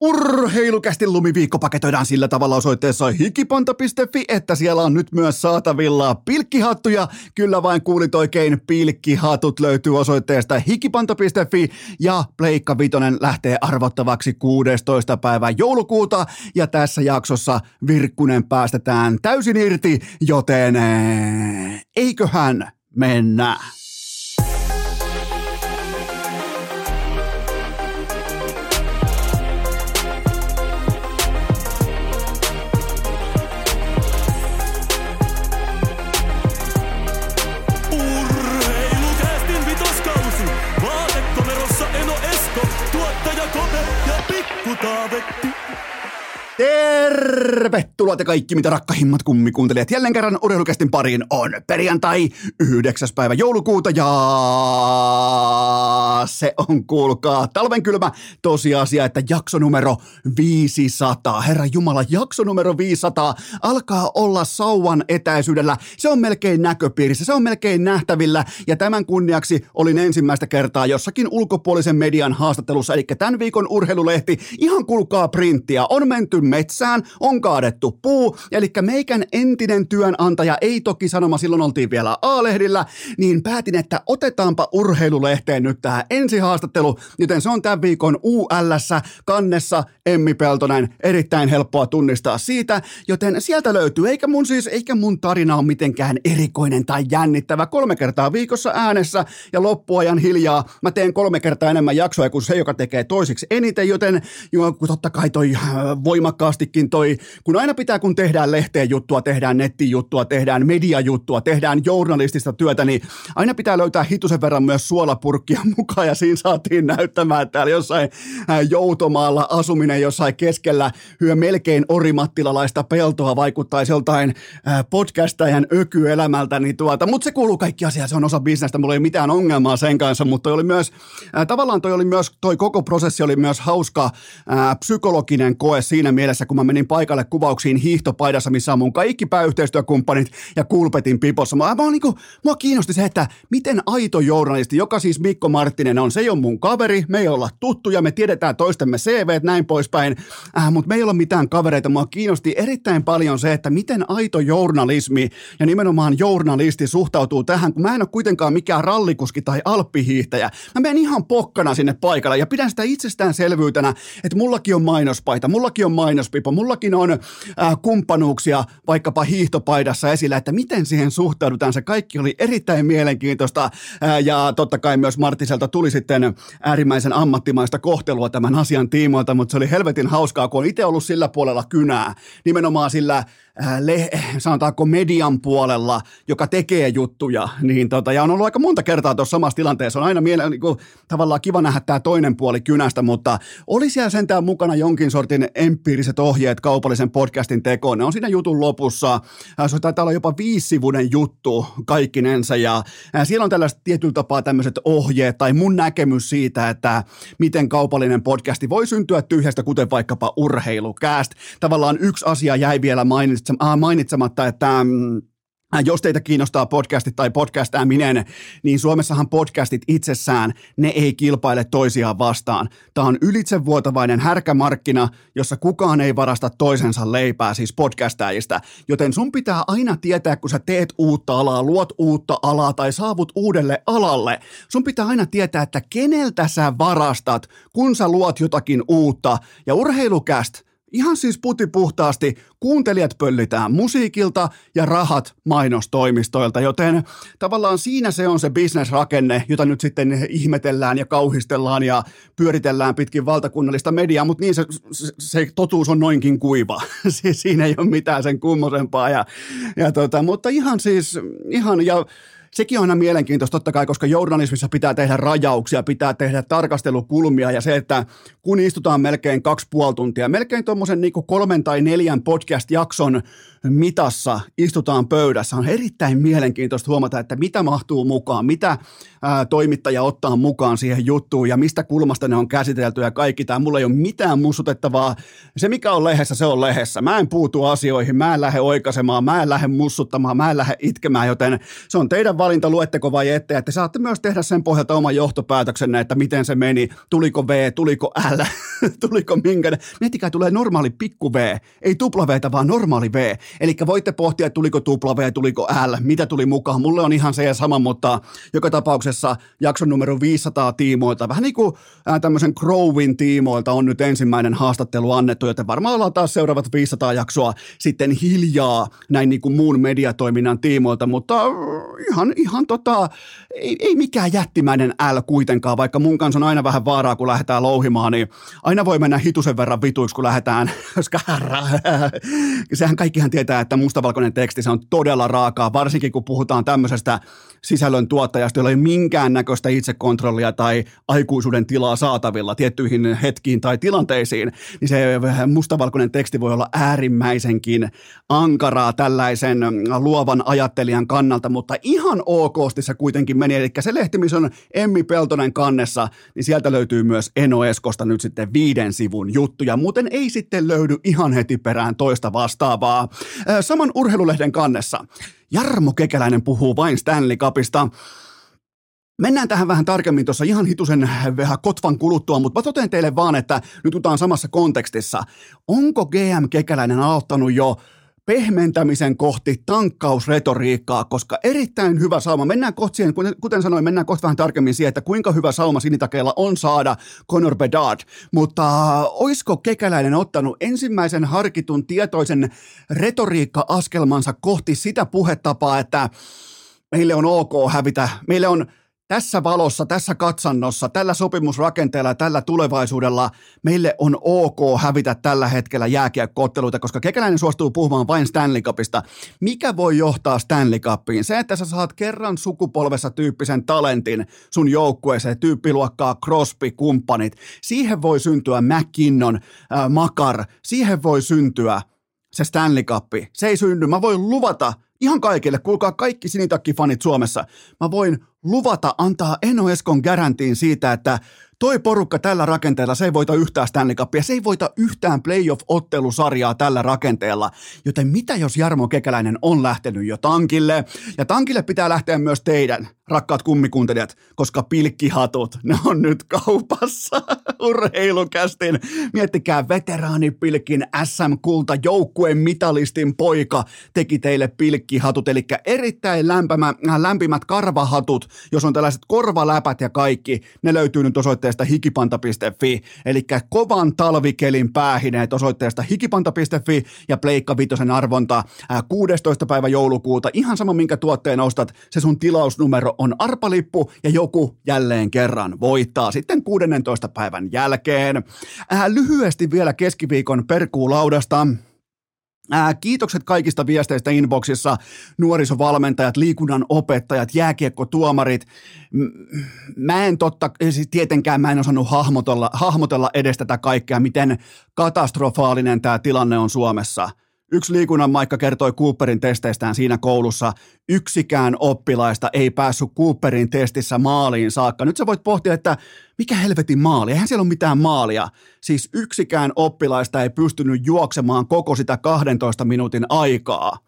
Urheilukästi lumiviikko paketoidaan sillä tavalla osoitteessa hikipanta.fi, että siellä on nyt myös saatavilla pilkkihattuja. Kyllä vain kuulit oikein, pilkkihatut löytyy osoitteesta hikipanta.fi ja Pleikka Vitonen lähtee arvottavaksi 16. päivä joulukuuta ja tässä jaksossa Virkkunen päästetään täysin irti, joten eh, eiköhän mennä. Tervetuloa te kaikki, mitä rakkahimmat kummikuuntelijat. Jälleen kerran urheilukästin pariin on perjantai 9. päivä joulukuuta ja se on, kuulkaa, talven kylmä tosiasia, että jakso numero 500, herra Jumala, jakso numero 500 alkaa olla sauvan etäisyydellä. Se on melkein näköpiirissä, se on melkein nähtävillä. Ja tämän kunniaksi olin ensimmäistä kertaa jossakin ulkopuolisen median haastattelussa, eli tämän viikon urheilulehti, ihan kuulkaa printtiä, on menty metsään, on kaadettu puu, eli meikän entinen työnantaja, ei toki sanoma, silloin oltiin vielä A-lehdillä, niin päätin, että otetaanpa urheilulehteen nyt tähän ensihaastattelu, joten se on tämän viikon UL kannessa. Emmi Peltonen, erittäin helppoa tunnistaa siitä, joten sieltä löytyy, eikä mun siis, eikä mun tarina ole mitenkään erikoinen tai jännittävä, kolme kertaa viikossa äänessä ja loppuajan hiljaa, mä teen kolme kertaa enemmän jaksoja kuin se, joka tekee toisiksi eniten, joten jo, totta kai toi äh, voimakkaastikin toi, kun aina pitää, kun tehdään lehteen juttua, tehdään nettijuttua, tehdään mediajuttua, tehdään journalistista työtä, niin aina pitää löytää hitusen verran myös suolapurkkia mukaan ja siinä saatiin näyttämään, että täällä jossain joutomaalla asuminen jossain keskellä hyö melkein orimattilalaista peltoa vaikuttaisi joltain podcastajan ökyelämältä, niin tuota, mutta se kuuluu kaikki asiaan, se on osa bisnestä, mulla ei mitään ongelmaa sen kanssa, mutta oli myös, tavallaan toi oli myös, toi koko prosessi oli myös hauska psykologinen koe siinä mielessä, kun mä menin paikalle kuvauksiin hiihtopaidassa, missä on mun kaikki pääyhteistyökumppanit ja Kulpetin pipossa. Mä, mä, niin kuin, mua kiinnosti se, että miten aito journalisti, joka siis Mikko Marttinen on, se ei ole mun kaveri, me ei olla tuttuja, me tiedetään toistemme CV, näin poispäin, äh, mutta me ei olla mitään kavereita. Mua kiinnosti erittäin paljon se, että miten aito journalismi ja nimenomaan journalisti suhtautuu tähän, kun mä en ole kuitenkaan mikään rallikuski tai alppihiihtäjä. Mä menen ihan pokkana sinne paikalle ja pidän sitä itsestäänselvyytenä, että mullakin on mainospaita, mullakin on mainospipo, mullakin on äh, kumppanuuksia vaikkapa hiihtopaidassa esillä, että miten siihen suhtaudutaan. Se kaikki oli erittäin mielenkiintoista äh, ja totta kai myös Martiselta tuli sitten äärimmäisen ammattimaista kohtelua tämän asian tiimoilta, mutta se oli helvetin hauskaa, kun on itse ollut sillä puolella kynää, nimenomaan sillä le, sanotaanko median puolella, joka tekee juttuja, niin tota, ja on ollut aika monta kertaa tuossa samassa tilanteessa, on aina miele, niin kuin, tavallaan kiva nähdä tämä toinen puoli kynästä, mutta oli siellä sentään mukana jonkin sortin empiiriset ohjeet kaupallisen podcastin tekoon, ne on siinä jutun lopussa, äh, se taitaa olla jopa viisivuinen juttu kaikkinensa, ja äh, siellä on tällaiset tietyllä tapaa tämmöiset ohjeet, tai mun näkemys siitä, että miten kaupallinen podcasti voi syntyä tyhjästä, kuten vaikkapa urheilukääst. Tavallaan yksi asia jäi vielä mainitsematta, että mm, Äh, jos teitä kiinnostaa podcastit tai podcastaaminen, niin Suomessahan podcastit itsessään, ne ei kilpaile toisiaan vastaan. Tämä on ylitsevuotavainen härkämarkkina, jossa kukaan ei varasta toisensa leipää, siis podcastaajista. Joten sun pitää aina tietää, kun sä teet uutta alaa, luot uutta alaa tai saavut uudelle alalle. Sun pitää aina tietää, että keneltä sä varastat, kun sä luot jotakin uutta. Ja urheilukäst – Ihan siis puti puhtaasti, kuuntelijat pöllitään musiikilta ja rahat mainostoimistoilta, joten tavallaan siinä se on se bisnesrakenne, jota nyt sitten ihmetellään ja kauhistellaan ja pyöritellään pitkin valtakunnallista mediaa, mutta niin se, se, se totuus on noinkin kuiva. Siinä ei ole mitään sen kummosempaa, ja, ja tota, mutta ihan siis, ihan ja sekin on aina mielenkiintoista totta kai, koska journalismissa pitää tehdä rajauksia, pitää tehdä tarkastelukulmia ja se, että kun istutaan melkein kaksi puoli tuntia, melkein tuommoisen niin kolmen tai neljän podcast-jakson mitassa istutaan pöydässä, on erittäin mielenkiintoista huomata, että mitä mahtuu mukaan, mitä ää, toimittaja ottaa mukaan siihen juttuun ja mistä kulmasta ne on käsitelty ja kaikki tämä. Mulla ei ole mitään mussutettavaa. Se, mikä on lehdessä, se on lehdessä. Mä en puutu asioihin, mä en lähde oikaisemaan, mä en lähde mussuttamaan, mä en lähde itkemään, joten se on teidän valinta, luetteko vai ette, että te saatte myös tehdä sen pohjalta oman johtopäätöksenne, että miten se meni, tuliko V, tuliko L, tuliko minkä. Miettikää, tulee normaali pikku V, ei tupla V, vaan normaali V. Eli voitte pohtia, että tuliko tupla V, tuliko L, mitä tuli mukaan. Mulle on ihan se ja sama, mutta joka tapauksessa jakson numero 500 tiimoilta, vähän niin kuin tämmöisen Crowin tiimoilta on nyt ensimmäinen haastattelu annettu, joten varmaan ollaan taas seuraavat 500 jaksoa sitten hiljaa näin niin kuin muun mediatoiminnan tiimoilta, mutta äh, ihan, ihan tota, ei, ei mikään jättimäinen L kuitenkaan, vaikka mun kanssa on aina vähän vaaraa, kun lähdetään louhimaan, niin aina voi mennä hitusen verran vituiksi, kun lähdetään, koska sehän kaikkihan tietää, että mustavalkoinen teksti se on todella raakaa, varsinkin kun puhutaan tämmöisestä sisällön tuottajasta, jolla ei minkäännäköistä itsekontrollia tai aikuisuuden tilaa saatavilla tiettyihin hetkiin tai tilanteisiin, niin se mustavalkoinen teksti voi olla äärimmäisenkin ankaraa tällaisen luovan ajattelijan kannalta, mutta ihan okosti se kuitenkin meni. Eli se lehti, missä on Emmi Peltonen kannessa, niin sieltä löytyy myös Eno Eskosta nyt sitten viiden sivun juttuja. Muuten ei sitten löydy ihan heti perään toista vastaavaa. Saman urheilulehden kannessa Jarmo Kekäläinen puhuu vain Stanley Cupista. Mennään tähän vähän tarkemmin tuossa ihan hitusen vähän kotvan kuluttua, mutta mä totean teille vaan, että nyt otetaan samassa kontekstissa. Onko GM Kekäläinen aloittanut jo pehmentämisen kohti tankkausretoriikkaa, koska erittäin hyvä sauma. Mennään kohti siihen, kuten sanoin, mennään kohti vähän tarkemmin siihen, että kuinka hyvä sauma sinitakeilla on saada Conor Bedard. Mutta oisko Kekäläinen ottanut ensimmäisen harkitun tietoisen retoriikka-askelmansa kohti sitä puhetapaa, että meille on ok hävitä, meille on tässä valossa, tässä katsannossa, tällä sopimusrakenteella ja tällä tulevaisuudella meille on ok hävitä tällä hetkellä jääkiekkootteluita, koska kekäläinen suostuu puhumaan vain Stanley Cupista. Mikä voi johtaa Stanley Cupiin? Se, että sä saat kerran sukupolvessa tyyppisen talentin sun joukkueeseen, tyyppiluokkaa Crosby, kumppanit. Siihen voi syntyä McKinnon, äh, Makar, siihen voi syntyä se Stanley Cup. Se ei synny. Mä voin luvata ihan kaikille, kuulkaa kaikki sinitakkifanit Suomessa. Mä voin luvata antaa Eno Eskon garantiin siitä, että toi porukka tällä rakenteella, se ei voita yhtään Stanley Cupia, se ei voita yhtään playoff-ottelusarjaa tällä rakenteella. Joten mitä jos Jarmo Kekäläinen on lähtenyt jo tankille? Ja tankille pitää lähteä myös teidän, rakkaat kummikuuntelijat, koska pilkkihatut, ne on nyt kaupassa urheilukästin. Miettikää veteraanipilkin SM-kulta joukkueen mitalistin poika teki teille pilkkihatut, eli erittäin lämpimä, lämpimät karvahatut, jos on tällaiset korvaläpät ja kaikki, ne löytyy nyt osoitteesta hikipanta.fi, eli kovan talvikelin päähineet osoitteesta hikipanta.fi ja Pleikka Vitosen arvonta 16. päivä joulukuuta. Ihan sama, minkä tuotteen ostat, se sun tilausnumero on arpalippu ja joku jälleen kerran voittaa sitten 16. päivän jälkeen. lyhyesti vielä keskiviikon perkuulaudasta. Ää, kiitokset kaikista viesteistä inboxissa, nuorisovalmentajat, liikunnan opettajat, jääkiekkotuomarit. Mä en totta, siis tietenkään mä en osannut hahmotella, hahmotella edes tätä kaikkea, miten katastrofaalinen tämä tilanne on Suomessa – Yksi liikunnan maikka kertoi Cooperin testeistään siinä koulussa. Yksikään oppilaista ei päässyt Cooperin testissä maaliin saakka. Nyt sä voit pohtia, että mikä helvetin maali? Eihän siellä ole mitään maalia. Siis yksikään oppilaista ei pystynyt juoksemaan koko sitä 12 minuutin aikaa.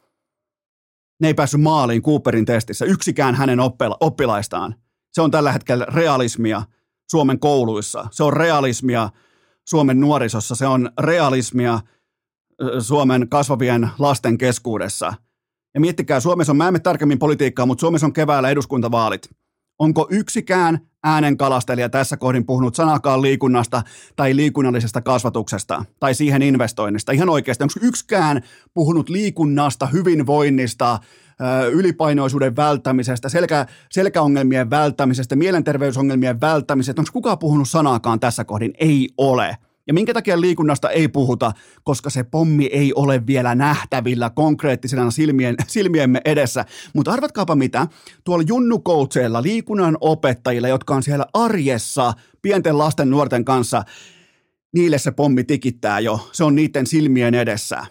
Ne ei päässyt maaliin Cooperin testissä. Yksikään hänen oppilaistaan. Se on tällä hetkellä realismia Suomen kouluissa. Se on realismia Suomen nuorisossa. Se on realismia – Suomen kasvavien lasten keskuudessa. Ja miettikää, Suomessa on, mä en mene tarkemmin politiikkaa, mutta Suomessa on keväällä eduskuntavaalit. Onko yksikään äänenkalastelija tässä kohdin puhunut sanakaan liikunnasta tai liikunnallisesta kasvatuksesta tai siihen investoinnista? Ihan oikeasti, onko yksikään puhunut liikunnasta, hyvinvoinnista, ylipainoisuuden välttämisestä, selkä, selkäongelmien välttämisestä, mielenterveysongelmien välttämisestä? Onko kukaan puhunut sanaakaan tässä kohdin? Ei ole. Ja minkä takia liikunnasta ei puhuta? Koska se pommi ei ole vielä nähtävillä konkreettisena silmien, silmiemme edessä. Mutta arvatkaapa mitä, tuolla junnukoutseilla, liikunnan opettajilla, jotka on siellä arjessa pienten lasten nuorten kanssa, niille se pommi tikittää jo. Se on niiden silmien edessä.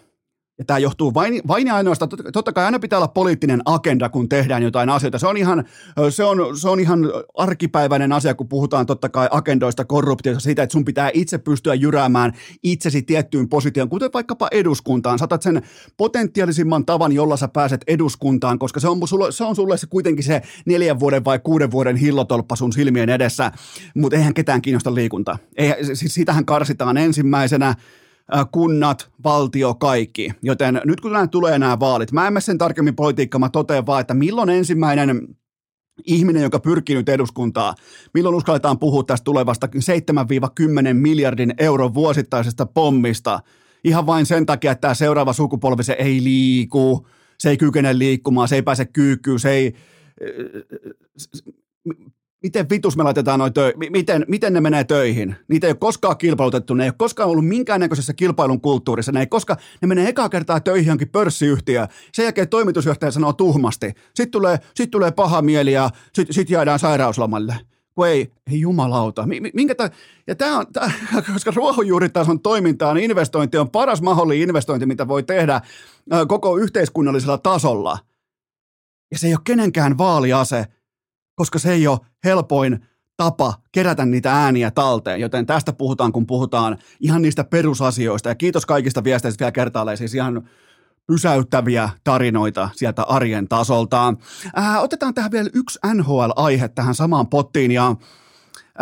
Ja tämä johtuu vain, vain ja ainoastaan, totta kai aina pitää olla poliittinen agenda, kun tehdään jotain asioita. Se on ihan, se on, se on ihan arkipäiväinen asia, kun puhutaan totta kai agendoista, korruptiosta, siitä, että sun pitää itse pystyä jyräämään itsesi tiettyyn positioon, kuten vaikkapa eduskuntaan. Saatat sen potentiaalisimman tavan, jolla sä pääset eduskuntaan, koska se on, sulle, se on sulle se kuitenkin se neljän vuoden vai kuuden vuoden hillotolppa sun silmien edessä, mutta eihän ketään kiinnosta liikunta. Ei, siis sitähän karsitaan ensimmäisenä, kunnat, valtio, kaikki. Joten nyt kun nämä tulee nämä vaalit, mä en mene sen tarkemmin politiikkaa, mä totean vaan, että milloin ensimmäinen ihminen, joka pyrkii nyt eduskuntaa, milloin uskalletaan puhua tästä tulevasta 7-10 miljardin euron vuosittaisesta pommista, ihan vain sen takia, että tämä seuraava sukupolvi se ei liiku, se ei kykene liikkumaan, se ei pääse kyykkyyn, se ei miten vitus me laitetaan noin töihin, miten, miten ne menee töihin. Niitä ei ole koskaan kilpailutettu, ne ei ole koskaan ollut minkäännäköisessä kilpailun kulttuurissa, ne ei koska, ne menee ekaa kertaa töihin johonkin pörssiyhtiöön, sen jälkeen toimitusjohtaja sanoo tuhmasti, sitten tulee, sit tulee paha mieli ja sitten sit jäädään sairauslomalle. Kun ei, ei jumalauta. Minkä ta- ja tämä on, tää, koska ruohonjuuritason toimintaan investointi on paras mahdollinen investointi, mitä voi tehdä koko yhteiskunnallisella tasolla. Ja se ei ole kenenkään vaaliase, koska se ei ole helpoin tapa kerätä niitä ääniä talteen, joten tästä puhutaan, kun puhutaan ihan niistä perusasioista. Ja kiitos kaikista viesteistä vielä kertaalleen, siis ihan pysäyttäviä tarinoita sieltä arjen tasolta. Ää, otetaan tähän vielä yksi NHL-aihe tähän samaan pottiin, ja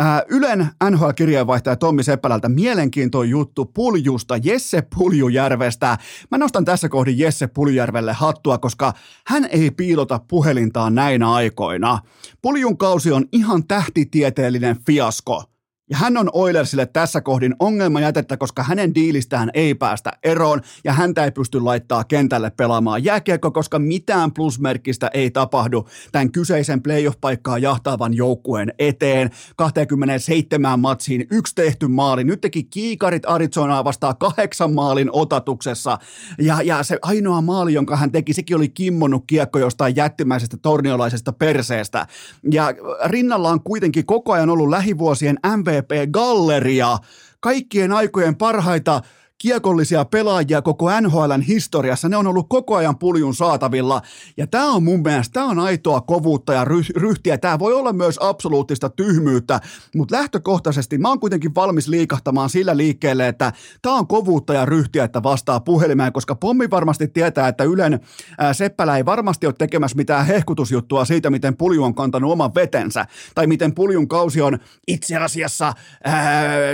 Ää, Ylen NHL-kirjeenvaihtaja Tommi Seppälältä mielenkiintoinen juttu Puljusta, Jesse Puljujärvestä. Mä nostan tässä kohdin Jesse Puljujärvelle hattua, koska hän ei piilota puhelintaan näinä aikoina. Puljun kausi on ihan tähtitieteellinen fiasko. Ja hän on Oilersille tässä kohdin ongelma jätettä, koska hänen diilistään ei päästä eroon ja häntä ei pysty laittaa kentälle pelaamaan jääkiekko, koska mitään plusmerkistä ei tapahdu tämän kyseisen playoff-paikkaa jahtaavan joukkueen eteen. 27 matsiin yksi tehty maali. Nyt teki kiikarit Arizonaa vastaan kahdeksan maalin otatuksessa. Ja, ja se ainoa maali, jonka hän teki, sekin oli kimmonnut kiekko jostain jättimäisestä torniolaisesta perseestä. Ja rinnalla on kuitenkin koko ajan ollut lähivuosien MV MVP-galleria, kaikkien aikojen parhaita kiekollisia pelaajia koko NHLn historiassa. Ne on ollut koko ajan puljun saatavilla. Ja tämä on mun mielestä, tämä on aitoa kovuutta ja ryhtiä. Tämä voi olla myös absoluuttista tyhmyyttä, mutta lähtökohtaisesti mä oon kuitenkin valmis liikahtamaan sillä liikkeelle, että tämä on kovuutta ja ryhtiä, että vastaa puhelimeen, koska pommi varmasti tietää, että Ylen ää, Seppälä ei varmasti ole tekemässä mitään hehkutusjuttua siitä, miten pulju on kantanut oman vetensä, tai miten puljun kausi on itse asiassa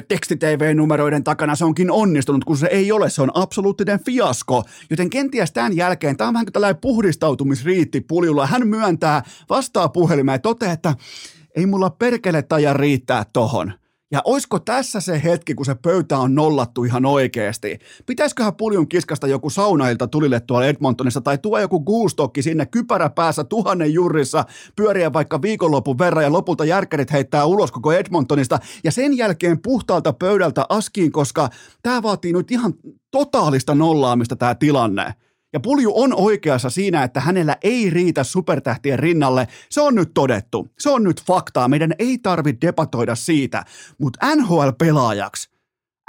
teksti-TV-numeroiden takana se onkin onnistunut, kun se ei ole, se on absoluuttinen fiasko. Joten kenties tämän jälkeen, tämä on vähän kuin tällainen puhdistautumisriitti puljulla. Hän myöntää, vastaa puhelimeen ja toteaa, että ei mulla perkele taja riittää tohon. Ja oisko tässä se hetki, kun se pöytä on nollattu ihan oikeasti? Pitäisiköhän puljun kiskasta joku saunailta tulille tuolla Edmontonissa tai tuo joku guustokki sinne kypärä päässä tuhannen jurrissa pyöriä vaikka viikonlopun verran ja lopulta järkärit heittää ulos koko Edmontonista ja sen jälkeen puhtaalta pöydältä askiin, koska tämä vaatii nyt ihan totaalista nollaamista tämä tilanne. Ja Pulju on oikeassa siinä, että hänellä ei riitä supertähtien rinnalle. Se on nyt todettu. Se on nyt faktaa. Meidän ei tarvitse debatoida siitä. Mutta NHL-pelaajaksi,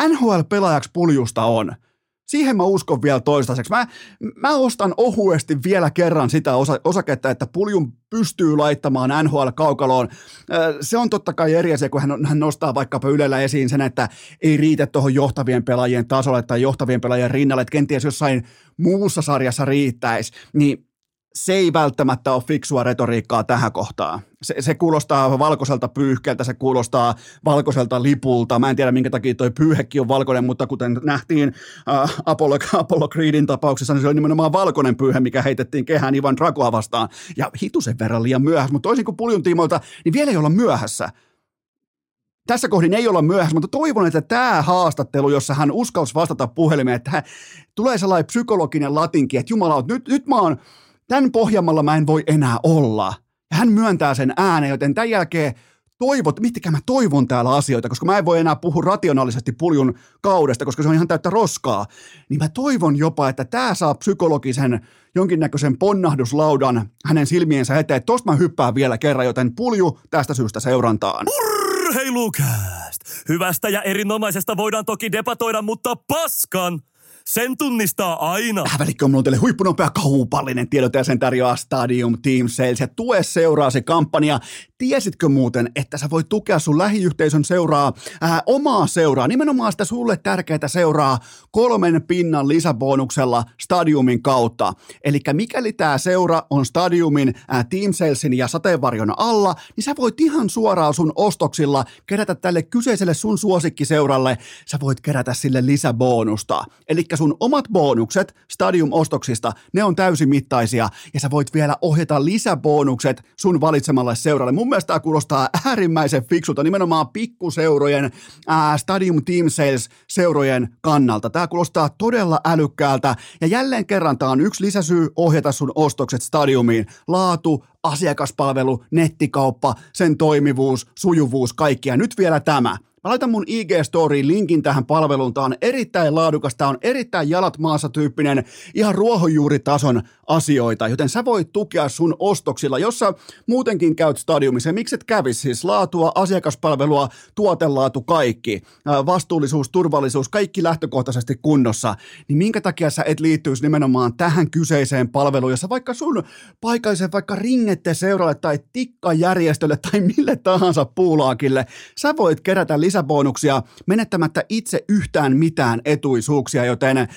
NHL-pelaajaksi Puljusta on – Siihen mä uskon vielä toistaiseksi. Mä, mä ostan ohuesti vielä kerran sitä osa, osaketta, että puljun pystyy laittamaan NHL-kaukaloon. Se on totta kai eri asia, kun hän, hän nostaa vaikkapa Ylellä esiin sen, että ei riitä tuohon johtavien pelaajien tasolle tai johtavien pelaajien rinnalle, että kenties jossain muussa sarjassa riittäisi. Niin se ei välttämättä ole fiksua retoriikkaa tähän kohtaan. Se, se kuulostaa valkoiselta pyyhkeeltä, se kuulostaa valkoiselta lipulta. Mä en tiedä, minkä takia toi pyyhekki on valkoinen, mutta kuten nähtiin äh, Apollo, Apollo Creedin tapauksessa, niin se oli nimenomaan valkoinen pyyhe, mikä heitettiin kehään Ivan Dragoa vastaan. Ja hitusen verran liian myöhässä, mutta toisin kuin puljun tiimoilta, niin vielä ei olla myöhässä tässä kohdin ei olla myöhässä, mutta toivon, että tämä haastattelu, jossa hän uskalsi vastata puhelimeen, että tulee sellainen psykologinen latinki, että jumala, nyt, nyt mä oon tämän pohjamalla mä en voi enää olla. Ja hän myöntää sen ääneen, joten tämän jälkeen toivot, mitkä mä toivon täällä asioita, koska mä en voi enää puhua rationaalisesti puljun kaudesta, koska se on ihan täyttä roskaa, niin mä toivon jopa, että tämä saa psykologisen jonkinnäköisen ponnahduslaudan hänen silmiensä eteen. Tosta mä hyppään vielä kerran, joten pulju tästä syystä seurantaan. Urheilukääst! Hyvästä ja erinomaisesta voidaan toki debatoida, mutta paskan sen tunnistaa aina. Tähän välikköön mulla on teille huippunopea kaupallinen tiedot ja sen tarjoaa Stadium Team Sales ja tue seuraa se kampanja. Tiesitkö muuten, että sä voit tukea sun lähiyhteisön seuraa, ää, omaa seuraa, nimenomaan sitä sulle tärkeää seuraa kolmen pinnan lisäbonuksella Stadiumin kautta. Eli mikäli tämä seura on Stadiumin ää, Team Salesin ja sateenvarjon alla, niin sä voit ihan suoraan sun ostoksilla kerätä tälle kyseiselle sun suosikkiseuralle, sä voit kerätä sille lisäbonusta. Eli sun omat bonukset Stadium-ostoksista, ne on täysimittaisia ja sä voit vielä ohjata lisäbonukset sun valitsemalle seuralle. Mun mielestä tämä kuulostaa äärimmäisen fiksulta nimenomaan pikkuseurojen ää, Stadium Team Sales seurojen kannalta. Tämä kuulostaa todella älykkäältä ja jälleen kerran tämä on yksi lisäsyy ohjata sun ostokset Stadiumiin. Laatu, asiakaspalvelu, nettikauppa, sen toimivuus, sujuvuus, kaikki. Ja nyt vielä tämä. Mä laitan mun IG-storiin linkin tähän palveluun. Tämä on erittäin laadukas, tämä on erittäin jalat maassa tyyppinen, ihan ruohonjuuritason asioita, joten sä voit tukea sun ostoksilla, jossa muutenkin käyt stadiumissa. Mikset kävis? Siis laatua, asiakaspalvelua, tuotelaatu, kaikki, vastuullisuus, turvallisuus, kaikki lähtökohtaisesti kunnossa, niin minkä takia sä et liittyisi nimenomaan tähän kyseiseen palveluun, jossa vaikka sun paikallisen vaikka ringette seuralle tai tikkajärjestölle tai mille tahansa puulaakille, sä voit kerätä lisäbonuksia menettämättä itse yhtään mitään etuisuuksia, joten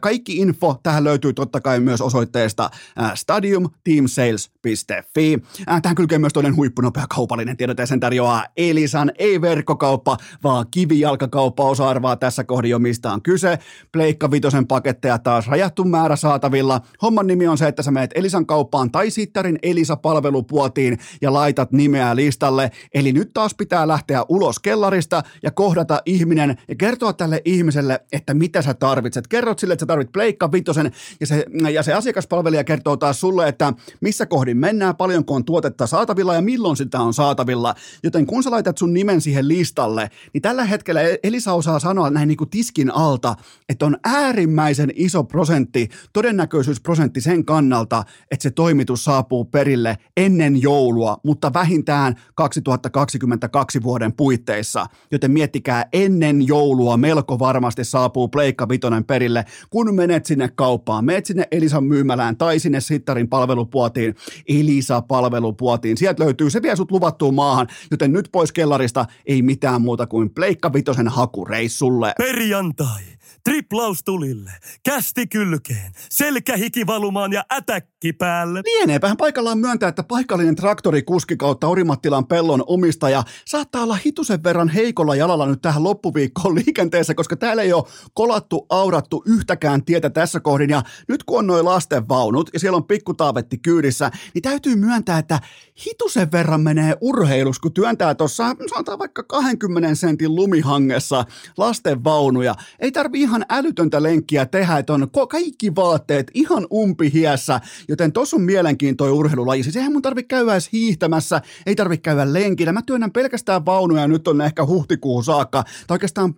kaikki info tähän löytyy totta kai myös osoitteesta stadiumteamsales.fi. Tähän kylkee myös toinen huippunopea kaupallinen tiedot ja sen tarjoaa Elisan, ei verkkokauppa, vaan kivijalkakauppa osa-arvaa tässä kohdin jo mistä on kyse. Pleikka Vitosen paketteja taas rajattu määrä saatavilla. Homman nimi on se, että sä meet Elisan kauppaan tai Sittarin Elisa-palvelupuotiin ja laitat nimeä listalle. Eli nyt taas pitää lähteä ulos kellarista ja kohdata ihminen ja kertoa tälle ihmiselle, että mitä sä tarvitset. Kerrot sille, että sä tarvit Pleikka Vitosen ja se, ja se asiakaspalvelija kertoo taas sulle, että missä kohdin mennään, paljonko on tuotetta saatavilla ja milloin sitä on saatavilla. Joten kun sä laitat sun nimen siihen listalle, niin tällä hetkellä Elisa osaa sanoa näin niin kuin tiskin alta, että on äärimmäisen iso prosentti, todennäköisyysprosentti sen kannalta, että se toimitus saapuu perille ennen joulua, mutta vähintään 2022 vuoden puitteissa. Joten miettikää, ennen joulua melko varmasti saapuu Pleikka Vitonen perille, kun menet sinne kauppaan, menet sinne Elisan myymälään tai sinne Sittarin palvelupuotiin, Elisa-palvelupuotiin. Sieltä löytyy, se vie sut luvattuun maahan, joten nyt pois kellarista ei mitään muuta kuin Pleikka Vitosen hakureissulle. Perjantai. Triplaus tulille, kästi kylkeen, selkähiki valumaan ja ätäkki päälle. Lieneepähän paikallaan myöntää, että paikallinen traktorikuski kautta Orimattilan pellon omistaja saattaa olla hitusen verran heikolla jalalla nyt tähän loppuviikkoon liikenteessä, koska täällä ei ole kolattu, aurattu yhtäkään tietä tässä kohdin. Ja nyt kun on noin lastenvaunut ja siellä on pikkutaavetti kyydissä, niin täytyy myöntää, että hitusen verran menee urheilus, kun työntää tuossa, sanotaan vaikka 20 sentin lumihangessa lastenvaunuja. Ei tarvi ihan älytöntä lenkkiä tehdä, että on kaikki vaatteet ihan umpihiässä, joten tuossa on mielenkiintoinen urheilulaji. Siis eihän mun tarvitse käydä edes hiihtämässä, ei tarvitse käydä lenkillä. Mä työnnän pelkästään vaunuja nyt on ehkä huhtikuuhun saakka. Tai oikeastaan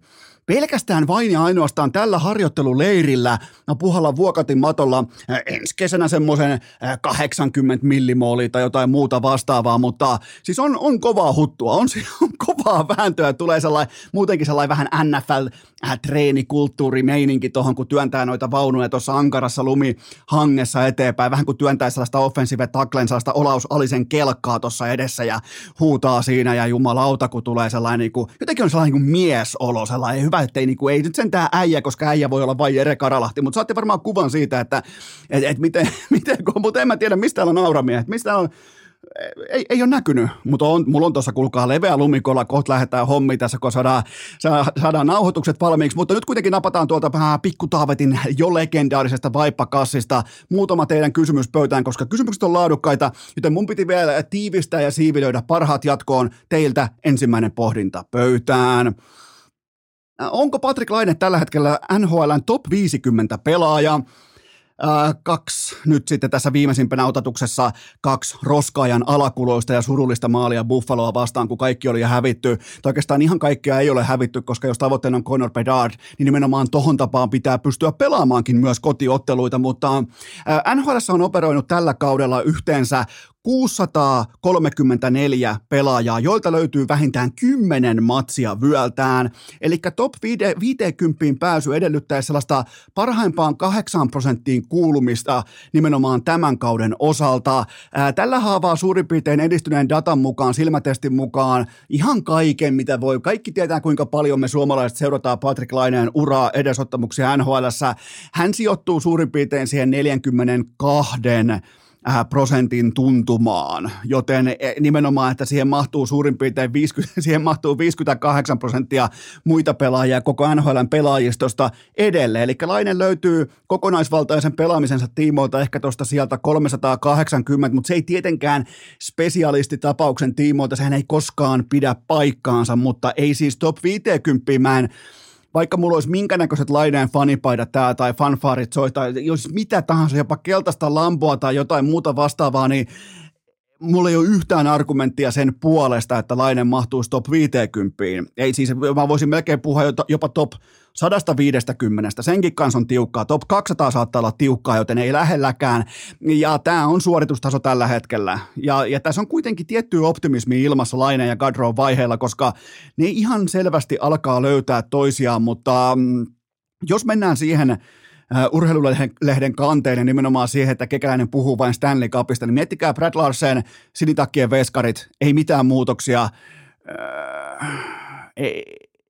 pelkästään vain ja ainoastaan tällä harjoitteluleirillä no puhalla vuokatin matolla ensi kesänä semmoisen 80 äh, millimoolia tai jotain muuta vastaavaa, mutta siis on, on kovaa huttua, on, on kovaa vääntöä, tulee sellainen, muutenkin sellainen vähän NFL äh, treenikulttuurimeininki tuohon, kun työntää noita vaunuja tuossa ankarassa lumihangessa eteenpäin, vähän kuin työntää sellaista offensive tacklen, sellaista olaus alisen kelkkaa tuossa edessä ja huutaa siinä ja jumalauta, kun tulee sellainen, niin kuin, jotenkin on sellainen niin kuin miesolo, sellainen hyvä, ettei niin kuin, ei nyt sentään äijä, koska äijä voi olla vain Jere Karalahti, mutta saatte varmaan kuvan siitä, että et, et miten, miten, mutta en mä tiedä, mistä on nauramiehet, mistä on ei, ei ole näkynyt, mutta on, mulla on tuossa kulkaa leveä lumikolla, kohta lähdetään hommi tässä, kun saadaan, saadaan nauhoitukset valmiiksi, mutta nyt kuitenkin napataan tuolta vähän pikkutaavetin jo legendaarisesta vaippakassista muutama teidän kysymys pöytään, koska kysymykset on laadukkaita, joten mun piti vielä tiivistää ja siivilöidä parhaat jatkoon teiltä ensimmäinen pohdinta pöytään. Onko Patrick Laine tällä hetkellä NHLn top 50 pelaaja? Äh, kaksi nyt sitten tässä viimeisimpänä otatuksessa kaksi roskaajan alakuloista ja surullista maalia Buffaloa vastaan, kun kaikki oli jo hävitty. Tai oikeastaan ihan kaikkea ei ole hävitty, koska jos tavoitteena on Conor Bedard, niin nimenomaan tohon tapaan pitää pystyä pelaamaankin myös kotiotteluita, mutta äh, NHL on operoinut tällä kaudella yhteensä 634 pelaajaa, joilta löytyy vähintään 10 matsia vyöltään. Eli top 50 pääsy edellyttää sellaista parhaimpaan 8 prosenttiin kuulumista nimenomaan tämän kauden osalta. Tällä haavaa suurin piirtein edistyneen datan mukaan, silmätestin mukaan, ihan kaiken, mitä voi. Kaikki tietää, kuinka paljon me suomalaiset seurataan Patrick Laineen uraa edesottamuksia NHL. Hän sijoittuu suurin piirtein siihen 42 Äh, prosentin tuntumaan, joten e, nimenomaan, että siihen mahtuu suurin piirtein 50, siihen mahtuu 58 prosenttia muita pelaajia koko NHLn pelaajistosta edelleen. Eli Lainen löytyy kokonaisvaltaisen pelaamisensa tiimoilta ehkä tuosta sieltä 380, mutta se ei tietenkään spesialistitapauksen tiimoilta, sehän ei koskaan pidä paikkaansa, mutta ei siis top 50 mä en vaikka mulla olisi minkä näköiset laineen fanipaidat tää tai fanfaarit soi tai jos mitä tahansa, jopa keltaista lampoa tai jotain muuta vastaavaa, niin mulla ei ole yhtään argumenttia sen puolesta, että Lainen mahtuu top 50. Ei siis, mä voisin melkein puhua jopa top 150. Senkin kanssa on tiukkaa. Top 200 saattaa olla tiukkaa, joten ei lähelläkään. Ja tämä on suoritustaso tällä hetkellä. Ja, ja tässä on kuitenkin tietty optimismi ilmassa Lainen ja Gadron vaiheella, koska ne ihan selvästi alkaa löytää toisiaan, mutta mm, jos mennään siihen urheilulehden kanteinen nimenomaan siihen, että kekäläinen puhuu vain Stanley Cupista, niin miettikää Brad Larsen, sinitakkien veskarit, ei mitään muutoksia. Öö, ei,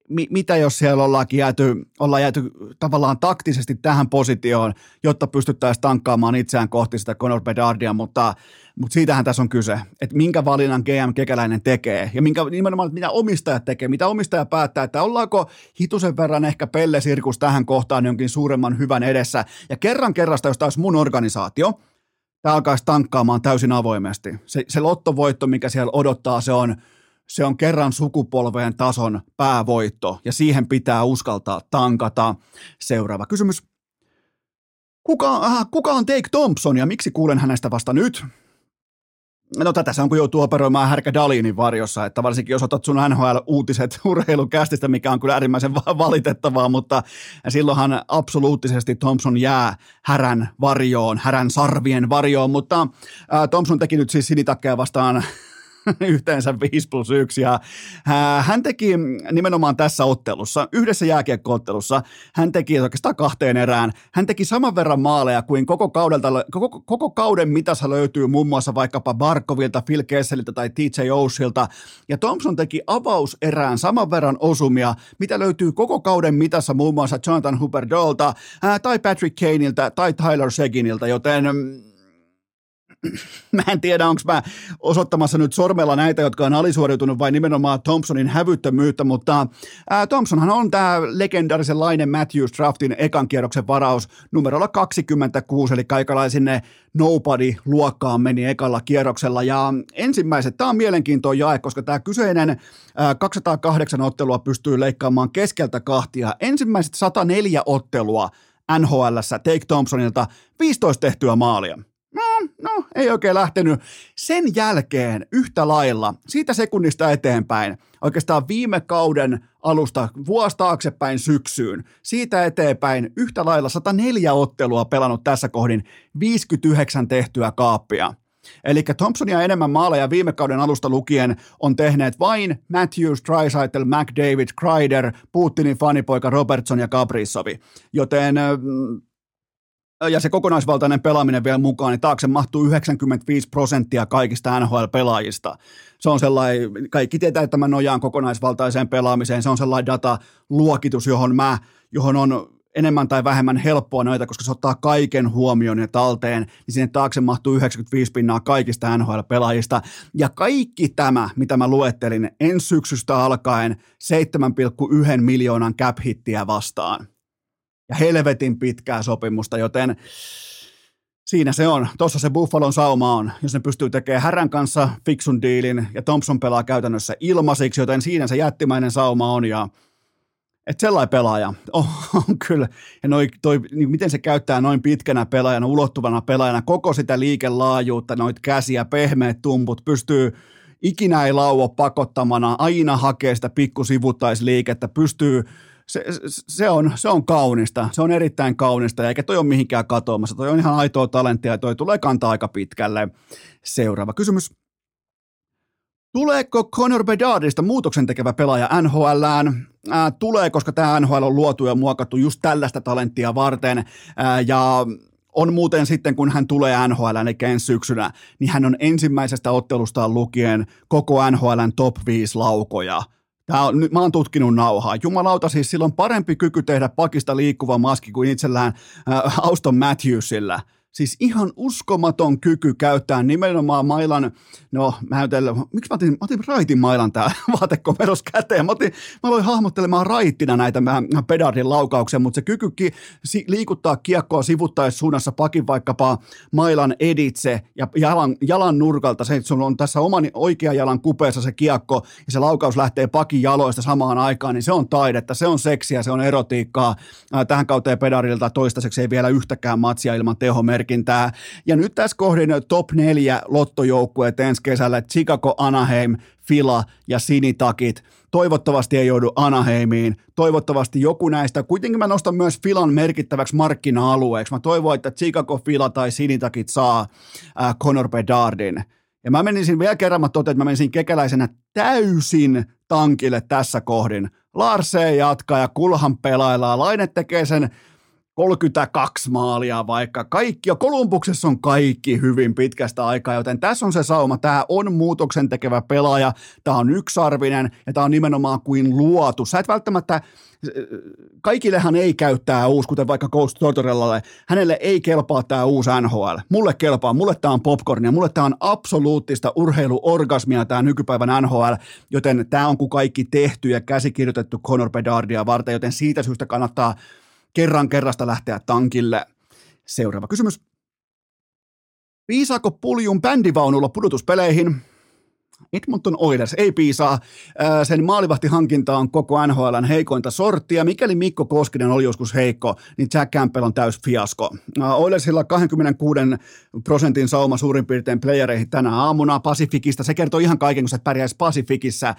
mi, mitä jos siellä ollaankin jääty, ollaan jääty tavallaan taktisesti tähän positioon, jotta pystyttäisiin tankkaamaan itseään kohti sitä Conor Bedardia, mutta, mutta siitähän tässä on kyse, että minkä valinnan GM Kekäläinen tekee ja minkä, nimenomaan, mitä omistajat tekee, mitä omistaja päättää, että ollaanko hitusen verran ehkä pellesirkus tähän kohtaan jonkin suuremman hyvän edessä. Ja kerran kerrasta, jos tämä mun organisaatio, tämä alkaisi tankkaamaan täysin avoimesti. Se, se lottovoitto, mikä siellä odottaa, se on – se on kerran sukupolven tason päävoitto ja siihen pitää uskaltaa tankata. Seuraava kysymys. Kuka, äh, kuka on Take Thompson ja miksi kuulen hänestä vasta nyt? No tätä se on, kun joutuu operoimaan Härkä Dalinin varjossa, että varsinkin jos otat sun NHL-uutiset urheilukästistä, mikä on kyllä äärimmäisen valitettavaa, mutta silloinhan absoluuttisesti Thompson jää härän varjoon, härän sarvien varjoon, mutta Thompson teki nyt siis sinitakkeja vastaan yhteensä 5 plus 1. Ja hän teki nimenomaan tässä ottelussa, yhdessä jääkiekkoottelussa, hän teki oikeastaan kahteen erään, hän teki saman verran maaleja kuin koko, kaudelta, koko, koko kauden mitassa löytyy muun muassa vaikkapa Barkovilta, Phil Kesseliltä tai TJ Oshilta. Ja Thompson teki avauserään saman verran osumia, mitä löytyy koko kauden mitassa muun muassa Jonathan Huberdeolta tai Patrick Kaneilta tai Tyler Seginilta, joten mä en tiedä, onko mä osoittamassa nyt sormella näitä, jotka on alisuoriutunut vai nimenomaan Thompsonin hävyttömyyttä, mutta ää, Thompsonhan on tämä legendarisen lainen Matthews Draftin ekan kierroksen varaus numerolla 26, eli kaikalainen sinne nobody-luokkaan meni ekalla kierroksella. Ja ensimmäiset, tämä on mielenkiintoinen jae, koska tämä kyseinen ää, 208 ottelua pystyy leikkaamaan keskeltä kahtia. Ensimmäiset 104 ottelua NHLssä Take Thompsonilta 15 tehtyä maalia no, no, ei oikein lähtenyt. Sen jälkeen yhtä lailla, siitä sekunnista eteenpäin, oikeastaan viime kauden alusta vuosi taaksepäin syksyyn, siitä eteenpäin yhtä lailla 104 ottelua pelannut tässä kohdin, 59 tehtyä kaappia. Eli Thompsonia enemmän maaleja viime kauden alusta lukien on tehneet vain Matthews, Dreisaitl, McDavid, Kreider, Putinin fanipoika Robertson ja Gabrisovi. Joten ja se kokonaisvaltainen pelaaminen vielä mukaan, niin taakse mahtuu 95 prosenttia kaikista NHL-pelaajista. Se on sellainen, kaikki tietää, että mä nojaan kokonaisvaltaiseen pelaamiseen, se on sellainen dataluokitus, johon mä, johon on enemmän tai vähemmän helppoa noita, koska se ottaa kaiken huomioon ja talteen, niin sinne taakse mahtuu 95 pinnaa kaikista NHL-pelaajista. Ja kaikki tämä, mitä mä luettelin ensi syksystä alkaen 7,1 miljoonan cap-hittiä vastaan ja helvetin pitkää sopimusta, joten siinä se on. Tuossa se Buffalon sauma on, jos ne pystyy tekemään Härän kanssa fiksun diilin ja Thompson pelaa käytännössä ilmaisiksi, joten siinä se jättimäinen sauma on ja että sellainen pelaaja on, on kyllä, ja noi, toi, niin miten se käyttää noin pitkänä pelaajana, ulottuvana pelaajana, koko sitä liikelaajuutta, noit käsiä, pehmeät tumput, pystyy ikinä ei lauo pakottamana, aina hakee sitä pikkusivuttaisliikettä, pystyy se, se, on, se on kaunista, se on erittäin kaunista, eikä toi ole mihinkään katoamassa. Toi on ihan aitoa talenttia ja toi tulee kantaa aika pitkälle. Seuraava kysymys. Tuleeko Conor Bedardista muutoksen tekevä pelaaja NHLään? Ää, tulee, koska tämä NHL on luotu ja muokattu just tällaista talenttia varten. Ää, ja on muuten sitten, kun hän tulee NHL, eli ensi syksynä, niin hän on ensimmäisestä ottelustaan lukien koko NHLn top 5 laukoja. Tämä on, nyt mä oon tutkinut nauhaa. Jumalauta, siis sillä on parempi kyky tehdä pakista liikkuva maski kuin itsellään äh, Auston Matthewsilla – Siis ihan uskomaton kyky käyttää nimenomaan mailan, no mä ajattelin, miksi mä otin, mä otin raitin mailan tää vaatekomeros käteen. Mä, otin, mä aloin hahmottelemaan raittina näitä pedardin laukauksia, mutta se kyky ki, si, liikuttaa kiekkoa sivuttaessa pakin vaikkapa mailan editse ja jalan, jalan nurkalta, se, että on tässä oman oikean jalan kupeessa se kiekko ja se laukaus lähtee pakin jaloista samaan aikaan, niin se on taidetta, se on seksiä, se on erotiikkaa. Tähän kauteen pedarilta toistaiseksi ei vielä yhtäkään matsia ilman tehomerkkiä merkintää. Ja nyt tässä kohdin top neljä lottojoukkueet ensi kesällä, Chicago, Anaheim, Fila ja Sinitakit. Toivottavasti ei joudu Anaheimiin. Toivottavasti joku näistä. Kuitenkin mä nostan myös Filan merkittäväksi markkina-alueeksi. Mä toivon, että Chicago, Fila tai Sinitakit saa äh, Conor Bedardin. Ja mä menisin vielä kerran, mä totean, että mä menisin kekäläisenä täysin tankille tässä kohdin. Larse jatkaa ja Kulhan pelaillaan. Laine tekee sen 32 maalia vaikka. Kaikki, ja Kolumbuksessa on kaikki hyvin pitkästä aikaa, joten tässä on se sauma. Tämä on muutoksen tekevä pelaaja, tämä on yksarvinen ja tämä on nimenomaan kuin luotu. Sä et välttämättä, kaikillehan ei käyttää uusi, kuten vaikka Ghost Tortorellalle. Hänelle ei kelpaa tämä uusi NHL. Mulle kelpaa, mulle tämä on popcornia, mulle tämä on absoluuttista urheiluorgasmia tämä nykypäivän NHL, joten tämä on kuin kaikki tehty ja käsikirjoitettu Conor Bedardia varten, joten siitä syystä kannattaa kerran kerrasta lähteä tankille. Seuraava kysymys. Piisaako puljun bändivaunulla pudotuspeleihin? Edmonton Oilers ei piisaa. Sen maalivahtihankinta on koko NHLn heikointa sorttia. Mikäli Mikko Koskinen oli joskus heikko, niin Jack Campbell on täys fiasko. Oilersilla 26 prosentin sauma suurin piirtein playereihin tänä aamuna Pasifikista. Se kertoo ihan kaiken, kun sä pärjäisi Pasifikissa.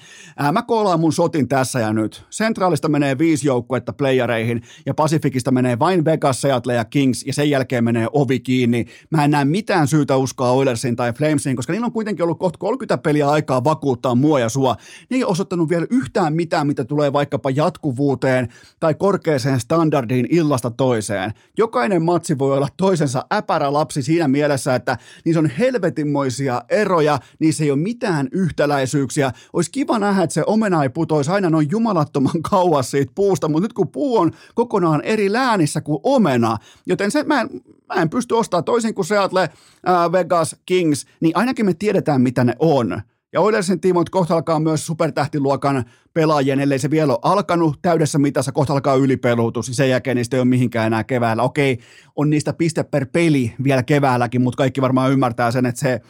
Mä koolaan mun sotin tässä ja nyt. Centraalista menee viisi joukkuetta playereihin ja Pasifikista menee vain Vegas, Seattle ja Kings ja sen jälkeen menee ovi kiinni. Mä en näe mitään syytä uskoa Oilersiin tai Flamesiin, koska niillä on kuitenkin ollut kohta 30 peliä aikaa vakuuttaa mua ja sua. Ne ei osoittanut vielä yhtään mitään, mitä tulee vaikkapa jatkuvuuteen tai korkeaseen standardiin illasta toiseen. Jokainen matsi voi olla toisensa äpärä lapsi siinä mielessä, että niissä on helvetinmoisia eroja, niissä ei ole mitään yhtäläisyyksiä. Olisi kiva nähdä, että se omena ei putoisi aina noin jumalattoman kauas siitä puusta, mutta nyt kun puu on kokonaan eri läänissä kuin omena, joten se, mä, en, mä en pysty ostamaan toisin kuin Seattle, äh, Vegas, Kings, niin ainakin me tiedetään, mitä ne on. Ja Oilersin tiimot kohta alkaa myös supertähtiluokan pelaajien, ellei se vielä ole alkanut täydessä mitassa, kohta alkaa ylipelutus, niin sen jälkeen niistä ei ole mihinkään enää keväällä. Okei, on niistä piste per peli vielä keväälläkin, mutta kaikki varmaan ymmärtää sen, että se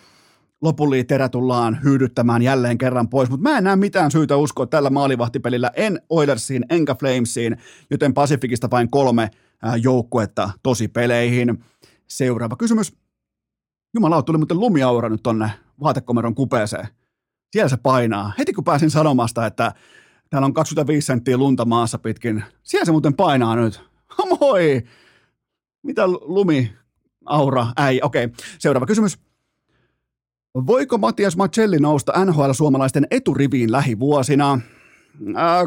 lopullinen terä tullaan hyydyttämään jälleen kerran pois, mutta mä en näe mitään syytä uskoa tällä maalivahtipelillä, en Oilersiin enkä Flamesiin, joten Pacificista vain kolme joukkuetta tosi peleihin. Seuraava kysymys. Jumala, tuli muuten lumiaura nyt tonne vaatekomeron kupeeseen. Siellä se painaa. Heti kun pääsin sanomasta, että täällä on 25 senttiä lunta maassa pitkin, siellä se muuten painaa nyt. Moi! Mitä lumi, aura, äi, okei. Okay. Seuraava kysymys. Voiko Matias Macelli nousta NHL-suomalaisten eturiviin lähivuosina?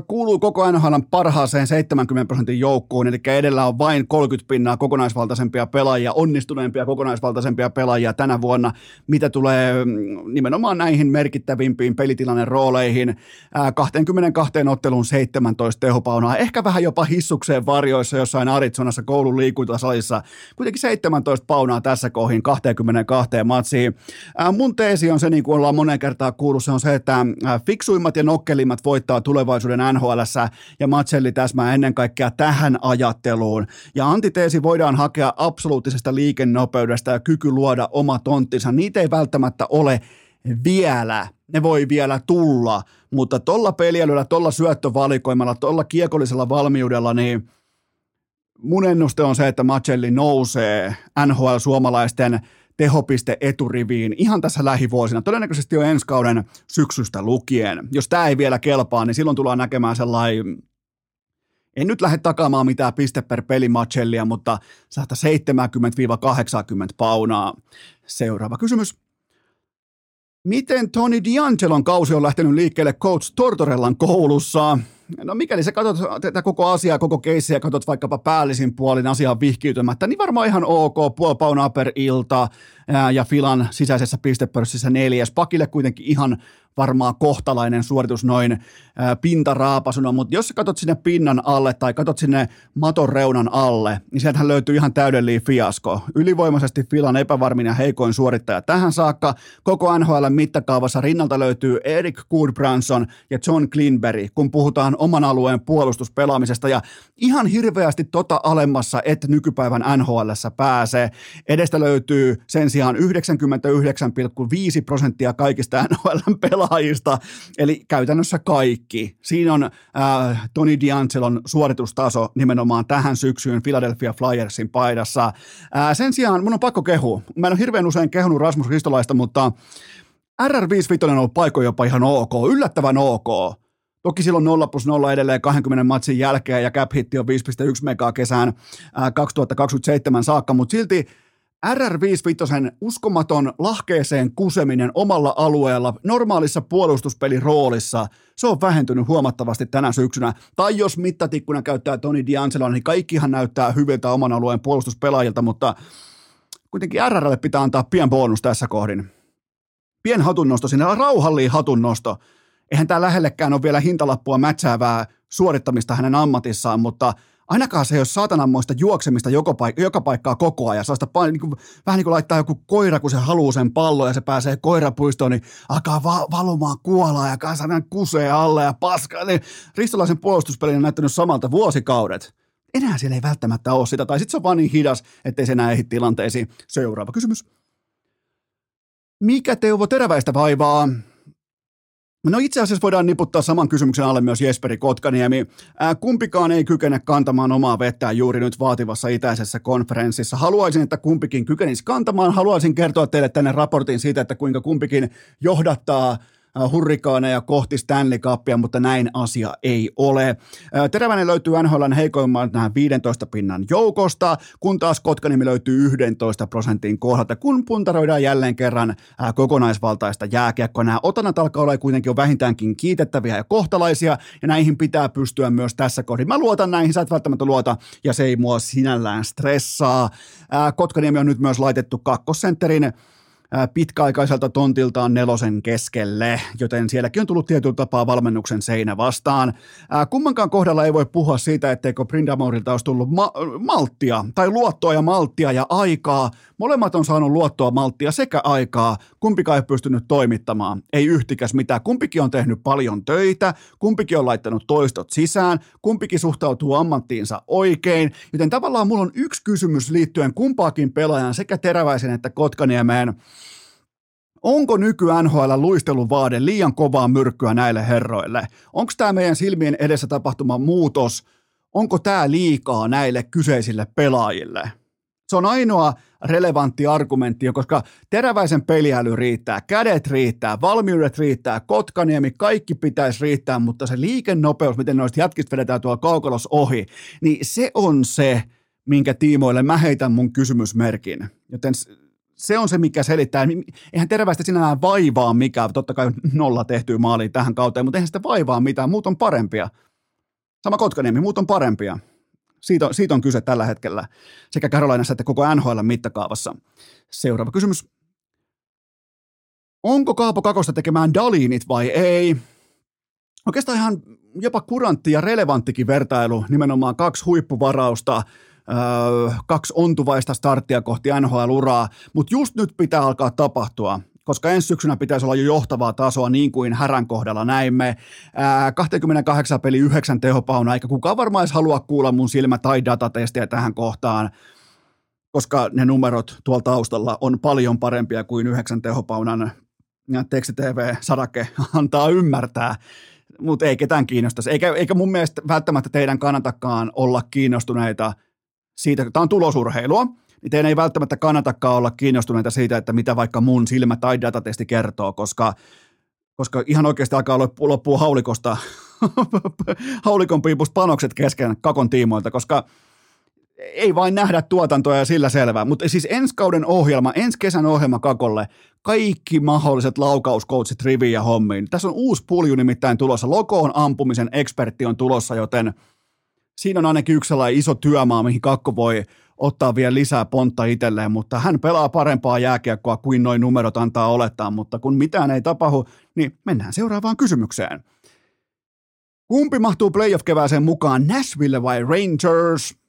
Kuuluu koko NHL parhaaseen 70 prosentin joukkoon, eli edellä on vain 30 pinnaa kokonaisvaltaisempia pelaajia, onnistuneempia kokonaisvaltaisempia pelaajia tänä vuonna, mitä tulee mm, nimenomaan näihin merkittävimpiin pelitilanne rooleihin. 22 ottelun 17 tehopaunaa, ehkä vähän jopa hissukseen varjoissa jossain Arizonassa koulun liikuntasalissa, kuitenkin 17 paunaa tässä kohin 22 matsiin. Mun teesi on se, niin kuin ollaan monen kertaa kuullut, se on se, että fiksuimmat ja nokkelimmat voittaa tulevaisuuden nhl ja Matselli täsmää ennen kaikkea tähän ajatteluun. Ja antiteesi voidaan hakea absoluuttisesta liikennopeudesta ja kyky luoda oma tonttinsa. Niitä ei välttämättä ole vielä, ne voi vielä tulla, mutta tuolla peliälyllä, tuolla syöttövalikoimalla, tuolla kiekollisella valmiudella, niin mun ennuste on se, että Macelli nousee NHL-suomalaisten tehopiste eturiviin ihan tässä lähivuosina, todennäköisesti jo ensi kauden syksystä lukien. Jos tämä ei vielä kelpaa, niin silloin tullaan näkemään sellainen En nyt lähde takaamaan mitään piste per pelimatchellia, mutta 170-80 paunaa. Seuraava kysymys. Miten Tony D'Angelon kausi on lähtenyt liikkeelle Coach Tortorellan koulussa? No mikäli sä katsot tätä koko asiaa, koko keissiä, katsot vaikkapa päällisin puolin asiaan vihkiytymättä, niin varmaan ihan ok, puoli paunaa per ilta ja Filan sisäisessä pistepörssissä neljäs. Pakille kuitenkin ihan varmaan kohtalainen suoritus noin pintaraapasuna, mutta jos sä katsot sinne pinnan alle tai katsot sinne maton reunan alle, niin sieltähän löytyy ihan täydellinen fiasko. Ylivoimaisesti Filan epävarmin ja heikoin suorittaja tähän saakka. Koko NHL mittakaavassa rinnalta löytyy Erik Goodbranson ja John Klinberry, kun puhutaan oman alueen puolustuspelaamisesta ja ihan hirveästi tota alemmassa, että nykypäivän NHLssä pääsee. Edestä löytyy sen sijaan 99,5 prosenttia kaikista NHLn pelaajista, eli käytännössä kaikki. Siinä on äh, Tony D'Angelon suoritustaso nimenomaan tähän syksyyn Philadelphia Flyersin paidassa. Äh, sen sijaan mun on pakko kehu. Mä en ole hirveän usein kehunut Rasmus Ristolaista, mutta RR55 on ollut paikoin jopa ihan ok, yllättävän ok. Toki silloin 0 plus 0 edelleen 20 matsin jälkeen ja cap hitti on 5,1 megaa kesään 2027 saakka, mutta silti RR55 uskomaton lahkeeseen kuseminen omalla alueella normaalissa puolustuspelin roolissa, se on vähentynyt huomattavasti tänä syksynä. Tai jos mittatikkuna käyttää Toni D'Angelo, niin kaikkihan näyttää hyviltä oman alueen puolustuspelaajilta, mutta kuitenkin RRlle pitää antaa pien bonus tässä kohdin. Pien hatunnosto sinne, rauhalliin hatunnosto eihän tämä lähellekään ole vielä hintalappua mätsäävää suorittamista hänen ammatissaan, mutta ainakaan se ei ole saatananmoista juoksemista joka, paik- joka paikkaa koko ajan. Sellaista niin kuin, vähän niin kuin laittaa joku koira, kun se haluaa sen pallon ja se pääsee koirapuistoon, niin alkaa va- valumaan kuolaa ja kanssa kusee alle ja paskaa. Niin Ristolaisen puolustuspeli on näyttänyt samalta vuosikaudet. Enää siellä ei välttämättä ole sitä, tai sitten se on vaan niin hidas, ettei se enää ehdi tilanteisiin. Seuraava kysymys. Mikä Teuvo Teräväistä vaivaa? No itse asiassa voidaan niputtaa saman kysymyksen alle myös Jesperi Kotkaniemi. Ää, kumpikaan ei kykene kantamaan omaa vettää juuri nyt vaativassa itäisessä konferenssissa. Haluaisin, että kumpikin kykenisi kantamaan. Haluaisin kertoa teille tänne raportin siitä, että kuinka kumpikin johdattaa hurrikaaneja kohti Stanley Cupia, mutta näin asia ei ole. Äh, Teräväinen löytyy NHLn heikoimman tähän 15 pinnan joukosta, kun taas Kotkanimi löytyy 11 prosentin kohdalta, kun puntaroidaan jälleen kerran äh, kokonaisvaltaista jääkiekkoa. Nämä otanat alkaa olla kuitenkin jo vähintäänkin kiitettäviä ja kohtalaisia, ja näihin pitää pystyä myös tässä kohdin. Mä luotan näihin, sä et välttämättä luota, ja se ei mua sinällään stressaa. Kotkaniemi on nyt myös laitettu kakkosentterin pitkäaikaiselta tontiltaan nelosen keskelle, joten sielläkin on tullut tietyllä tapaa valmennuksen seinä vastaan. Kummankaan kohdalla ei voi puhua siitä, etteikö Brindamorilta olisi tullut ma- malttia, tai luottoa ja malttia ja aikaa. Molemmat on saanut luottoa, malttia sekä aikaa. Kumpikaan ei pystynyt toimittamaan. Ei yhtikäs mitään. Kumpikin on tehnyt paljon töitä, kumpikin on laittanut toistot sisään, kumpikin suhtautuu ammattiinsa oikein. Joten tavallaan mulla on yksi kysymys liittyen kumpaakin pelaajan sekä Teräväisen että Kotkaniemeen Onko nyky NHL luistelun vaade liian kovaa myrkkyä näille herroille? Onko tämä meidän silmien edessä tapahtuma muutos? Onko tämä liikaa näille kyseisille pelaajille? Se on ainoa relevantti argumentti, koska teräväisen peliäly riittää, kädet riittää, valmiudet riittää, Kotkaniemi, kaikki pitäisi riittää, mutta se liikennopeus, miten noista jätkistä vedetään tuolla kaukolos ohi, niin se on se, minkä tiimoille mä heitän mun kysymysmerkin. Joten se on se, mikä selittää. Eihän terveistä sinällään vaivaa mikään, totta kai nolla tehtyä maaliin tähän kauteen, mutta eihän sitä vaivaa mitään, muut on parempia. Sama Kotkaniemi, muut on parempia. Siitä on, siitä on kyse tällä hetkellä sekä Karolainassa että koko NHL mittakaavassa. Seuraava kysymys. Onko Kaapo Kakosta tekemään Dalinit vai ei? Oikeastaan ihan jopa kurantti ja relevanttikin vertailu, nimenomaan kaksi huippuvarausta – öö, kaksi ontuvaista starttia kohti NHL-uraa, mutta just nyt pitää alkaa tapahtua koska ensi syksynä pitäisi olla jo johtavaa tasoa, niin kuin Härän kohdalla näimme. Ää, 28 peli 9 tehopauna, eikä kukaan varmaan edes halua kuulla mun silmä- tai datatestiä tähän kohtaan, koska ne numerot tuolla taustalla on paljon parempia kuin 9 tehopaunan teksti-TV-sadake antaa ymmärtää mutta ei ketään kiinnostaisi. Eikä, eikä mun mielestä välttämättä teidän kannatakaan olla kiinnostuneita – siitä, tämä on tulosurheilua, niin teidän ei välttämättä kannatakaan olla kiinnostuneita siitä, että mitä vaikka mun silmä tai datatesti kertoo, koska, koska ihan oikeasti alkaa loppua haulikosta, haulikon piipusta panokset kesken kakon tiimoilta, koska ei vain nähdä tuotantoa ja sillä selvää. Mutta siis ensi kauden ohjelma, ensi kesän ohjelma Kakolle, kaikki mahdolliset laukauskoutsit riviin ja hommiin. Tässä on uusi pulju nimittäin tulossa. Lokoon ampumisen ekspertti on tulossa, joten siinä on ainakin yksi sellainen iso työmaa, mihin Kakko voi ottaa vielä lisää pontta itselleen, mutta hän pelaa parempaa jääkiekkoa kuin noin numerot antaa olettaa, mutta kun mitään ei tapahdu, niin mennään seuraavaan kysymykseen. Kumpi mahtuu playoff-kevääseen mukaan, Nashville vai Rangers?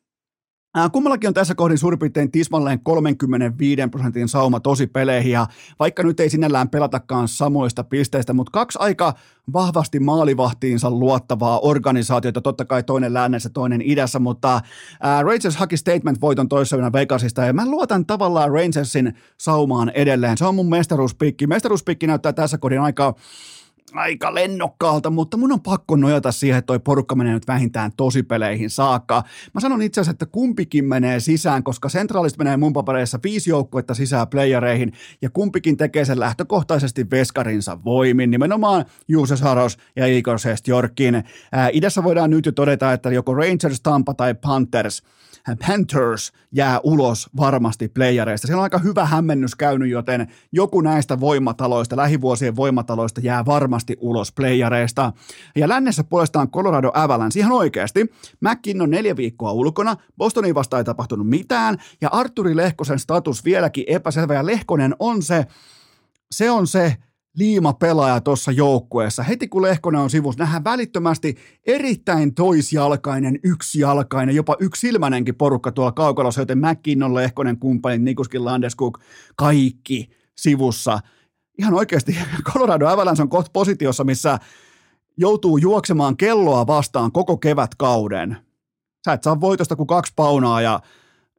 Kummallakin on tässä kohdin suurin piirtein tismalleen 35 prosentin sauma tosi peleihin ja vaikka nyt ei sinällään pelatakaan samoista pisteistä, mutta kaksi aika vahvasti maalivahtiinsa luottavaa organisaatiota, totta kai toinen lännessä, toinen idässä, mutta Rangers haki statement-voiton toisena Vegasista ja mä luotan tavallaan Rangersin saumaan edelleen. Se on mun mestaruuspikki. Mestaruuspikki näyttää tässä kohdin aika aika lennokkaalta, mutta mun on pakko nojata siihen, että toi porukka menee nyt vähintään tosipeleihin saakka. Mä sanon itse asiassa, että kumpikin menee sisään, koska Centralista menee mun papereissa viisi joukkuetta sisään playereihin, ja kumpikin tekee sen lähtökohtaisesti veskarinsa voimin, nimenomaan Juuse Saros ja Igor Sestjorkin. idässä voidaan nyt jo todeta, että joko Rangers, Tampa tai Panthers – Panthers jää ulos varmasti playereista. Siellä on aika hyvä hämmennys käynyt, joten joku näistä voimataloista, lähivuosien voimataloista jää varmasti ulos playereista. Ja lännessä puolestaan Colorado Avalanche ihan oikeasti. Mäkin on neljä viikkoa ulkona, Bostonin vasta ei tapahtunut mitään, ja Arturi Lehkosen status vieläkin epäselvä, ja Lehkonen on se, se on se, liima pelaaja tuossa joukkueessa. Heti kun Lehkonen on sivussa, nähdään välittömästi erittäin toisjalkainen, yksijalkainen, jopa yksilmänenkin porukka tuolla kaukalossa, joten McKinnon, Lehkonen, kumppanit, Nikuskin, Landeskuk, kaikki sivussa. Ihan oikeasti Colorado Avalanche on kohta positiossa, missä joutuu juoksemaan kelloa vastaan koko kevätkauden. Sä et saa voitosta kuin kaksi paunaa ja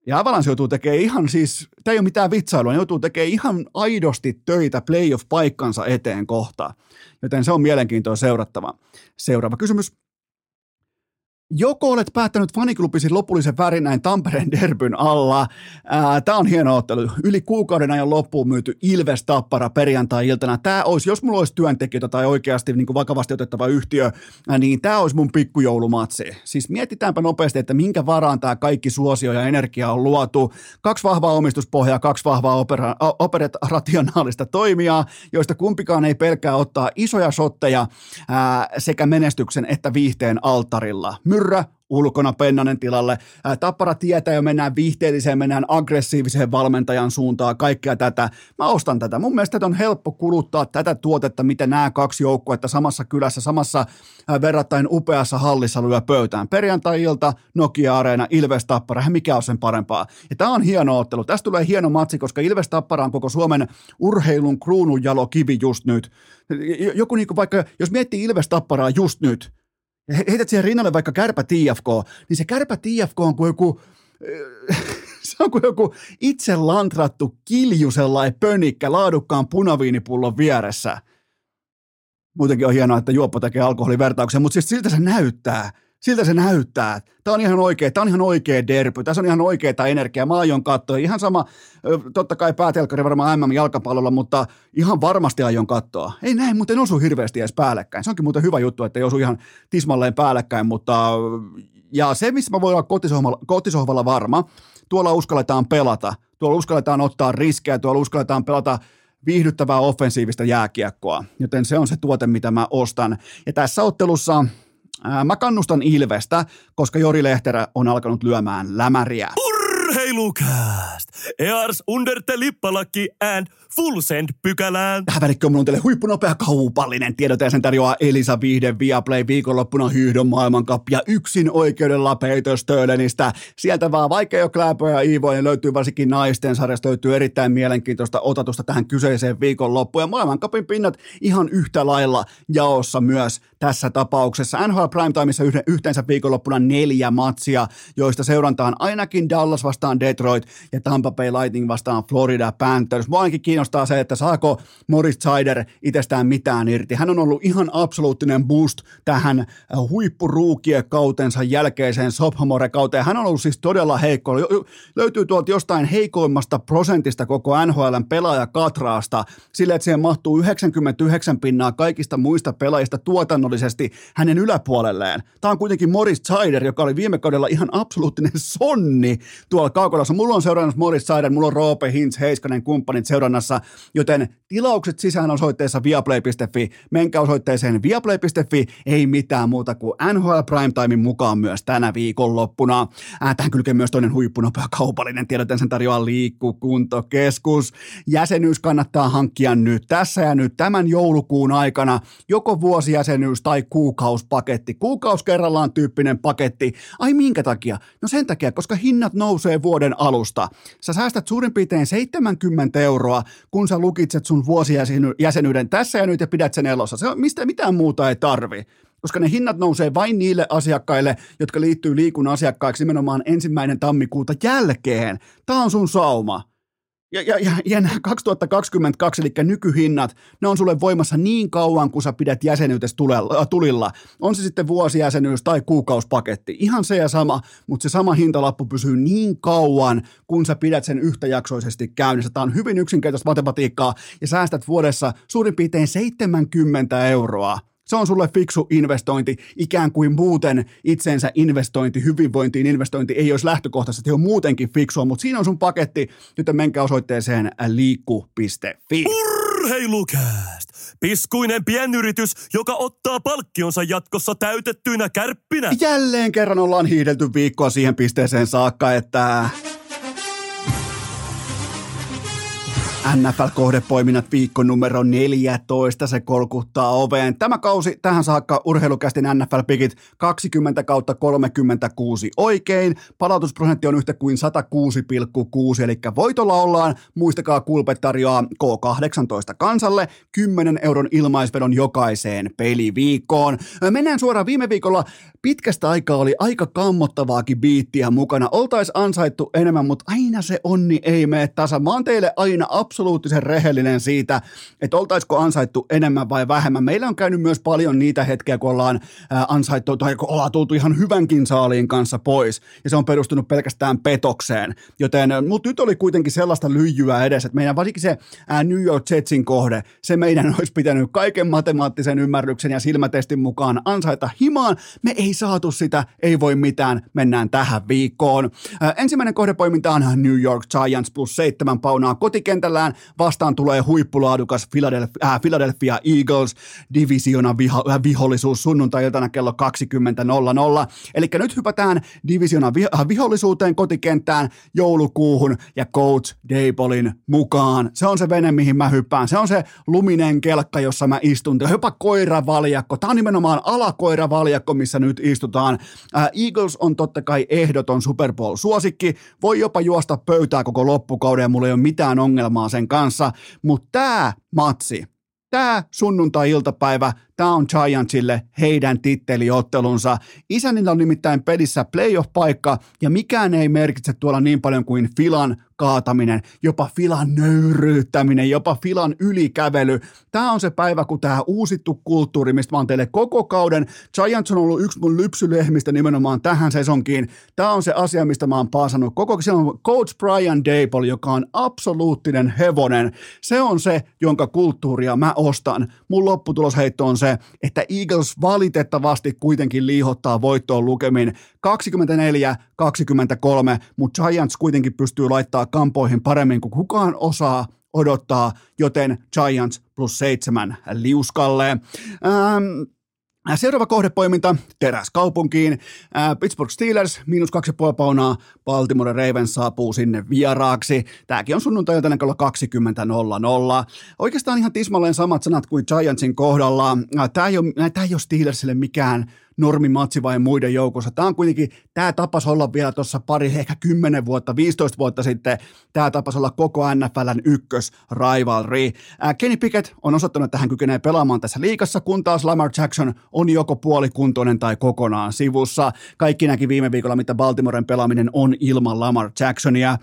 ja Avalanche joutuu tekemään ihan siis, tämä ei ole mitään vitsailua, ne joutuu tekemään ihan aidosti töitä playoff-paikkansa eteen kohta. Joten se on mielenkiintoista seurattava. Seuraava kysymys. Joko olet päättänyt faniklubisi lopullisen värinäin Tampereen derbyn alla? Tämä on hieno ottelu. Yli kuukauden ajan loppuun myyty Ilves Tappara perjantai-iltana. Tämä olisi, jos mulla olisi työntekijöitä tai oikeasti niin kuin vakavasti otettava yhtiö, niin tämä olisi mun pikkujoulumatsi. Siis mietitäänpä nopeasti, että minkä varaan tämä kaikki suosio ja energia on luotu. Kaksi vahvaa omistuspohjaa, kaksi vahvaa opera, operationaalista toimijaa, joista kumpikaan ei pelkää ottaa isoja sotteja ää, sekä menestyksen että viihteen alttarilla. Myr Myrrä ulkona Pennanen tilalle. Tappara tietää jo mennään viihteelliseen, mennään aggressiiviseen valmentajan suuntaan, kaikkea tätä. Mä ostan tätä. Mun mielestä on helppo kuluttaa tätä tuotetta, mitä nämä kaksi joukkuetta samassa kylässä, samassa verrattain upeassa hallissa lyö pöytään. Perjantai-ilta, Nokia-areena, Ilves Tappara, mikä on sen parempaa. Ja tää on hieno ottelu. Tästä tulee hieno matsi, koska Ilves Tappara on koko Suomen urheilun kruununjalo kivi just nyt. Joku niinku vaikka, jos miettii Ilves Tapparaa just nyt, heität siihen rinnalle vaikka kärpä IFK, niin se kärpä IFK on kuin joku, se on kuin joku itse lantrattu kilju sellainen pönikkä laadukkaan punaviinipullon vieressä. Muutenkin on hienoa, että juoppo tekee alkoholivertauksen, mutta siis siltä se näyttää. Siltä se näyttää. Tämä on ihan oikea, tämä on ihan oikea derpy, tässä on ihan oikeaa energiaa. Mä aion katsoa. Ihan sama, totta kai päätelkkari varmaan MM-jalkapallolla, mutta ihan varmasti aion katsoa. Ei näin muuten osu hirveästi edes päällekkäin. Se onkin muuten hyvä juttu, että ei osu ihan tismalleen päällekkäin, mutta ja se, missä mä voin olla kotisohvalla, kotisohvalla varma, tuolla uskalletaan pelata, tuolla uskalletaan ottaa riskejä, tuolla uskalletaan pelata viihdyttävää offensiivista jääkiekkoa, joten se on se tuote, mitä mä ostan. Ja tässä ottelussa Mä kannustan Ilvestä, koska Jori Lehterä on alkanut lyömään lämäriä. Urheilukääst! Ears under the lippalakki and full send pykälään. Tähän välikköön on teille huippunopea kaupallinen tiedot ja sen tarjoaa Elisa Vihde Viaplay viikonloppuna hyhdön maailmankappi ja yksin oikeudella Peter Stölenistä. Sieltä vaan vaikka jo Kläpö ja Iivo, niin löytyy varsinkin naisten sarjasta löytyy erittäin mielenkiintoista otatusta tähän kyseiseen viikonloppuun ja maailmankapin pinnat ihan yhtä lailla jaossa myös tässä tapauksessa. NHL Primetimeissa yhteensä viikonloppuna neljä matsia, joista seurantaan ainakin Dallas vastaan Detroit ja Tampa Bay Lightning vastaan Florida Panthers. Mua ainakin kiinnostaa se, että saako Morris Sider itsestään mitään irti. Hän on ollut ihan absoluuttinen boost tähän äh, huippuruukien kautensa jälkeiseen sophomore-kauteen. Hän on ollut siis todella heikko. Löytyy tuolta jostain heikoimmasta prosentista koko NHLn pelaaja-katraasta sille, että siihen mahtuu 99 pinnaa kaikista muista pelaajista tuotannollisesti hänen yläpuolelleen. Tämä on kuitenkin Morris Sider, joka oli viime kaudella ihan absoluuttinen sonni tuolla kaukolassa. Mulla on seurannassa Morris Sider, mulla on Roope Hintz, Heiskanen kumppanit seurannassa, joten tilaukset sisään osoitteessa viaplay.fi, menkää osoitteeseen viaplay.fi, ei mitään muuta kuin NHL Primetimein mukaan myös tänä viikonloppuna. Äh, tähän kylkee myös toinen huippunopea kaupallinen tiedoten sen tarjoaa liikkukuntokeskus. Jäsenyys kannattaa hankkia nyt tässä ja nyt tämän joulukuun aikana, joko vuosijäsenyys tai kuukauspaketti. Kuukaus kerrallaan tyyppinen paketti. Ai minkä takia? No sen takia, koska hinnat nousee vuoden alusta. Sä säästät suurin piirtein 70 euroa, kun sä lukitset sun vuosijäsenyyden tässä ja nyt ja pidät sen elossa. Se on, mistä mitään muuta ei tarvi koska ne hinnat nousee vain niille asiakkaille, jotka liittyy liikun asiakkaiksi nimenomaan ensimmäinen tammikuuta jälkeen. Tämä on sun sauma. Ja, ja, ja, ja nämä 2022, eli nykyhinnat, ne on sulle voimassa niin kauan, kun sä pidät jäsenyytes tulilla. On se sitten vuosijäsenyys tai kuukauspaketti. Ihan se ja sama, mutta se sama hintalappu pysyy niin kauan, kun sä pidät sen yhtäjaksoisesti käynnissä. Tämä on hyvin yksinkertaista matematiikkaa ja säästät vuodessa suurin piirtein 70 euroa. Se on sulle fiksu investointi, ikään kuin muuten itsensä investointi, hyvinvointiin investointi ei olisi lähtökohtaisesti jo muutenkin fiksua, mutta siinä on sun paketti, joten menkää osoitteeseen liikku.fi. Urheilukääst! Piskuinen pienyritys, joka ottaa palkkionsa jatkossa täytettyinä kärppinä. Jälleen kerran ollaan hiidelty viikkoa siihen pisteeseen saakka, että NFL-kohdepoiminnat viikko numero 14, se kolkuttaa oveen. Tämä kausi tähän saakka urheilukästin NFL-pikit 20 kautta 36 oikein. Palautusprosentti on yhtä kuin 106,6, eli voitolla ollaan. Muistakaa, Kulpe tarjoaa K18 kansalle 10 euron ilmaisvedon jokaiseen peliviikkoon. Mennään suoraan viime viikolla. Pitkästä aikaa oli aika kammottavaakin biittiä mukana. Oltais ansaittu enemmän, mutta aina se onni ei mene tasa. Mä oon teille aina absoluuttisen rehellinen siitä, että oltaisiko ansaittu enemmän vai vähemmän. Meillä on käynyt myös paljon niitä hetkiä, kun ollaan ansaittu tai kun ollaan tultu ihan hyvänkin saaliin kanssa pois. Ja se on perustunut pelkästään petokseen. Joten, mutta nyt oli kuitenkin sellaista lyijyä edes, että meidän varsinkin se New York Jetsin kohde, se meidän olisi pitänyt kaiken matemaattisen ymmärryksen ja silmätestin mukaan ansaita himaan. Me ei saatu sitä, ei voi mitään, mennään tähän viikkoon. ensimmäinen kohdepoiminta on New York Giants plus seitsemän paunaa kotikentällä kevään. Vastaan tulee huippulaadukas Philadelphia, äh, Philadelphia Eagles divisiona viho, äh, vihollisuus sunnuntai-iltana kello 20.00. Eli nyt hypätään divisiona vi, äh, vihollisuuteen kotikenttään joulukuuhun ja Coach Daybolin mukaan. Se on se vene, mihin mä hyppään. Se on se luminen kelkka, jossa mä istun. Jopa koiravaljakko. Tämä on nimenomaan alakoiravaljakko, missä nyt istutaan. Äh, Eagles on totta kai ehdoton Super Bowl-suosikki. Voi jopa juosta pöytää koko loppukauden ja mulla ei ole mitään ongelmaa sen kanssa, mutta tämä matsi, tämä sunnuntai-iltapäivä, on Giantsille heidän titteliottelunsa. Isänillä on nimittäin pelissä playoff-paikka ja mikään ei merkitse tuolla niin paljon kuin Filan kaataminen, jopa filan nöyryyttäminen, jopa filan ylikävely. Tämä on se päivä, kun tämä uusittu kulttuuri, mistä mä oon teille koko kauden, Giants on ollut yksi mun lypsylehmistä nimenomaan tähän sesonkiin. Tämä on se asia, mistä mä oon paasannut koko Se on Coach Brian Dable, joka on absoluuttinen hevonen. Se on se, jonka kulttuuria mä ostan. Mun lopputulosheitto on se, että Eagles valitettavasti kuitenkin liihottaa voittoon lukemin 24-23, mutta Giants kuitenkin pystyy laittaa kampoihin paremmin kuin kukaan osaa odottaa, joten Giants plus seitsemän liuskalle. Ähm, Seuraava kohdepoiminta, teräs kaupunkiin. Pittsburgh Steelers, miinus kaksi paunaa. Baltimore Ravens saapuu sinne vieraaksi. Tämäkin on sunnuntailtana kello 20.00. Oikeastaan ihan tismalleen samat sanat kuin Giantsin kohdalla. Tämä ei ole, tämä ei ole Steelersille mikään normimatsi vai muiden joukossa. Tämä on kuitenkin, tämä tapas olla vielä tuossa pari, ehkä 10 vuotta, 15 vuotta sitten, tämä tapas olla koko NFLn ykkös rivalry. Kenny Pickett on osoittanut, että hän kykenee pelaamaan tässä liikassa, kun taas Lamar Jackson on joko puolikuntoinen tai kokonaan sivussa. Kaikki näki viime viikolla, mitä Baltimoren pelaaminen on ilman Lamar Jacksonia.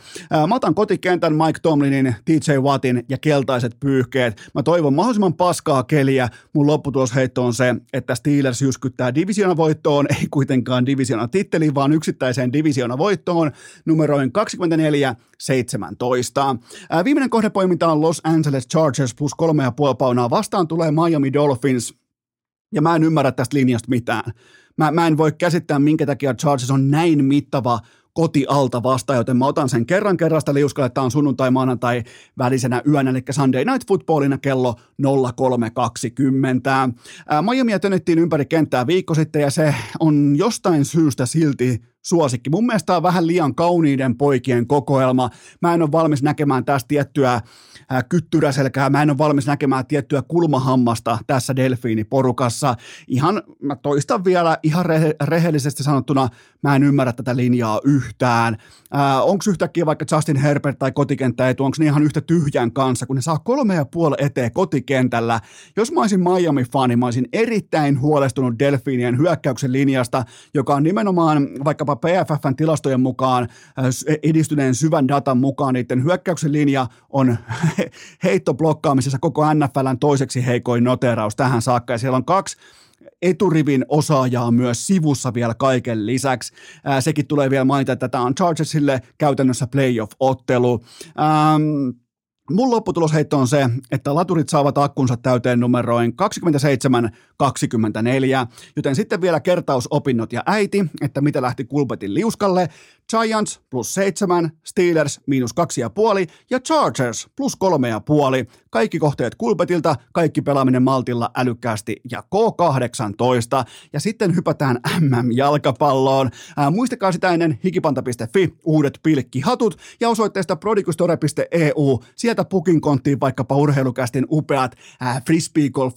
Mä otan kotikentän Mike Tomlinin, TJ Wattin ja keltaiset pyyhkeet. Mä toivon mahdollisimman paskaa keliä. Mun lopputulosheitto on se, että Steelers jyskyttää divisiona voittoon, ei kuitenkaan divisiona titteliin, vaan yksittäiseen divisiona voittoon numeroin 24-17. Viimeinen kohdepoiminta on Los Angeles Chargers plus kolme ja puoli paunaa. Vastaan tulee Miami Dolphins, ja mä en ymmärrä tästä linjasta mitään. Mä, mä en voi käsittää, minkä takia Chargers on näin mittava kotialta vasta, joten mä otan sen kerran kerrasta liuskalle, että on sunnuntai, maanantai välisenä yönä, eli Sunday Night Footballina kello 03.20. Miamia tönettiin ympäri kenttää viikko sitten, ja se on jostain syystä silti suosikki. Mun mielestä on vähän liian kauniiden poikien kokoelma. Mä en ole valmis näkemään tästä tiettyä kyttyräselkää. Mä en ole valmis näkemään tiettyä kulmahammasta tässä delfiiniporukassa. Ihan, mä toistan vielä ihan rehe- rehellisesti sanottuna, mä en ymmärrä tätä linjaa yhtään. Onko yhtäkkiä vaikka Justin Herbert tai kotikenttä etu, onko ne ihan yhtä tyhjän kanssa, kun ne saa kolme ja puoli eteen kotikentällä. Jos mä olisin Miami-fani, mä olisin erittäin huolestunut delfiinien hyökkäyksen linjasta, joka on nimenomaan vaikkapa PFFn tilastojen mukaan, edistyneen syvän datan mukaan, niiden hyökkäyksen linja on heittoblokkaamisessa koko NFLn toiseksi heikoin noteraus tähän saakka, ja siellä on kaksi eturivin osaajaa myös sivussa vielä kaiken lisäksi. Ää, sekin tulee vielä mainita, että tämä on Chargersille käytännössä playoff-ottelu. Ähm, Mun lopputulosheitto on se, että laturit saavat akkunsa täyteen numeroin 27-24, joten sitten vielä kertausopinnot ja äiti, että mitä lähti Kulpetin liuskalle. Giants plus 7, Steelers miinus 2,5 ja Chargers plus 3,5. Kaikki kohteet Kulpetilta, kaikki pelaaminen maltilla älykkäästi ja K18. Ja sitten hypätään MM-jalkapalloon. Ää, muistakaa sitä ennen hikipanta.fi, uudet pilkkihatut ja osoitteesta prodigustore.eu. Sieltä pukin konttiin vaikkapa urheilukästin upeat ää, frisbee golf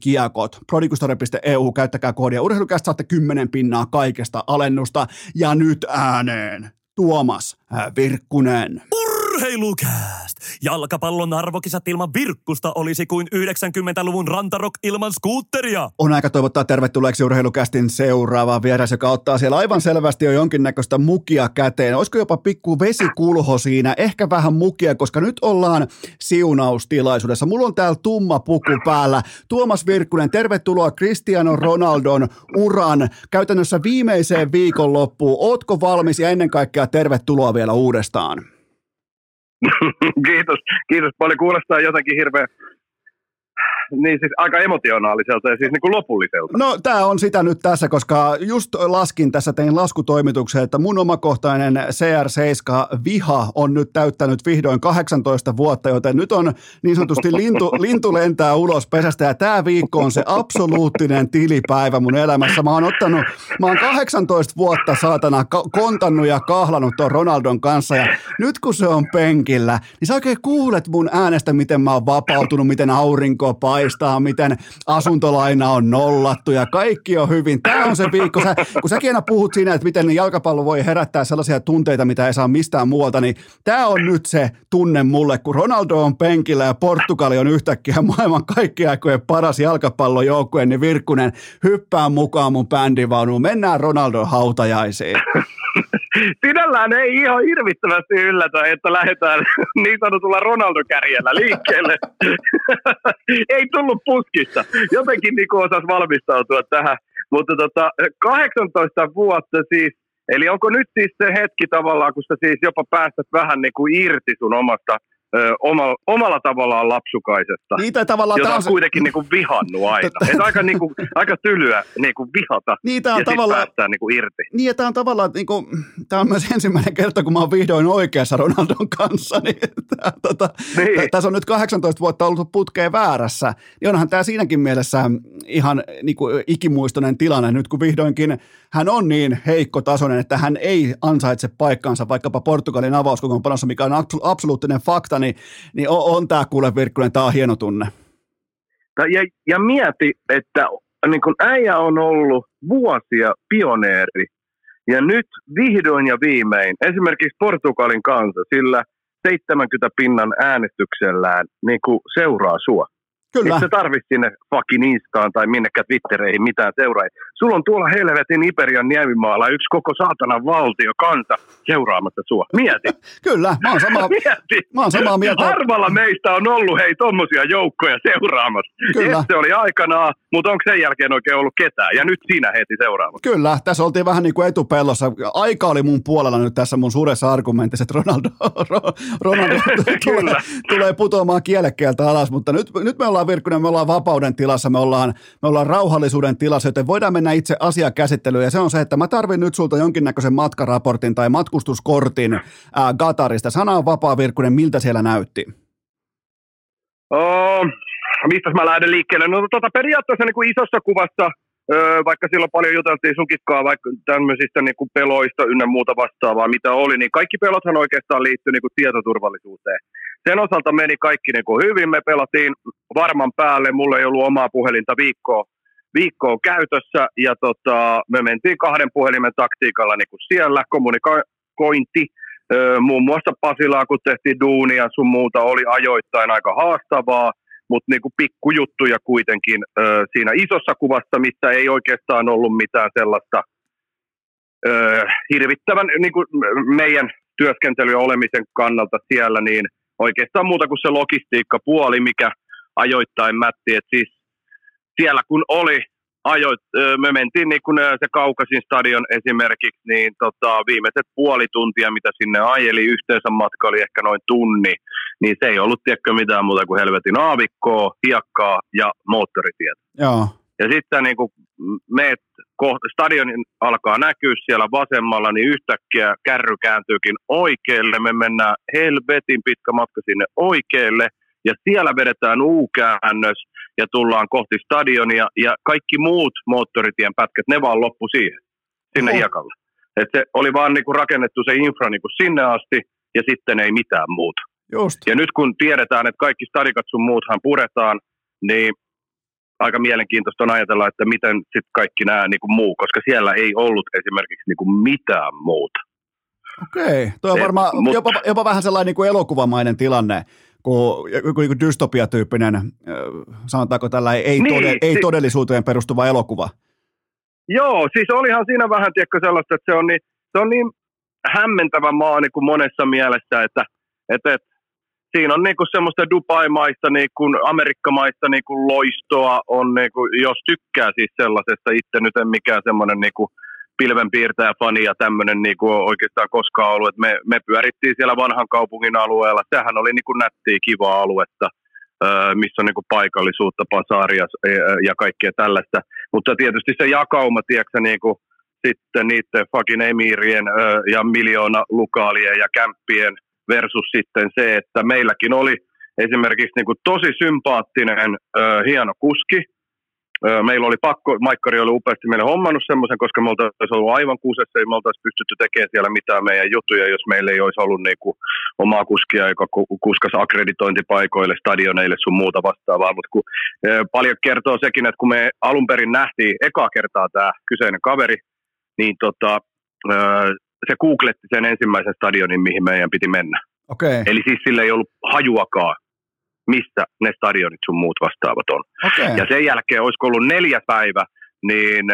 kiekot. prodigustore.eu, käyttäkää koodia urheilukästä, saatte 10 pinnaa kaikesta alennusta. Ja nyt ääneen Tuomas Virkkunen. Urheilukääst! Jalkapallon arvokisat ilman virkkusta olisi kuin 90-luvun rantarok ilman skuutteria. On aika toivottaa tervetulleeksi urheilukästin seuraava vieras, joka ottaa siellä aivan selvästi jo jonkinnäköistä mukia käteen. Olisiko jopa pikku vesikulho siinä, ehkä vähän mukia, koska nyt ollaan siunaustilaisuudessa. Mulla on täällä tumma puku päällä. Tuomas Virkkunen, tervetuloa Cristiano Ronaldon uran käytännössä viimeiseen viikonloppuun. Ootko valmis ja ennen kaikkea tervetuloa vielä uudestaan? Kiitos, kiitos paljon. Kuulostaa jotenkin hirveän niin siis aika emotionaaliselta ja siis niin kuin lopulliselta. No tämä on sitä nyt tässä, koska just laskin tässä, tein laskutoimituksen, että mun omakohtainen CR7 viha on nyt täyttänyt vihdoin 18 vuotta, joten nyt on niin sanotusti lintu, lintu lentää ulos pesästä ja tämä viikko on se absoluuttinen tilipäivä mun elämässä. Mä oon ottanut, mä oon 18 vuotta saatana kontannut ja kahlannut tuon Ronaldon kanssa ja nyt kun se on penkillä, niin sä oikein kuulet mun äänestä, miten mä oon vapautunut, miten aurinko paistaa paistaa, miten asuntolaina on nollattu ja kaikki on hyvin. Tämä on se viikko, sä, kun säkin aina puhut siinä, että miten jalkapallo voi herättää sellaisia tunteita, mitä ei saa mistään muualta, niin tämä on nyt se tunne mulle, kun Ronaldo on penkillä ja Portugali on yhtäkkiä maailman kaikkien aikojen paras jalkapallojoukkue, niin Virkkunen hyppää mukaan mun bändivaunuun. Mennään Ronaldo hautajaisiin. Sinällään ei ihan hirvittävästi yllätä, että lähdetään niin sanotulla Ronaldo-kärjellä liikkeelle. ei tullut puskista. Jotenkin niin osas valmistautua tähän. Mutta tota, 18 vuotta siis, eli onko nyt siis se hetki tavallaan, kun sä siis jopa päästät vähän niin kuin irti sun omasta ö, omalla, omalla tavallaan lapsukaisesta. Niitä tavallaan jota on se... kuitenkin niin kuin vihannut aina. Et aika, niin kuin, aika tylyä niin kuin vihata Niitä on ja tavallaan... päästään niin kuin irti. Niin tämä on tavallaan, niin kuin, tämä on myös ensimmäinen kerta, kun mä oon vihdoin oikeassa Ronaldon kanssa. Niin, tää, tota, niin. Tässä on nyt 18 vuotta ollut putkeen väärässä. Niin onhan tämä siinäkin mielessä ihan niin kuin ikimuistoinen tilanne nyt, kun vihdoinkin hän on niin heikko tasoinen, että hän ei ansaitse paikkaansa vaikkapa Portugalin avauskokoonpanossa, mikä on absoluuttinen fakta, niin, niin on, on tämä kuule Virkkunen, tämä on hieno tunne. Ja, ja mieti, että niin kun äijä on ollut vuosia pioneeri ja nyt vihdoin ja viimein esimerkiksi Portugalin kanssa sillä 70 pinnan äänestyksellään niin seuraa sua. Kyllä. Et sä tarvitse sinne fucking Instaan tai minnekään Twittereihin mitään seuraajia. Sulla on tuolla helvetin Iberian niemimaalla yksi koko saatanan valtio, kansa seuraamassa sua. Mieti. Kyllä, mä oon, samaa, Mieti. mä oon samaa mieltä. Harvalla meistä on ollut hei tommosia joukkoja seuraamassa. Kyllä. Se oli aikanaan, mutta onko sen jälkeen oikein ollut ketään? Ja nyt sinä heti seuraamassa. Kyllä, tässä oltiin vähän niin kuin etupellossa. Aika oli mun puolella nyt tässä mun suuressa argumentissa, että Ronaldo, Ronaldo tulee, Kyllä. tulee putoamaan kielekkeeltä alas, mutta nyt, nyt me ollaan Virkkunen, me ollaan vapauden tilassa, me ollaan, me ollaan rauhallisuuden tilassa, joten voidaan mennä itse asiakäsittelyyn ja se on se, että mä tarvin nyt sulta jonkinnäköisen matkaraportin tai matkustuskortin ää, Gatarista. Sana on vapaa Virkkunen, miltä siellä näytti? Oh, mistä mä lähden liikkeelle? No tota, periaatteessa niin kuin isossa kuvassa, öö, vaikka silloin paljon juteltiin sunkikkaa vaikka tämmöisistä niin kuin peloista ynnä muuta vastaavaa, mitä oli, niin kaikki pelothan oikeastaan liittyy niin kuin tietoturvallisuuteen. Sen osalta meni kaikki niin kuin hyvin, me pelattiin varman päälle, mulla ei ollut omaa puhelinta viikkoa, viikkoa käytössä, ja tota, me mentiin kahden puhelimen taktiikalla niin kuin siellä, kommunikointi, muun muassa Pasilaa, kun tehtiin duunia sun muuta, oli ajoittain aika haastavaa, mutta niinku pikkujuttuja kuitenkin siinä isossa kuvassa, missä ei oikeastaan ollut mitään sellaista hirvittävän niinku meidän työskentely ja olemisen kannalta siellä, niin oikeastaan muuta kuin se logistiikkapuoli, mikä ajoittain mätti, että siis siellä kun oli ajoit, me mentiin niin kun se Kaukasin stadion esimerkiksi, niin tota, viimeiset puoli tuntia, mitä sinne ajeli, yhteensä matka oli ehkä noin tunni, niin se ei ollut tiedäkö mitään muuta kuin helvetin aavikkoa, hiekkaa ja moottoritietä. Joo. Ja sitten niin kun meet, stadionin alkaa näkyä siellä vasemmalla, niin yhtäkkiä kärry kääntyykin oikealle. Me mennään helvetin pitkä matka sinne oikealle, ja siellä vedetään U-käännös, ja tullaan kohti stadionia, ja kaikki muut moottoritien pätkät, ne vaan loppu siihen, sinne Oho. hiekalle. Et se oli vaan niinku rakennettu se infra niinku sinne asti, ja sitten ei mitään muuta. Just. Ja nyt kun tiedetään, että kaikki stadikat sun muuthan puretaan, niin aika mielenkiintoista on ajatella, että miten sitten kaikki nämä niin kuin muu, koska siellä ei ollut esimerkiksi niin kuin mitään muuta. Okei, toi on varmaan mut- jopa, jopa vähän sellainen niin kuin elokuvamainen tilanne, kuin joku niin kuin dystopiatyyppinen, sanotaanko tällä ei, Niin, tode, ei si- todellisuuteen perustuva elokuva. Joo, siis olihan siinä vähän tiedätkö, sellaista, että se on niin, se on niin hämmentävä maa niin kuin monessa mielessä, että, että, että siinä on niin kuin semmoista Dubai-maista, niin kuin Amerikkamaista niin kuin loistoa on, niin kuin, jos tykkää siis sellaisesta, itse nyt en mikään semmoinen niin kuin pilvenpiirtäjä fani ja tämmöinen niin kuin oikeastaan koskaan ollut, me, me pyörittiin siellä vanhan kaupungin alueella, sehän oli niin kuin nättiä, kivaa aluetta, missä on niin paikallisuutta, pasaaria öö, ja kaikkea tällaista, mutta tietysti se jakauma, tiedätkö, niin sitten niiden fucking emirien öö, ja miljoona lukaalien ja kämppien versus sitten se, että meilläkin oli esimerkiksi niin kuin tosi sympaattinen, öö, hieno kuski. Öö, meillä oli pakko, Maikkari oli upeasti meille hommannut semmoisen, koska me oltaisiin ollut aivan kuusessa, ei me oltaisiin pystytty tekemään siellä mitään meidän juttuja, jos meillä ei olisi ollut niin kuin omaa kuskia, joka ku- kuskas akkreditointipaikoille, stadioneille sun muuta vastaavaa. Mutta kun, öö, paljon kertoo sekin, että kun me alun perin nähtiin ekaa kertaa tämä kyseinen kaveri, niin tota, se googletti sen ensimmäisen stadionin, mihin meidän piti mennä. Okei, Eli siis sillä ei ollut hajuakaan, mistä ne stadionit sun muut vastaavat on. okei. Ja sen jälkeen, olisiko ollut neljä päivä, niin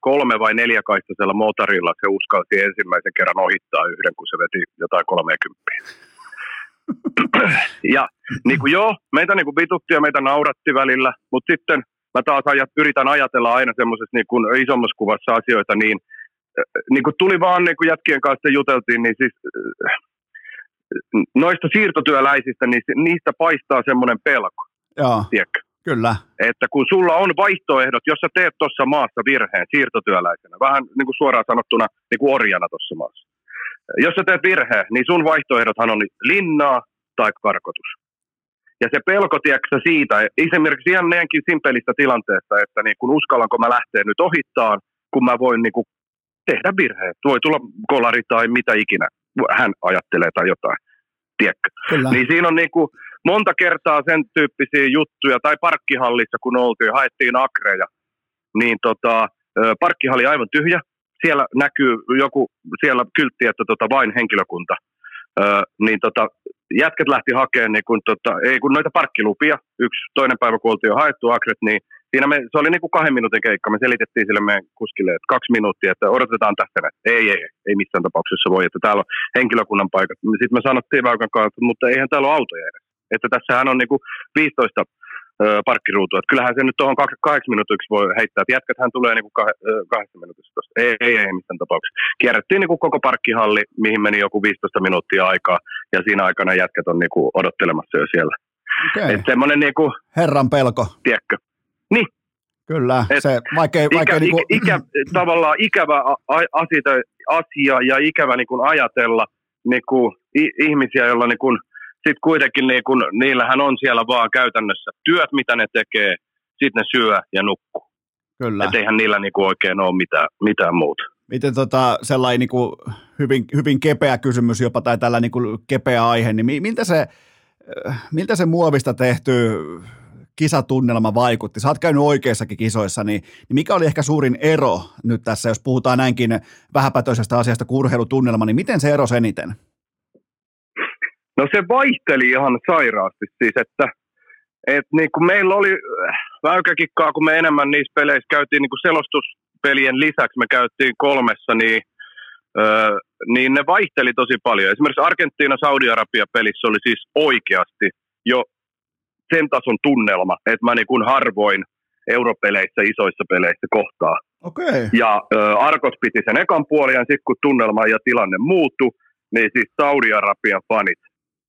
kolme vai neljäkaistaisella motorilla se uskalsi ensimmäisen kerran ohittaa yhden, kun se veti jotain 30. ja niin kuin joo, meitä niin kuin vitutti ja meitä nauratti välillä, mutta sitten mä taas ajat, yritän ajatella aina semmoisessa niin kuin isommassa kuvassa asioita, niin, niin kuin tuli vaan niin kuin jätkien kanssa juteltiin, niin siis ö, noista siirtotyöläisistä, niin niistä paistaa semmoinen pelko, Joo, tiedätkö? kyllä. että kun sulla on vaihtoehdot, jos sä teet tuossa maassa virheen siirtotyöläisenä, vähän niin kuin suoraan sanottuna niin kuin orjana tuossa maassa. Jos sä teet virheen, niin sun vaihtoehdothan on linnaa tai karkotus. Ja se pelko, tiedätkö, siitä, esimerkiksi ihan meidänkin simpelistä tilanteesta, että niin kun uskallanko mä lähteä nyt ohittaan, kun mä voin niin kuin tehdä virheen. Voi tulla kolari tai mitä ikinä hän ajattelee tai jotain. Tiedätkö? Kyllä. Niin siinä on niinku monta kertaa sen tyyppisiä juttuja, tai parkkihallissa kun oltiin, haettiin akreja. niin tota, parkkihalli aivan tyhjä. Siellä näkyy joku, siellä kyltti, että tota, vain henkilökunta. Öö, niin tota, jätket lähti hakemaan, niin kun, tota, ei kun noita parkkilupia, yksi toinen päivä kun oltiin jo haettu Akret, niin siinä me, se oli niin kuin kahden minuutin keikka. Me selitettiin sille meidän kuskille, että kaksi minuuttia, että odotetaan tässä. Ei, ei, ei missään tapauksessa voi, että täällä on henkilökunnan paikat. Sitten me sanottiin Väykän kanssa, mutta eihän täällä ole autoja edes. Että tässähän on niin kuin 15 parkkiruutua. Että kyllähän se nyt tuohon kahdeksan minuutiksi voi heittää, että jätkäthän tulee niin kuin kahdeksan minuutissa. Ei, ei, ei missään tapauksessa. Kierrettiin niin kuin koko parkkihalli, mihin meni joku 15 minuuttia aikaa, ja siinä aikana jätkät on niin kuin odottelemassa jo siellä. Okay. Että semmoinen niin kuin, Herran pelko. Tiedätkö? Niin. Kyllä, Et se vaikea, vaikea ikä, niin kuin... ikä, tavallaan ikävä asia, asia ja ikävä niin kuin ajatella niin kuin, ihmisiä, joilla niin kuin, sit kuitenkin niin kuin, niillähän on siellä vaan käytännössä työt, mitä ne tekee, sitten ne syö ja nukkuu. Kyllä. Et eihän niillä niin kuin oikein ole mitään, mitään muuta. Miten tota, sellainen niin kuin hyvin, hyvin kepeä kysymys jopa tai tällä niin kuin kepeä aihe, niin miltä se, miltä se muovista tehty kisatunnelma vaikutti? Sä oot käynyt oikeissakin kisoissa, niin, niin mikä oli ehkä suurin ero nyt tässä, jos puhutaan näinkin vähäpätöisestä asiasta kuin urheilutunnelma, niin miten se ero eniten? No se vaihteli ihan sairaasti siis, että et niin kuin meillä oli äh, väykäkikkaa, kun me enemmän niissä peleissä käytiin niin kuin selostuspelien lisäksi, me käytiin kolmessa, niin, öö, niin ne vaihteli tosi paljon. Esimerkiksi Argentiina-Saudi-Arabia-pelissä oli siis oikeasti jo sen tason tunnelma, että mä niin kuin harvoin europeleissä, isoissa peleissä kohtaa. Okay. Ja ö, Arkos piti sen ekan puolen, ja sitten kun tunnelma ja tilanne muuttui, niin siis Saudi-Arabian fanit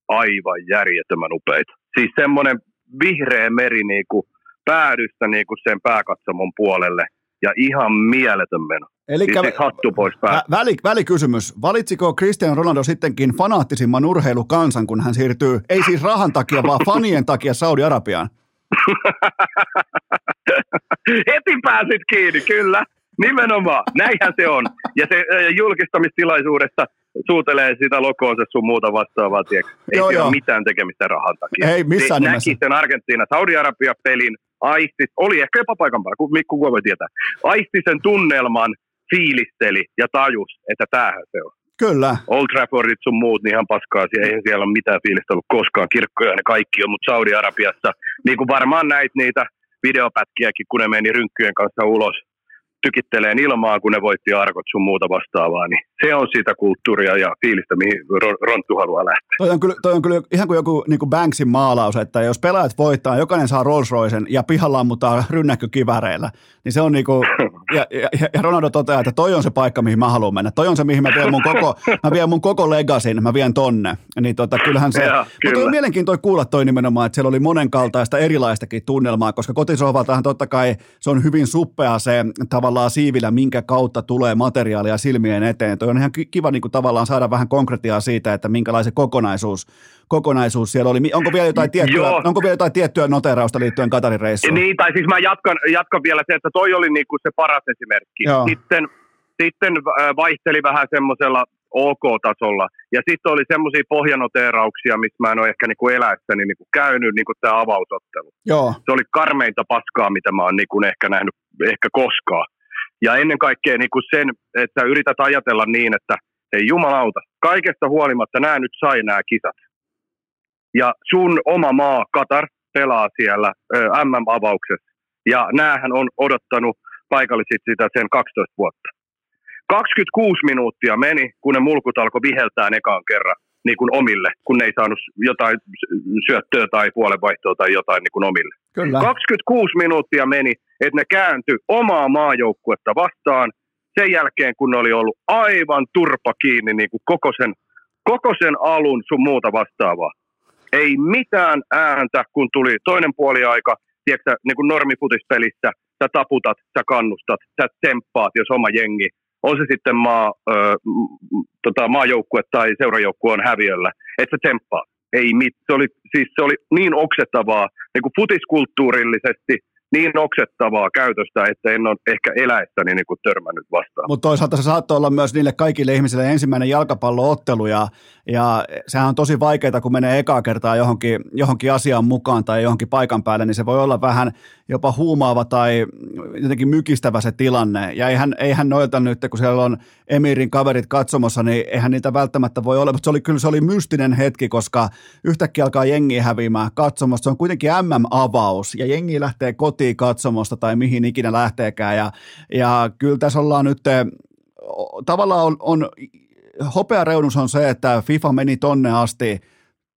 aivan järjettömän upeita. Siis semmoinen vihreä meri niin kuin päädystä niin kuin sen pääkatsomon puolelle, ja ihan mieletön meno. Eli siis hattu pois pää. Väli, välikysymys. Valitsiko Cristiano Ronaldo sittenkin fanaattisimman urheilukansan, kun hän siirtyy, ei siis rahan takia, vaan fanien takia Saudi-Arabiaan? Heti pääsit kiinni, kyllä. Nimenomaan, näinhän se on. Ja se julkistamistilaisuudesta suutelee sitä lokoonsa sun muuta vastaavaa, tiedätkö? Ei joo, ole mitään tekemistä rahan takia. Ei missään se nimessä. Näki sen Argentiina Saudi-Arabia-pelin, aisti, oli ehkä jopa paikan päällä, kun Mikko voi tietää, aisti sen tunnelman, fiilisteli ja tajus, että tämähän se on. Kyllä. Old Traffordit sun muut, niin ihan paskaa. Eihän siellä ole mitään fiilistä ollut koskaan. Kirkkoja ne kaikki on, mutta Saudi-Arabiassa, niin kuin varmaan näit niitä videopätkiäkin, kun ne meni rynkkyjen kanssa ulos tykittelee ilmaa, kun ne voitti arkot sun muuta vastaavaa, niin se on sitä kulttuuria ja fiilistä, mihin Ronttu haluaa lähteä. Toi on kyllä, toi on kyllä ihan kuin joku niin kuin Banksin maalaus, että jos pelaajat voittaa, jokainen saa Rolls Roycen ja pihalla ammuttaa rynnäkkökiväreillä, niin se on niin kuin, ja, ja, ja, Ronaldo toteaa, että toi on se paikka, mihin mä haluan mennä. Toi on se, mihin mä vien mun koko, mä vien mun koko legasin, mä vien tonne. Niin tota, kyllähän se, ja, mutta on mielenkiintoista kuulla toi nimenomaan, että siellä oli monenkaltaista erilaistakin tunnelmaa, koska kotisohvaltahan totta kai se on hyvin suppea se tavallaan siivillä, minkä kautta tulee materiaalia silmien eteen. Toi on ihan kiva niin kuin tavallaan saada vähän konkretiaa siitä, että minkälainen kokonaisuus, kokonaisuus siellä oli. Onko vielä jotain tiettyä, onko vielä jotain tiettyä noterausta liittyen Katarin reissuun? Niin, tai siis mä jatkan, jatkan vielä se, että toi oli niin kuin se paras esimerkki. Joo. Sitten, sitten äh, vaihteli vähän semmoisella OK-tasolla. Ja sitten oli semmoisia pohjanoteerauksia, missä mä en ole ehkä niinku eläessäni niinku käynyt, niin kuin tämä avausottelu. Joo. Se oli karmeinta paskaa, mitä mä oon niinku ehkä nähnyt ehkä koskaan. Ja ennen kaikkea niin kuin sen, että sä yrität ajatella niin, että hei jumalauta, kaikesta huolimatta nämä nyt sai nämä kisat. Ja sun oma maa, Katar, pelaa siellä MM-avauksessa. Ja näähän on odottanut paikallisit sitä sen 12 vuotta. 26 minuuttia meni, kun ne mulkut alkoi viheltää ekaan kerran niin kuin omille, kun ne ei saanut jotain syöttöä tai puolenvaihtoa tai jotain niin kuin omille. Kyllä. 26 minuuttia meni, että ne kääntyi omaa maajoukkuetta vastaan sen jälkeen, kun ne oli ollut aivan turpa kiinni niin kuin koko, sen, koko sen alun sun muuta vastaavaa. Ei mitään ääntä, kun tuli toinen puoli aika, tiedätkö, niin kuin normifutispelissä, sä taputat, sä kannustat, sä temppaat, jos oma jengi on se sitten maa, ö, tota, maajoukkue tai seurajoukkue on häviöllä, että se temppaa. Ei mit, se oli, siis se oli niin oksettavaa niin kuin futiskulttuurillisesti niin oksettavaa käytöstä, että en ole ehkä eläessäni niin kuin törmännyt vastaan. Mutta toisaalta se saattoi olla myös niille kaikille ihmisille ensimmäinen jalkapalloottelu ja, ja sehän on tosi vaikeaa, kun menee ekaa kertaa johonkin, johonkin asiaan mukaan tai johonkin paikan päälle, niin se voi olla vähän jopa huumaava tai jotenkin mykistävä se tilanne. Ja eihän, eihän noilta nyt, kun siellä on Emirin kaverit katsomassa, niin eihän niitä välttämättä voi olla, mutta se oli kyllä se oli mystinen hetki, koska yhtäkkiä alkaa jengi häviämään katsomassa. Se on kuitenkin MM-avaus ja jengi lähtee kotiin katsomosta tai mihin ikinä lähteekään. Ja, ja kyllä tässä ollaan nyt, tavallaan on, on hopeareunus on se, että FIFA meni tonne asti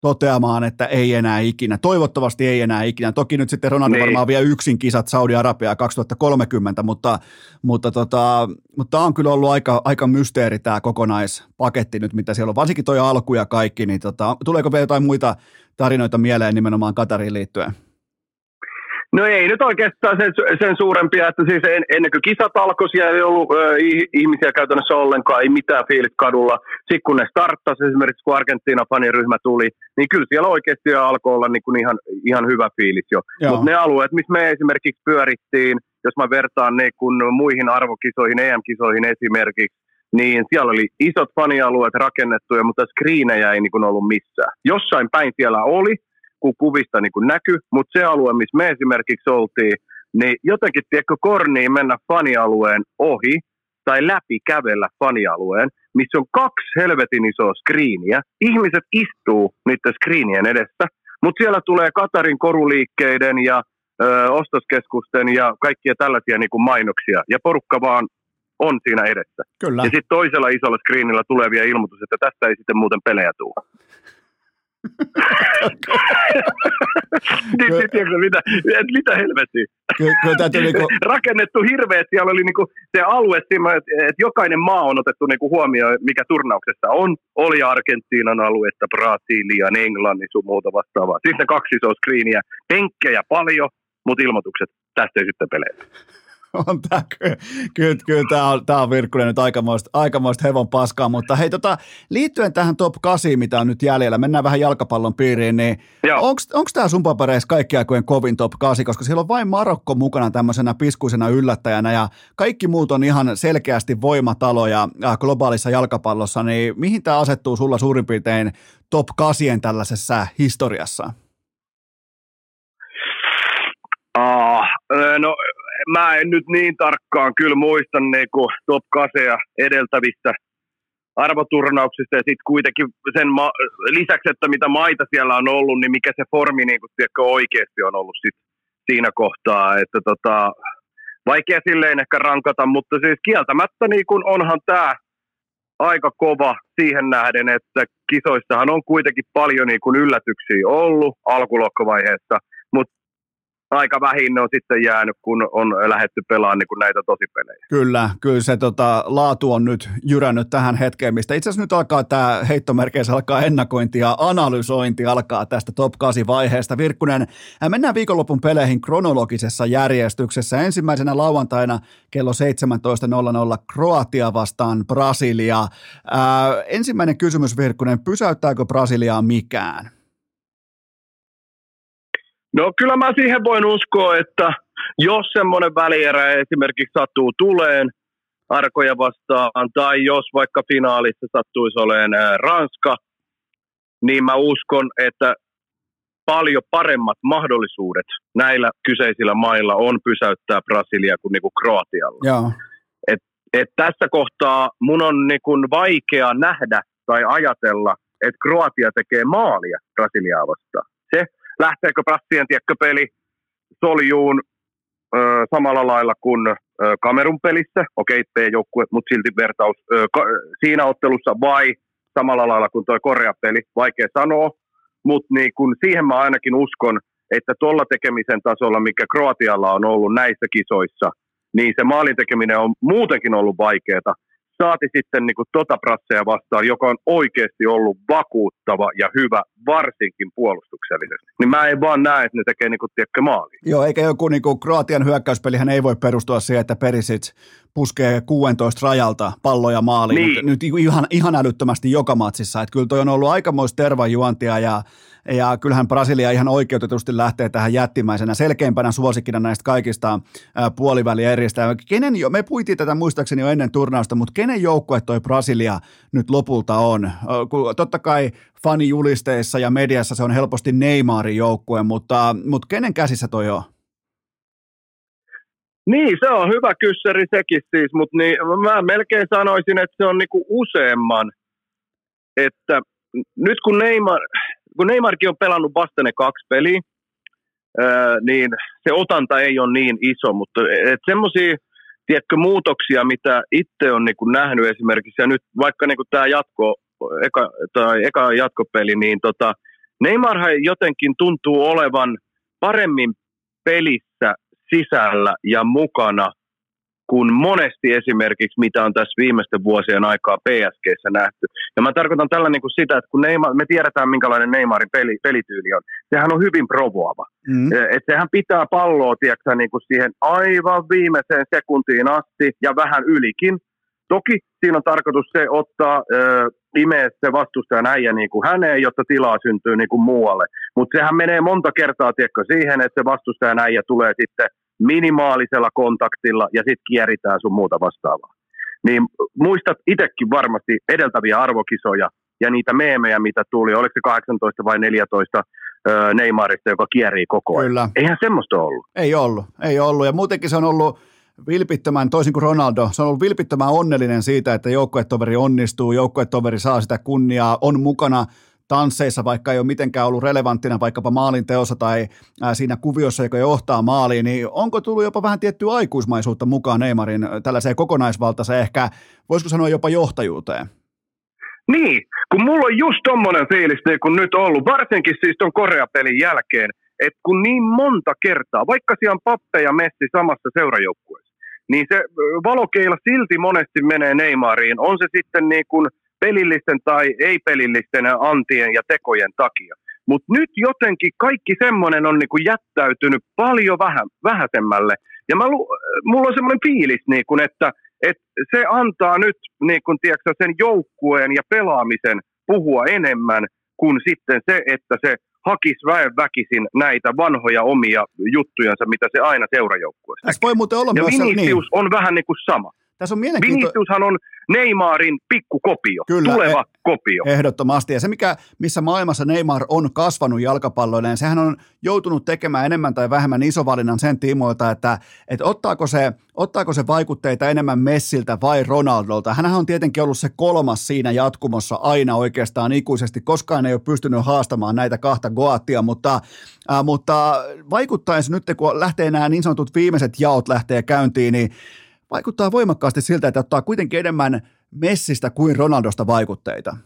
toteamaan, että ei enää ikinä. Toivottavasti ei enää ikinä. Toki nyt sitten Ronaldo niin. varmaan vie yksin kisat Saudi-Arabiaa 2030, mutta, mutta, tota, mutta tämä on kyllä ollut aika, aika mysteeri tämä kokonaispaketti nyt, mitä siellä on. Varsinkin toi alku ja kaikki, niin tota, tuleeko vielä jotain muita tarinoita mieleen nimenomaan Katariin liittyen? No ei nyt oikeastaan sen, sen suurempia, että siis en, ennen kuin kisat alkoi, siellä ei ollut ö, ihmisiä käytännössä ollenkaan, ei mitään fiilit kadulla. Sitten kun ne starttasi esimerkiksi, kun Argentiina-faniryhmä tuli, niin kyllä siellä oikeasti alkoi olla niin kuin ihan, ihan hyvä fiilis jo. Mutta ne alueet, missä me esimerkiksi pyörittiin, jos mä vertaan ne kun muihin arvokisoihin, EM-kisoihin esimerkiksi, niin siellä oli isot fanialueet rakennettuja, mutta screenejä ei niin kuin ollut missään. Jossain päin siellä oli, kuvista niin kuin näkyy, mutta se alue, missä me esimerkiksi oltiin, niin jotenkin, tiedätkö, korniin mennä fanialueen ohi tai läpi kävellä fanialueen, missä on kaksi helvetin isoa skriiniä. Ihmiset istuu niiden skriinien edessä, mutta siellä tulee Katarin koruliikkeiden ja ö, ostoskeskusten ja kaikkia tällaisia niin kuin mainoksia, ja porukka vaan on siinä edessä. Kyllä. Ja sitten toisella isolla screenillä tulee vielä ilmoitus, että tästä ei sitten muuten pelejä tule niin, niin, tiedätkö, mitä, mitä helvettiä? Kyllä, kyllä niinku... Rakennettu hirveät, siellä oli niinku se alue, että jokainen maa on otettu niinku huomioon, mikä turnauksessa on. Oli Argentiinan aluetta, Brasilian, Englannin sun muuta vastaavaa. Siis ne kaksi isoa screeniä, penkkejä paljon, mutta ilmoitukset, tästä ei sitten pelejä. On tämä, kyllä, kyllä tämä on, tämä on Virkkunen nyt aikamoista, aikamoista hevon paskaa, mutta hei tota, liittyen tähän top 8, mitä on nyt jäljellä, mennään vähän jalkapallon piiriin, niin onko tämä sun papereissa kaikki aikojen kovin top 8, koska siellä on vain Marokko mukana tämmöisenä piskuisena yllättäjänä ja kaikki muut on ihan selkeästi voimataloja globaalissa jalkapallossa, niin mihin tämä asettuu sulla suurin piirtein top 8 tällaisessa historiassa? Ah, no mä en nyt niin tarkkaan kyllä muista niin kuin top 8 edeltävistä arvoturnauksista. Ja sitten kuitenkin sen ma- lisäksi, että mitä maita siellä on ollut, niin mikä se formi niin kuin, tiedätkö, oikeasti on ollut sit siinä kohtaa, että tota, vaikea silleen ehkä rankata, mutta siis kieltämättä niin kuin onhan tämä aika kova siihen nähden, että kisoissahan on kuitenkin paljon niin kuin yllätyksiä ollut alkulokkovaiheessa, aika vähin on sitten jäänyt, kun on lähetty pelaamaan niin kuin näitä tosipelejä. Kyllä, kyllä se tota, laatu on nyt jyrännyt tähän hetkeen, mistä itse asiassa nyt alkaa tämä heittomerkeissä alkaa ennakointi ja analysointi alkaa tästä top 8 vaiheesta. Virkkunen, äh, mennään viikonlopun peleihin kronologisessa järjestyksessä. Ensimmäisenä lauantaina kello 17.00 Kroatia vastaan Brasilia. Ää, äh, ensimmäinen kysymys Virkkunen, pysäyttääkö Brasiliaa mikään? No kyllä mä siihen voin uskoa, että jos semmoinen välierä esimerkiksi sattuu tuleen arkoja vastaan, tai jos vaikka finaalissa sattuisi olemaan Ranska, niin mä uskon, että paljon paremmat mahdollisuudet näillä kyseisillä mailla on pysäyttää Brasilia kuin niinku Kroatialla. Joo. Et, et tässä kohtaa mun on niinku vaikea nähdä tai ajatella, että Kroatia tekee maalia Brasiliaa vastaan. Se lähteekö Brassien tiekkopeli soljuun ö, samalla lailla kuin ö, Kamerun pelissä, okei, joukkue mutta silti vertaus ö, ka, siinä ottelussa, vai samalla lailla kuin tuo Korea-peli, vaikea sanoa, mutta niin kun siihen mä ainakin uskon, että tuolla tekemisen tasolla, mikä Kroatialla on ollut näissä kisoissa, niin se maalin tekeminen on muutenkin ollut vaikeaa, saati sitten niin kuin tota prasseja vastaan, joka on oikeasti ollut vakuuttava ja hyvä, varsinkin puolustuksellisesti. Niin mä en vaan näe, että ne tekee niin kuin, tiedätkö, maali. Joo, eikä joku niin kuin Kroatian hyökkäyspelihän ei voi perustua siihen, että Perisic puskee 16 rajalta palloja maaliin Niin. nyt ihan, ihan älyttömästi joka matsissa. Että kyllä toi on ollut aikamoista tervajuontia ja, ja kyllähän Brasilia ihan oikeutetusti lähtee tähän jättimäisenä selkeimpänä suosikkina näistä kaikista ää, puolivälieristä. Kenen jo, me puitiin tätä muistaakseni jo ennen turnausta, mutta kenen joukkue toi Brasilia nyt lopulta on? Totta kai fanijulisteissa ja mediassa se on helposti Neymarin joukkue, mutta, mutta kenen käsissä toi on? Niin, se on hyvä kyssäri sekin siis, mutta niin, mä melkein sanoisin, että se on niinku useamman. Että nyt kun Neymar, kun Neymarkin on pelannut vasta ne kaksi peliä, ää, niin se otanta ei ole niin iso, mutta semmoisia tiedätkö, muutoksia, mitä itse on niinku nähnyt esimerkiksi, ja nyt vaikka niinku tämä jatko, eka, tai eka jatkopeli, niin tota, Neymarhan jotenkin tuntuu olevan paremmin pelissä sisällä ja mukana kuin monesti esimerkiksi, mitä on tässä viimeisten vuosien aikaa PSGssä nähty. Ja mä tarkoitan tällä niin kuin sitä, että kun Neymar, me tiedetään minkälainen Neymarin peli, pelityyli on, sehän on hyvin provoava. Mm. Että sehän pitää palloa tiedätkö, niin kuin siihen aivan viimeiseen sekuntiin asti ja vähän ylikin. Toki siinä on tarkoitus se ottaa, ö, imeä se vastustajan äijä niin kuin häneen, jotta tilaa syntyy niin kuin muualle. Mutta sehän menee monta kertaa tiedätkö, siihen, että se vastustajan äijä tulee sitten minimaalisella kontaktilla ja sitten kieritään sun muuta vastaavaa. Niin muistat itsekin varmasti edeltäviä arvokisoja ja niitä meemejä, mitä tuli, oliko se 18 vai 14 ö, Neymarista, joka kierii koko ajan. Kyllä. Eihän semmoista ollut. Ei ollut, ei ollut. Ja muutenkin se on ollut vilpittömän, toisin kuin Ronaldo, se on ollut vilpittömän onnellinen siitä, että joukkuetoveri onnistuu, joukkuetoveri saa sitä kunniaa, on mukana tansseissa, vaikka ei ole mitenkään ollut relevanttina vaikkapa maalin teossa tai siinä kuviossa, joka johtaa maaliin, niin onko tullut jopa vähän tiettyä aikuismaisuutta mukaan Neymarin tällaiseen kokonaisvaltaiseen ehkä, voisiko sanoa jopa johtajuuteen? Niin, kun mulla on just tommonen fiilis niin kun nyt ollut, varsinkin siis ton Korea-pelin jälkeen, että kun niin monta kertaa, vaikka siellä on Pappe ja Messi samassa seurajoukkueessa, niin se valokeila silti monesti menee Neymariin, on se sitten niin kuin pelillisten tai ei-pelillisten antien ja tekojen takia. Mutta nyt jotenkin kaikki semmoinen on niinku jättäytynyt paljon vähän, vähäisemmälle. Ja mä, lu- mulla on semmoinen fiilis, niinku, että, että se antaa nyt niinku, tiedätkö, sen joukkueen ja pelaamisen puhua enemmän kuin sitten se, että se hakisi väen väkisin näitä vanhoja omia juttujansa, mitä se aina seurajoukkueessa Tässä voi muuten olla Ja myös se, Vinicius niin, on vähän niin kuin sama. Tässä on mielenkiintoista. Viniciushan on Neymarin pikkukopio, Kyllä, tuleva kopio. Ehdottomasti. Ja se, mikä, missä maailmassa Neymar on kasvanut jalkapalloilleen, sehän on joutunut tekemään enemmän tai vähemmän isovalinnan sen tiimoilta, että, että ottaako, se, ottaako se vaikutteita enemmän Messiltä vai Ronaldolta. Hänhän on tietenkin ollut se kolmas siinä jatkumossa aina oikeastaan ikuisesti. Koskaan ei ole pystynyt haastamaan näitä kahta Goattia, mutta, äh, mutta vaikuttaisi nyt, kun lähtee nämä niin sanotut viimeiset jaot lähtee käyntiin, niin vaikuttaa voimakkaasti siltä, että ottaa kuitenkin enemmän Messistä kuin Ronaldosta vaikutteita.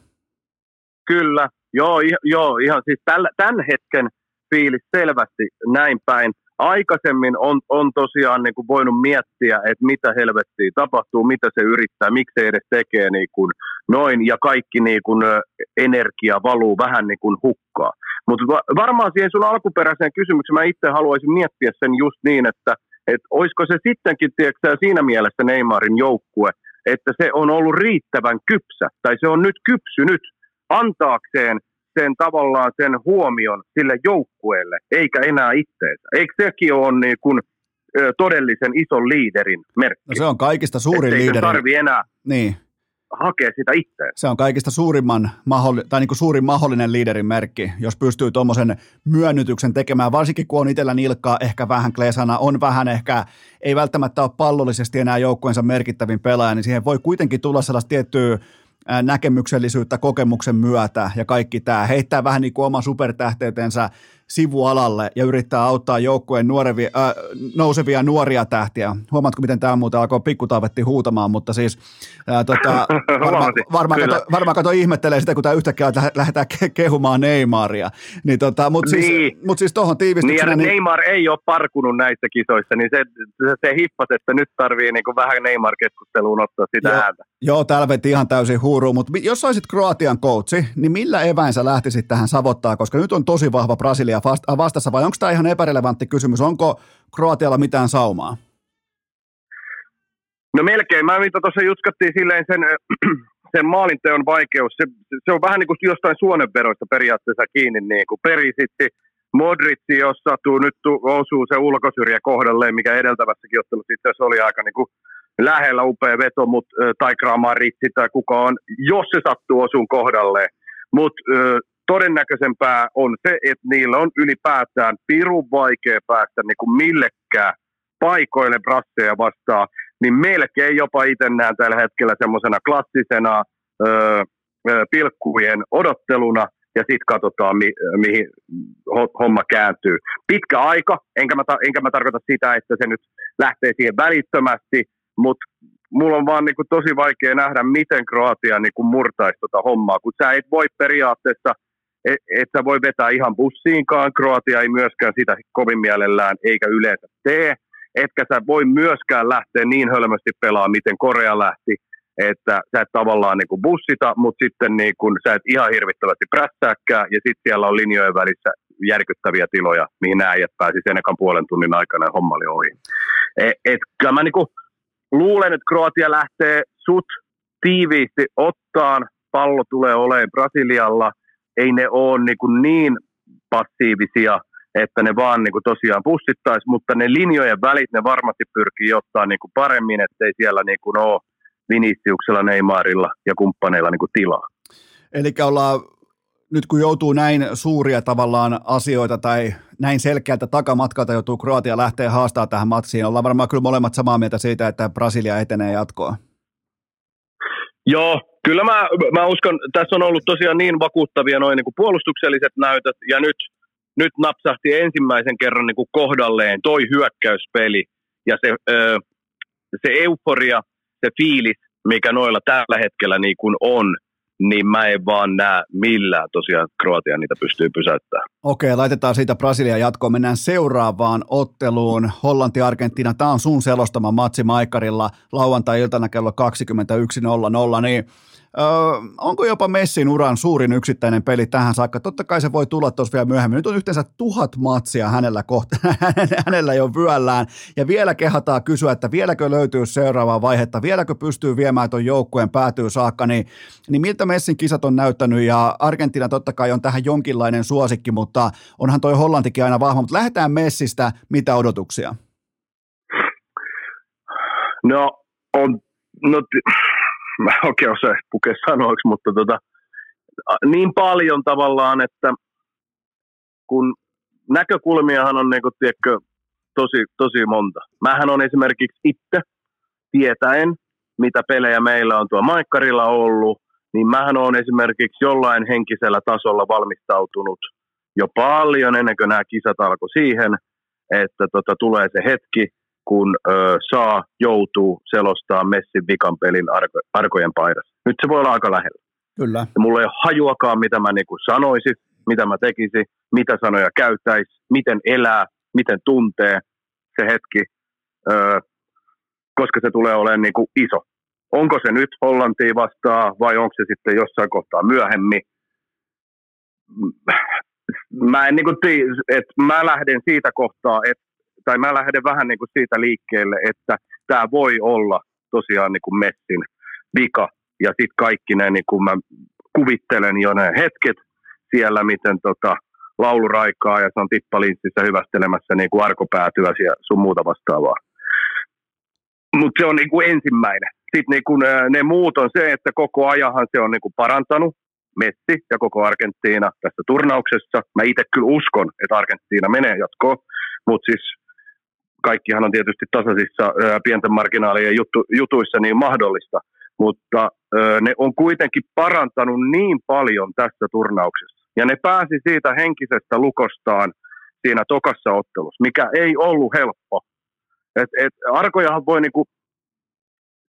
Kyllä, joo, joo, ihan siis tämän hetken fiilis selvästi näin päin. Aikaisemmin on, on tosiaan niin kuin voinut miettiä, että mitä helvettiä tapahtuu, mitä se yrittää, miksi se edes tekee niin kuin noin, ja kaikki niin kuin, energia valuu vähän niin kuin hukkaa. Mutta va- varmaan siihen sun alkuperäiseen kysymykseen mä itse haluaisin miettiä sen just niin, että et olisiko se sittenkin tiedätkö, siinä mielessä Neymarin joukkue, että se on ollut riittävän kypsä, tai se on nyt kypsynyt antaakseen sen tavallaan sen huomion sille joukkueelle, eikä enää itteensä. Eikö sekin ole niin kuin, todellisen ison liiderin merkki? No se on kaikista suurin Ettei liideri. tarvi enää Niin, hakea sitä itseensä. se on kaikista suurimman maholli- tai niin kuin suurin mahdollinen liiderin merkki, jos pystyy tuommoisen myönnytyksen tekemään, varsinkin kun on itsellä nilkkaa ehkä vähän kleesana, on vähän ehkä, ei välttämättä ole pallollisesti enää joukkueensa merkittävin pelaaja, niin siihen voi kuitenkin tulla sellaista tiettyä näkemyksellisyyttä kokemuksen myötä ja kaikki tämä. Heittää vähän niin kuin oman supertähteytensä sivualalle ja yrittää auttaa joukkueen nuorevia, äh, nousevia nuoria tähtiä. Huomaatko, miten tämä muuten alkoi pikkutaavetti huutamaan, mutta siis ää, tota, varma, varmaan, kyllä. kato, varmaan kato ihmettelee sitä, kun tämä yhtäkkiä lähdetään ke- kehumaan Neymaria. Niin tota, mutta siis, Niin. mut siis tuohon Niin, tiivistyksenä, ja niin, Neymar ei ole parkunut näissä kisoissa, niin se, se, se hippas, että nyt tarvii niin kuin vähän Neymar-keskusteluun ottaa sitä Joo. ääntä. joo, täällä veti ihan täysin huuruun, mutta jos saisit Kroatian coachi, niin millä eväin sä lähtisit tähän savottaa, koska nyt on tosi vahva Brasilia äh, vastassa, vai onko tämä ihan epärelevantti kysymys, onko Kroatialla mitään saumaa? No melkein. Mä mitä tuossa jutkattiin silleen sen, sen maalinteon vaikeus. Se, se, on vähän niin kuin jostain suonenveroista periaatteessa kiinni. Niin kuin perisitti, Modritsi, jos sattuu nyt osuu se ulkosyrjä kohdalleen, mikä edeltävässäkin ottelussa itse asiassa oli aika niin kuin lähellä upea veto, mut, tai Kramaritsi tai kuka on, jos se sattuu osuun kohdalleen. Mutta todennäköisempää on se, että niillä on ylipäätään pirun vaikea päästä niin kuin millekään paikoille brasseja vastaan, niin melkein jopa itse näen tällä hetkellä semmoisena klassisena öö, pilkkujen odotteluna, ja sitten katsotaan, mi, mihin homma kääntyy. Pitkä aika, enkä mä, enkä mä tarkoita sitä, että se nyt lähtee siihen välittömästi, mutta mulla on vaan niinku tosi vaikea nähdä, miten Kroatia niinku murtaisi tota hommaa, kun sä et voi periaatteessa, et, et sä voi vetää ihan bussiinkaan, Kroatia ei myöskään sitä kovin mielellään eikä yleensä tee, etkä sä voi myöskään lähteä niin hölmösti pelaamaan, miten Korea lähti, että sä et tavallaan niin kuin bussita, mutta sitten niin kuin, sä et ihan hirvittävästi prässääkään, ja sitten siellä on linjojen välissä järkyttäviä tiloja, mihin nämä äijät pääsi sen ekan puolen tunnin aikana ja homma oli ohi. Et, et, kyllä mä niin kuin, luulen, että Kroatia lähtee sut tiiviisti ottaan, pallo tulee olemaan Brasilialla, ei ne ole niin, kuin niin passiivisia, että ne vaan niin kuin tosiaan pussittaisi, mutta ne linjojen välit ne varmasti pyrkii ottaa niin kuin paremmin, ettei siellä niin kuin ole Viniciuksella, Neymarilla ja kumppaneilla niin kuin tilaa. Eli ollaan nyt kun joutuu näin suuria tavallaan asioita tai näin selkeältä takamatkalta joutuu Kroatia lähteä haastaa tähän matsiin, ollaan varmaan kyllä molemmat samaa mieltä siitä, että Brasilia etenee jatkoa. Joo, kyllä mä, mä uskon, tässä on ollut tosiaan niin vakuuttavia noin niin kuin puolustukselliset näytöt, ja nyt, nyt napsahti ensimmäisen kerran niin kuin kohdalleen toi hyökkäyspeli, ja se, ö, se euforia, se fiilis, mikä noilla tällä hetkellä niin kuin on, niin mä en vaan näe millään tosiaan Kroatia niitä pystyy pysäyttämään. Okei, laitetaan siitä Brasilia jatkoon. Mennään seuraavaan otteluun. Hollanti-Argentiina, tämä on sun selostama matsi Maikarilla lauantai-iltana kello 21.00, niin Öö, onko jopa Messin uran suurin yksittäinen peli tähän saakka? Totta kai se voi tulla tuossa vielä myöhemmin. Nyt on yhteensä tuhat matsia hänellä, kohta, hänellä jo vyöllään. Ja vielä kehataan kysyä, että vieläkö löytyy seuraavaa vaihetta, vieläkö pystyy viemään tuon joukkueen päätyy saakka. Niin, niin miltä Messin kisat on näyttänyt? Ja Argentiina totta kai on tähän jonkinlainen suosikki, mutta onhan toi Hollantikin aina vahva. Mutta lähdetään Messistä, mitä odotuksia? No, on, no mä oikein osaa pukea sanoiksi, mutta tota, niin paljon tavallaan, että kun näkökulmiahan on niin kuin, tiedätkö, tosi, tosi monta. Mähän on esimerkiksi itse tietäen, mitä pelejä meillä on tuo Maikkarilla ollut, niin mähän on esimerkiksi jollain henkisellä tasolla valmistautunut jo paljon ennen kuin nämä kisat alkoi siihen, että tota, tulee se hetki, kun ö, saa, joutuu selostaa Messin vikan pelin arko, arkojen paidassa. Nyt se voi olla aika lähellä. Kyllä. Ja mulla ei ole hajuakaan, mitä mä niin sanoisin, mitä mä tekisin, mitä sanoja käyttäisi, miten elää, miten tuntee se hetki, ö, koska se tulee olemaan niin kuin iso. Onko se nyt Hollantia vastaan vai onko se sitten jossain kohtaa myöhemmin? Mä en niin kuin tii, että mä lähden siitä kohtaa, että tai mä lähden vähän niin kuin siitä liikkeelle, että tämä voi olla tosiaan niin kuin Messin vika. Ja sitten kaikki ne, niin kuin mä kuvittelen jo ne hetket siellä, miten tota, lauluraikaa ja se on tippalinssissä hyvästelemässä niin kuin arkopäätyä ja sun muuta vastaavaa. Mutta se on niin kuin ensimmäinen. Sitten niin kuin ne muut on se, että koko ajahan se on niin kuin parantanut Messi ja koko Argentiina tässä turnauksessa. Mä itse kyllä uskon, että Argentiina menee jatkoon, mutta siis kaikkihan on tietysti tasaisissa pienten marginaalien jutu, jutuissa niin mahdollista, mutta ne on kuitenkin parantanut niin paljon tässä turnauksessa. Ja ne pääsi siitä henkisestä lukostaan siinä tokassa ottelussa, mikä ei ollut helppo. Et, et Arkojahan voi niinku,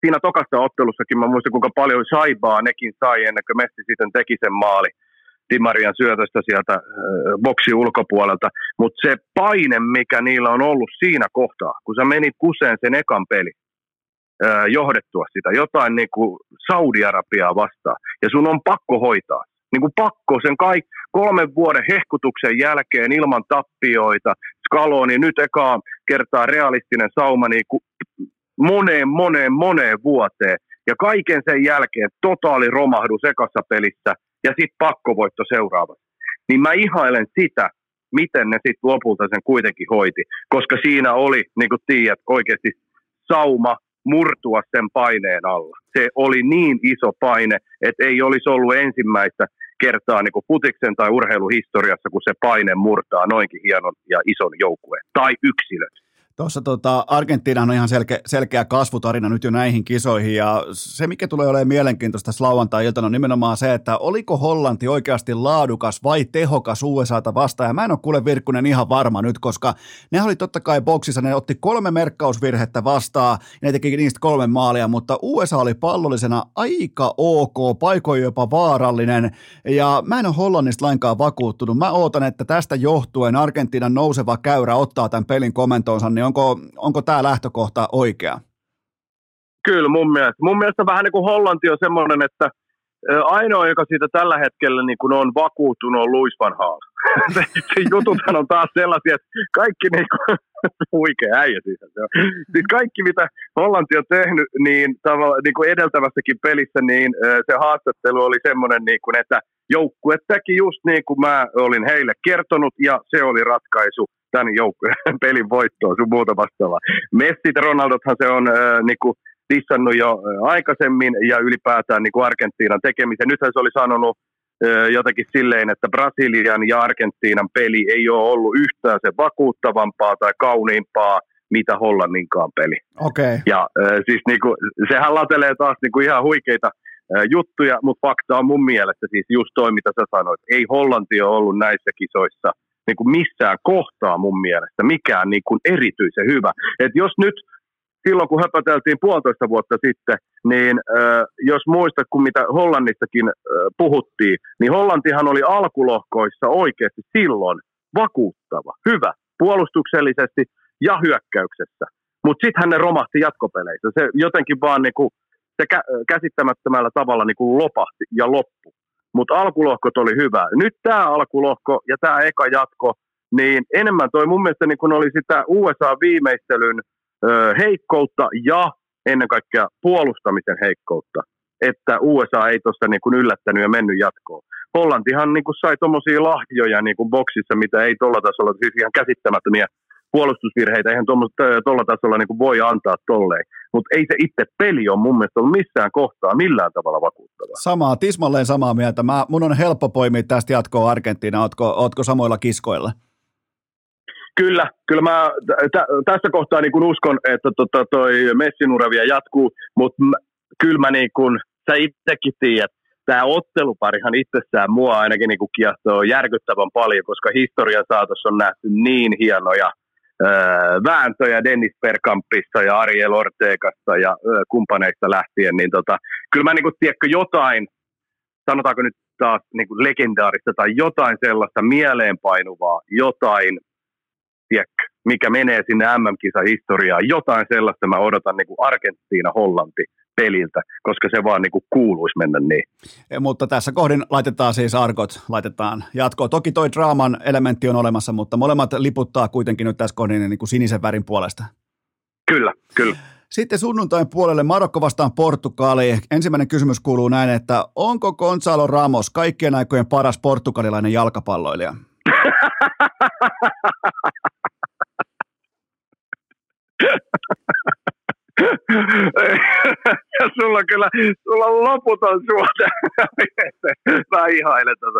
siinä tokassa ottelussakin, mä muistan kuinka paljon saibaa nekin sai ennen kuin Messi sitten teki sen maali. Dimarian syötöstä sieltä boksi ulkopuolelta, mutta se paine, mikä niillä on ollut siinä kohtaa, kun sä menit kuseen sen ekan peli, johdettua sitä, jotain niin kuin Saudi-Arabiaa vastaan, ja sun on pakko hoitaa. Niin kuin pakko sen kaik- kolmen vuoden hehkutuksen jälkeen ilman tappioita, Scaloni nyt ekaa kertaa realistinen sauma niin kuin moneen, moneen, moneen vuoteen. Ja kaiken sen jälkeen totaali romahdus ekassa pelissä ja sitten pakkovoitto seuraavassa. Niin mä ihailen sitä, miten ne sitten lopulta sen kuitenkin hoiti. Koska siinä oli, niin kuin tiedät, oikeasti sauma murtua sen paineen alla. Se oli niin iso paine, että ei olisi ollut ensimmäistä kertaa niin kuin futiksen tai urheiluhistoriassa, kun se paine murtaa noinkin hienon ja ison joukkueen tai yksilöt. Tuossa tota, Argentiina on ihan selkeä, selkeä kasvutarina nyt jo näihin kisoihin ja se, mikä tulee olemaan mielenkiintoista lauantai-iltana on nimenomaan se, että oliko Hollanti oikeasti laadukas vai tehokas USAta vastaan ja mä en ole kuule Virkkunen ihan varma nyt, koska ne oli totta kai boksissa, ne otti kolme merkkausvirhettä vastaan ja ne teki niistä kolme maalia, mutta USA oli pallollisena aika ok, paikoin jopa vaarallinen ja mä en ole Hollannista lainkaan vakuuttunut. Mä ootan, että tästä johtuen Argentiinan nouseva käyrä ottaa tämän pelin komentoonsa, niin onko, onko tämä lähtökohta oikea? Kyllä mun mielestä. Mun mielestä vähän niin kuin Hollanti on semmoinen, että ainoa, joka siitä tällä hetkellä niin kuin on vakuuttunut, on Louis van Gaal. se jututhan on taas sellaisia, että kaikki niin kuin, huikea äijä siis. siis kaikki mitä Hollanti on tehnyt, niin, tavalla, niin kuin edeltävässäkin pelissä, niin se haastattelu oli semmoinen, niin kuin, että joukkue teki just niin kuin mä olin heille kertonut, ja se oli ratkaisu tämän joukkueen pelin voittoon sun muuta vastaavaa. Messi ja Ronaldothan se on äh, niinku dissannut jo aikaisemmin ja ylipäätään niinku Argentiinan tekemisen. Nythän se oli sanonut äh, jotenkin silleen, että Brasilian ja Argentiinan peli ei ole ollut yhtään se vakuuttavampaa tai kauniimpaa, mitä Hollanninkaan peli. Okay. Ja äh, siis niinku, sehän latelee taas niinku ihan huikeita juttuja, mutta fakta on mun mielestä siis just toi, mitä sä sanoit. Ei Hollanti ole ollut näissä kisoissa – niin kuin missään kohtaa mun mielestä mikään niin kuin erityisen hyvä. Et jos nyt silloin, kun höpöteltiin puolitoista vuotta sitten, niin äh, jos muistat, kun mitä Hollannistakin äh, puhuttiin, niin Hollantihan oli alkulohkoissa oikeasti silloin vakuuttava, hyvä, puolustuksellisesti ja hyökkäyksessä. Mutta sittenhän ne romahti jatkopeleissä. Se jotenkin vaan niinku, se kä- käsittämättömällä tavalla niinku lopahti ja loppu mutta alkulohkot oli hyvä. Nyt tämä alkulohko ja tämä eka jatko, niin enemmän toi mun mielestä niin kun oli sitä USA-viimeistelyn ö, heikkoutta ja ennen kaikkea puolustamisen heikkoutta, että USA ei tuossa niin yllättänyt ja mennyt jatkoon. Hollantihan niin kuin sai tuommoisia lahjoja niin kuin boksissa, mitä ei tuolla tasolla, siis ihan käsittämättömiä puolustusvirheitä, eihän tuolla tasolla niin kuin voi antaa tolleen mutta ei se itse peli ole mun mielestä ollut missään kohtaa millään tavalla vakuuttava. Samaa, tismalleen samaa mieltä. Mä, mun on helppo poimia tästä jatkoa Argentiina. Ootko, ootko samoilla kiskoilla? Kyllä, kyllä mä t- tässä kohtaa niin kun uskon, että tota toi Messin vielä jatkuu, mutta kyllä mä niin kun, sä itsekin tiedät, tämä otteluparihan itsessään mua ainakin niin kiehtoo järkyttävän paljon, koska historian saatossa on nähty niin hienoja – vääntöjä Dennis Perkampista ja Ariel Ortegasta ja kumppaneista lähtien, niin tota, kyllä mä niin kuin, tiedätkö, jotain, sanotaanko nyt taas niin kuin legendaarista tai jotain sellaista mieleenpainuvaa, jotain, tiedätkö, mikä menee sinne MM-kisahistoriaan, jotain sellaista mä odotan niin kuin Argentiina-Hollanti peliltä, koska se vaan niin kuuluisi mennä niin. Ja, mutta tässä kohdin laitetaan siis arkot, laitetaan jatkoon. Toki toi draaman elementti on olemassa, mutta molemmat liputtaa kuitenkin nyt tässä kohdin niin kuin sinisen värin puolesta. Kyllä, kyllä. Sitten sunnuntain puolelle Marokko vastaan Portugali. Ensimmäinen kysymys kuuluu näin, että onko Gonzalo Ramos kaikkien aikojen paras portugalilainen jalkapalloilija? ja sulla kyllä, sulla on loputon suote. Mä ihailen tota.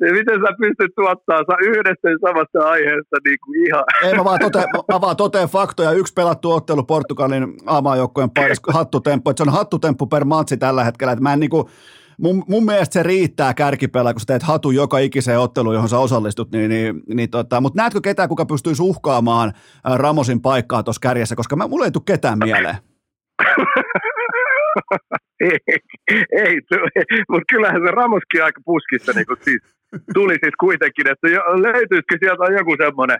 Miten sä pystyt tuottaa sä yhdestä samasta aiheesta niin kuin ihan... Ei, mä vaan, toteen, mä vaan toteen faktoja. Yksi pelattu ottelu Portugalin aamajoukkojen paras hattutemppu. Että se on hattutemppu per matsi tällä hetkellä. Että mä en niin kuin, mun, mun mielestä se riittää kärkipelaa, kun sä teet hatu joka ikiseen otteluun, johon sä osallistut, niin, niin, niin tota, mutta näetkö ketään, kuka pystyisi uhkaamaan Ramosin paikkaa tuossa kärjessä, koska mä, mulla ei tule ketään mieleen. ei, ei mutta kyllähän se Ramoskin aika puskissa niin siis, tuli siis kuitenkin, että löytyisikö sieltä joku semmoinen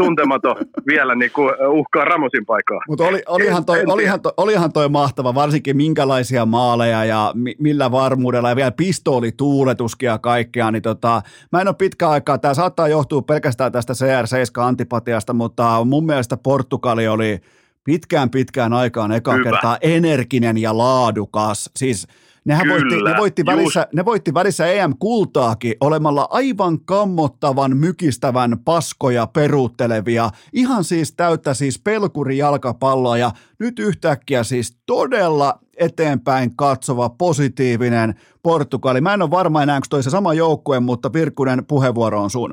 tuntematon vielä niin kuin uhkaa Ramosin paikkaa. Mutta oli, olihan, toi, olihan, toi, olihan toi mahtava, varsinkin minkälaisia maaleja ja mi, millä varmuudella ja vielä pistoolituuletuskin ja kaikkea. Niin tota, mä en ole pitkä aikaa, tämä saattaa johtua pelkästään tästä CR7-antipatiasta, mutta mun mielestä Portugali oli pitkään pitkään aikaan eka Hyvä. kertaa energinen ja laadukas. Siis nehän Kyllä, voitti, ne, voitti just. välissä, ne voitti välissä EM-kultaakin olemalla aivan kammottavan, mykistävän, paskoja peruuttelevia. Ihan siis täyttä siis pelkuri jalkapalloa ja nyt yhtäkkiä siis todella eteenpäin katsova, positiivinen Portugali. Mä en ole varma enää, onko toi se sama joukkue, mutta Virkkunen puheenvuoro on sun.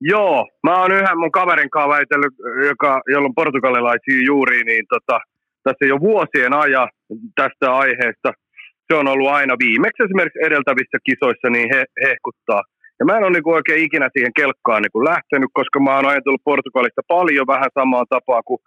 Joo, mä oon yhden mun kaverin kanssa väitellyt, joka, jolla on portugalilaisia juuri, niin tota, tässä jo vuosien ajan tästä aiheesta. Se on ollut aina viimeksi esimerkiksi edeltävissä kisoissa, niin he, hehkuttaa. Ja mä en ole niinku oikein ikinä siihen kelkkaan niinku lähtenyt, koska mä oon ajatellut Portugalista paljon vähän samaa tapaa kuin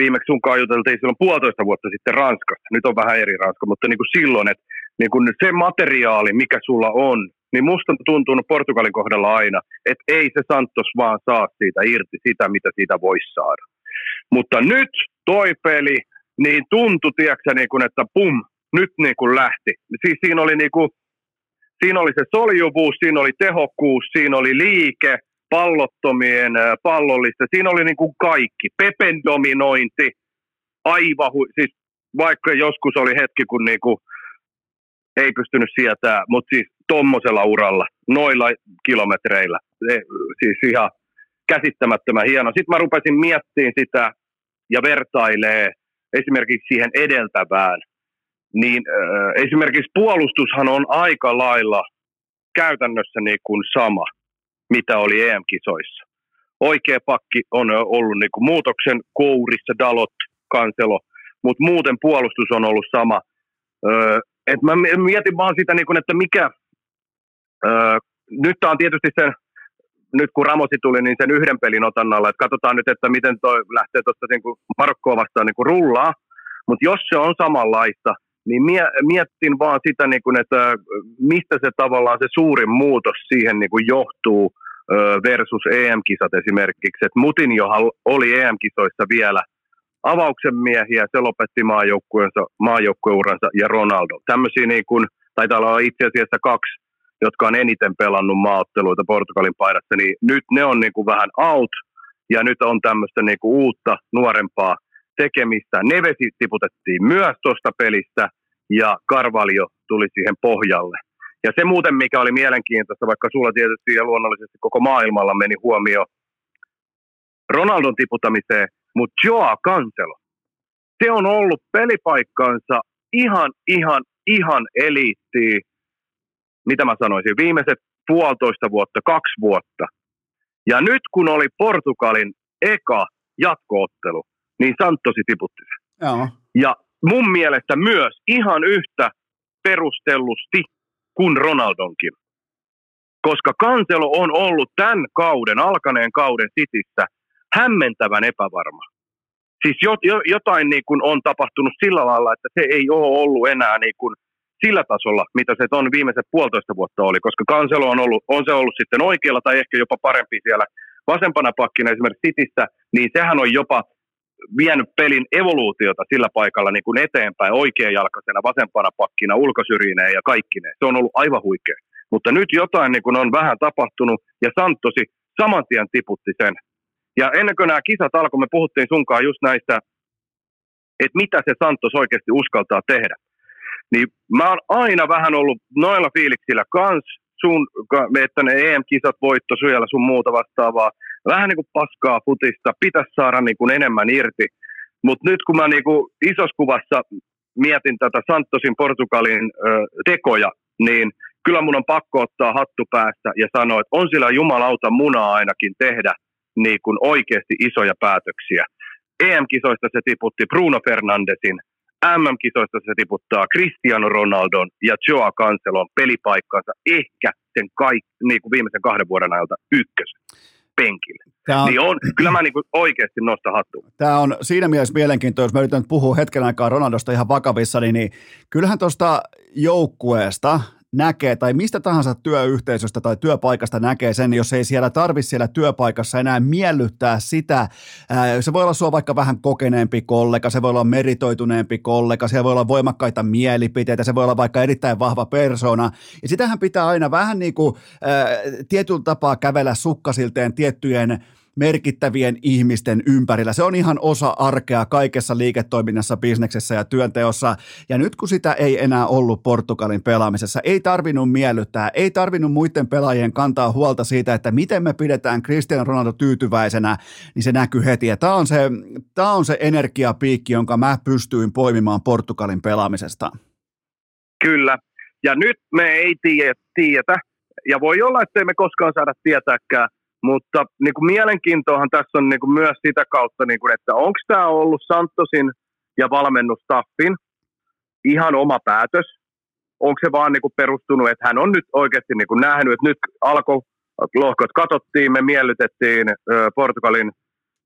viimeksi sun juteltiin silloin puolitoista vuotta sitten Ranskasta. Nyt on vähän eri Ranska, mutta niin kuin silloin, että niin kuin se materiaali, mikä sulla on, niin musta on tuntunut Portugalin kohdalla aina, että ei se Santos vaan saa siitä irti sitä, mitä siitä voisi saada. Mutta nyt toi peli, niin tuntui, tiedätkö, niin kuin, että pum, nyt niin kuin lähti. Siis siinä oli, niin kuin, siinä oli se soljuvuus, siinä oli tehokkuus, siinä oli liike, pallottomien ää, pallollista. Siinä oli niin kuin kaikki. Pepen dominointi, aivan, hu- siis vaikka joskus oli hetki, kun niin kuin ei pystynyt sietää, mutta siis tommosella uralla, noilla kilometreillä, se, siis ihan käsittämättömän hieno. Sitten mä rupesin miettimään sitä ja vertailee esimerkiksi siihen edeltävään, niin äh, esimerkiksi puolustushan on aika lailla käytännössä niin kuin sama, mitä oli EM-kisoissa. Oikea pakki on ollut niin kuin muutoksen kourissa, Dalot, Kanselo, mutta muuten puolustus on ollut sama. Öö, et mä mietin vaan sitä, niin kun, että mikä, öö, nyt tämä on tietysti sen, nyt kun Ramosi tuli, niin sen yhden pelin otannalla, että katsotaan nyt, että miten toi lähtee tuosta niin Marokkoa vastaan niin kuin rullaa, mutta jos se on samanlaista, niin mie- miettin vaan sitä, niin kun, että mistä se tavallaan se suurin muutos siihen niin kuin johtuu öö, versus EM-kisat esimerkiksi, että Mutinjohan oli EM-kisoissa vielä – avauksen miehiä, se lopetti maajoukkueuransa ja Ronaldo. Tämmöisiä niin kuin, taitaa olla itse asiassa kaksi, jotka on eniten pelannut maaotteluita Portugalin paidassa, niin nyt ne on niin kuin vähän out, ja nyt on tämmöistä niin kuin uutta, nuorempaa tekemistä. Nevesi tiputettiin myös tuosta pelistä, ja Carvalho tuli siihen pohjalle. Ja se muuten, mikä oli mielenkiintoista, vaikka sulla tietysti ja luonnollisesti koko maailmalla meni huomio Ronaldon tiputamiseen, mutta Joa Cancelo, se on ollut pelipaikkansa ihan, ihan, ihan eliitti, mitä mä sanoisin, viimeiset puolitoista vuotta, kaksi vuotta. Ja nyt kun oli Portugalin eka jatkoottelu, niin Santosi tiputti sen. Ja mun mielestä myös ihan yhtä perustellusti kuin Ronaldonkin. Koska Kanselo on ollut tämän kauden, alkaneen kauden sitissä hämmentävän epävarma. Siis jo, jo, jotain niin kuin on tapahtunut sillä lailla, että se ei ole ollut enää niin kuin sillä tasolla, mitä se on viimeiset puolitoista vuotta oli, koska Kanselo on, ollut, on se ollut sitten oikealla tai ehkä jopa parempi siellä vasempana pakkina esimerkiksi Sitissä, niin sehän on jopa vienyt pelin evoluutiota sillä paikalla niin kuin eteenpäin oikeajalkaisena vasempana pakkina, ulkosyrjineen ja kaikkineen. Se on ollut aivan huikea. Mutta nyt jotain niin kuin on vähän tapahtunut ja Santosi saman tien tiputti sen. Ja ennen kuin nämä kisat alkoi, me puhuttiin sunkaan just näistä, että mitä se Santos oikeasti uskaltaa tehdä. Niin mä oon aina vähän ollut noilla fiiliksillä kans, sun, että ne EM-kisat voitto siellä sun muuta vastaavaa. Vähän niin kuin paskaa futista, pitäisi saada niin kuin enemmän irti. Mutta nyt kun mä niin kuin isossa kuvassa mietin tätä Santosin Portugalin ö, tekoja, niin kyllä mun on pakko ottaa hattu päästä ja sanoa, että on sillä jumalauta munaa ainakin tehdä niin kuin oikeasti isoja päätöksiä. EM-kisoista se tiputti Bruno Fernandesin, MM-kisoista se tiputtaa Cristiano Ronaldon ja Joa Cancelon pelipaikkansa ehkä sen kaik, niin kuin viimeisen kahden vuoden ajalta ykkösen penkille. Tämä on, Niin on, kyllä mä niin oikeasti nostan hattua. Tämä on siinä mielessä mielenkiintoista, jos mä yritän puhua hetken aikaa Ronaldosta ihan vakavissa, niin kyllähän tuosta joukkueesta näkee, tai mistä tahansa työyhteisöstä tai työpaikasta näkee sen, jos ei siellä tarvi siellä työpaikassa enää miellyttää sitä. Se voi olla sua vaikka vähän kokeneempi kollega, se voi olla meritoituneempi kollega, se voi olla voimakkaita mielipiteitä, se voi olla vaikka erittäin vahva persona. Ja sitähän pitää aina vähän niin kuin äh, tietyllä tapaa kävellä sukkasilteen tiettyjen merkittävien ihmisten ympärillä. Se on ihan osa arkea kaikessa liiketoiminnassa, bisneksessä ja työnteossa. Ja nyt kun sitä ei enää ollut Portugalin pelaamisessa, ei tarvinnut miellyttää, ei tarvinnut muiden pelaajien kantaa huolta siitä, että miten me pidetään Cristiano Ronaldo tyytyväisenä, niin se näkyy heti. Ja tämä on se, tämä on se energiapiikki, jonka mä pystyin poimimaan Portugalin pelaamisesta. Kyllä. Ja nyt me ei tiedetä, ja voi olla, että ei me koskaan saada tietääkään, mutta niin kuin mielenkiintoahan tässä on niin kuin myös sitä kautta, niin kuin, että onko tämä ollut Santosin ja valmennustaffin ihan oma päätös, onko se vaan niin kuin perustunut, että hän on nyt oikeasti niin kuin nähnyt, että nyt alkoi lohkot katsottiin, me miellytettiin Portugalin,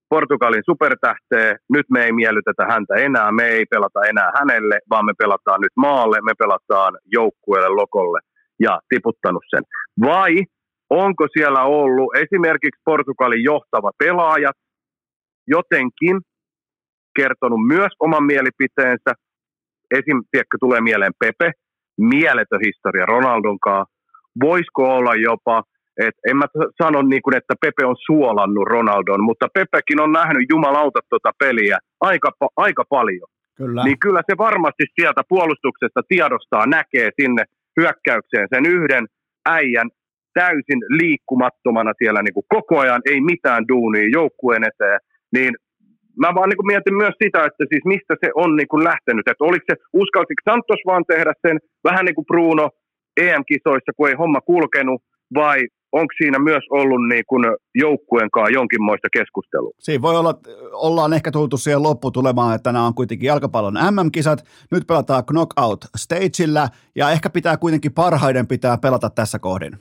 Portugalin supertähteä, nyt me ei miellytetä häntä enää, me ei pelata enää hänelle, vaan me pelataan nyt maalle, me pelataan joukkueelle, lokolle ja tiputtanut sen. Vai onko siellä ollut esimerkiksi Portugalin johtava pelaajat jotenkin kertonut myös oman mielipiteensä, esim. Tiedätkö, tulee mieleen Pepe, mieletön historia Ronaldon kanssa, voisiko olla jopa, että en mä sano niin kuin, että Pepe on suolannut Ronaldon, mutta Pepekin on nähnyt jumalauta tuota peliä aika, aika paljon. Kyllä. Niin kyllä se varmasti sieltä puolustuksesta tiedostaa, näkee sinne hyökkäykseen sen yhden äijän täysin liikkumattomana siellä niin kuin koko ajan, ei mitään duunia joukkueen eteen, niin mä vaan niin mietin myös sitä, että siis mistä se on niin kuin lähtenyt, että oliko se, uskalsiko Santos vaan tehdä sen vähän niin kuin Bruno EM-kisoissa, kun ei homma kulkenut, vai onko siinä myös ollut niin kuin joukkueen kanssa jonkinmoista keskustelua? Siinä voi olla, ollaan ehkä tultu siihen lopputulemaan, että nämä on kuitenkin jalkapallon MM-kisat, nyt pelataan knockout stageillä, ja ehkä pitää kuitenkin parhaiden pitää pelata tässä kohdin.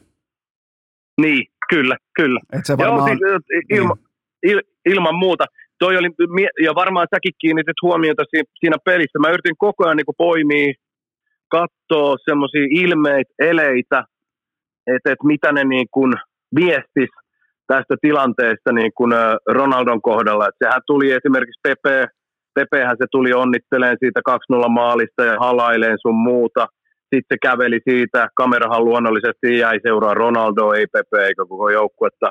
Niin, kyllä, kyllä. Et se varmaan... Joo, siis, ilma, niin. il, ilman muuta. Toi oli, ja varmaan säkin kiinnitit huomiota siinä pelissä. Mä yritin koko ajan niin poimia, katsoa semmoisia ilmeitä, eleitä, että, että mitä ne niin kuin viestis tästä tilanteesta niin kuin Ronaldon kohdalla. Että sehän tuli esimerkiksi Pepe, Pepehän se tuli onnitteleen siitä 2-0 maalista ja halaileen sun muuta. Sitten käveli siitä, kamerahan luonnollisesti jäi seuraa Ronaldo, ei Pepe eikä koko joukkuetta.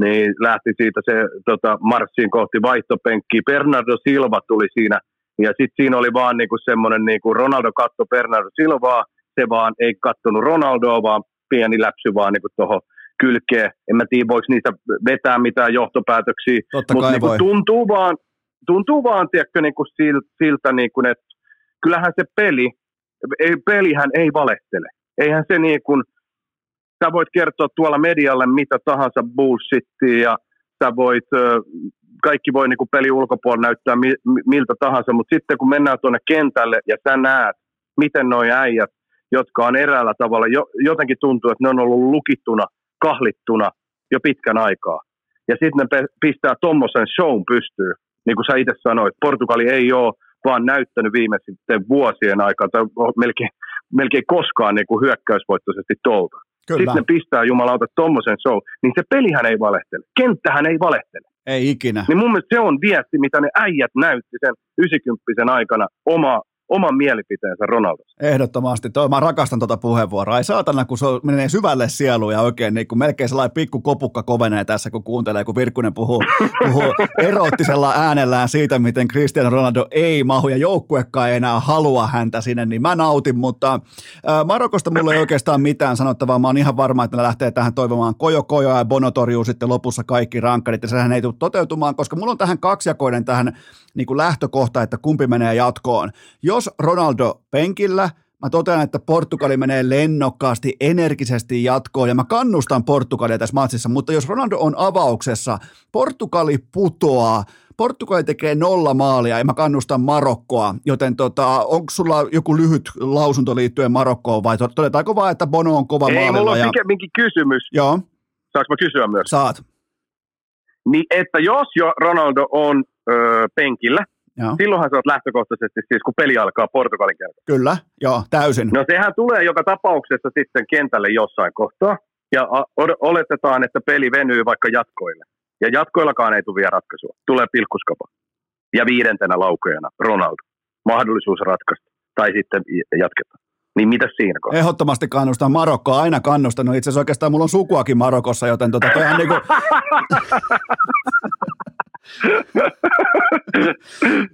Niin lähti siitä se tota, marssiin kohti vaihtopenkkiä. Bernardo Silva tuli siinä ja sitten siinä oli vaan niinku semmoinen, niinku Ronaldo katto Bernardo Silvaa, se vaan ei kattonut Ronaldoa, vaan pieni läpsy vaan niin tuohon kylkeen. En mä tiedä, voiko niistä vetää mitään johtopäätöksiä, mutta niin tuntuu vaan, tuntuu vaan tiedätkö, niin kuin siltä, niin kuin, että kyllähän se peli, ei, pelihän ei valehtele. Eihän se niin kuin, sä voit kertoa tuolla medialle mitä tahansa bullshittia ja sä voit, kaikki voi niin kuin peli ulkopuolella näyttää miltä tahansa, mutta sitten kun mennään tuonne kentälle ja sä näet, miten nuo äijät jotka on eräällä tavalla, jo, jotenkin tuntuu, että ne on ollut lukittuna, kahlittuna jo pitkän aikaa. Ja sitten ne pistää tuommoisen shown pystyyn, niin kuin sä itse sanoit, Portugali ei ole vaan näyttänyt viimeisten vuosien aikaa, tai melkein, melkein koskaan niin kuin hyökkäysvoittoisesti tolta. Sitten ne pistää jumalauta tuommoisen show, niin se pelihän ei valehtele. Kenttähän ei valehtele. Ei ikinä. Niin mun mielestä se on viesti, mitä ne äijät näytti sen 90 aikana oma, oman mielipiteensä Ronaldo. Ehdottomasti. Toi, mä rakastan tuota puheenvuoroa. Ei saatana, kun se menee syvälle sieluun ja oikein niin kuin melkein sellainen pikku kopukka kovenee tässä, kun kuuntelee, kun Virkkunen puhuu, puhuu erottisella äänellään siitä, miten Cristiano Ronaldo ei mahu ja joukkuekaan ei enää halua häntä sinne, niin mä nautin, mutta ää, Marokosta mulla ei oikeastaan mitään sanottavaa. Mä oon ihan varma, että ne lähtee tähän toivomaan kojo kojoa ja Bono torjuu sitten lopussa kaikki rankkarit ja sehän ei tule toteutumaan, koska mulla on tähän kaksijakoinen tähän niin kuin lähtökohta, että kumpi menee jatkoon. Jos Ronaldo penkillä, mä totean, että Portugali menee lennokkaasti, energisesti jatkoon ja mä kannustan Portugalia tässä matsissa, mutta jos Ronaldo on avauksessa, Portugali putoaa, Portugali tekee nolla maalia ja mä kannustan Marokkoa, joten tota, onko sulla joku lyhyt lausunto liittyen Marokkoon vai todetaanko vaan, että Bono on kova Ei, mulla on ja... pikemminkin kysymys. Joo. Saanko mä kysyä myös? Saat. Niin, että jos jo Ronaldo on öö, penkillä, Joo. silloinhan sä oot lähtökohtaisesti siis, kun peli alkaa Portugalin kertaa. Kyllä, joo, täysin. No sehän tulee joka tapauksessa sitten kentälle jossain kohtaa, ja oletetaan, että peli venyy vaikka jatkoille. Ja jatkoillakaan ei tule vielä ratkaisua. Tulee pilkkuskapa. Ja viidentenä laukeena Ronaldo. Mahdollisuus ratkaista. Tai sitten jatketaan. Niin mitä siinä kohtaa? Ehdottomasti kannustan Marokkoa, aina kannustanut. Itse asiassa oikeastaan mulla on sukuakin Marokossa, joten tota, toihan niinku...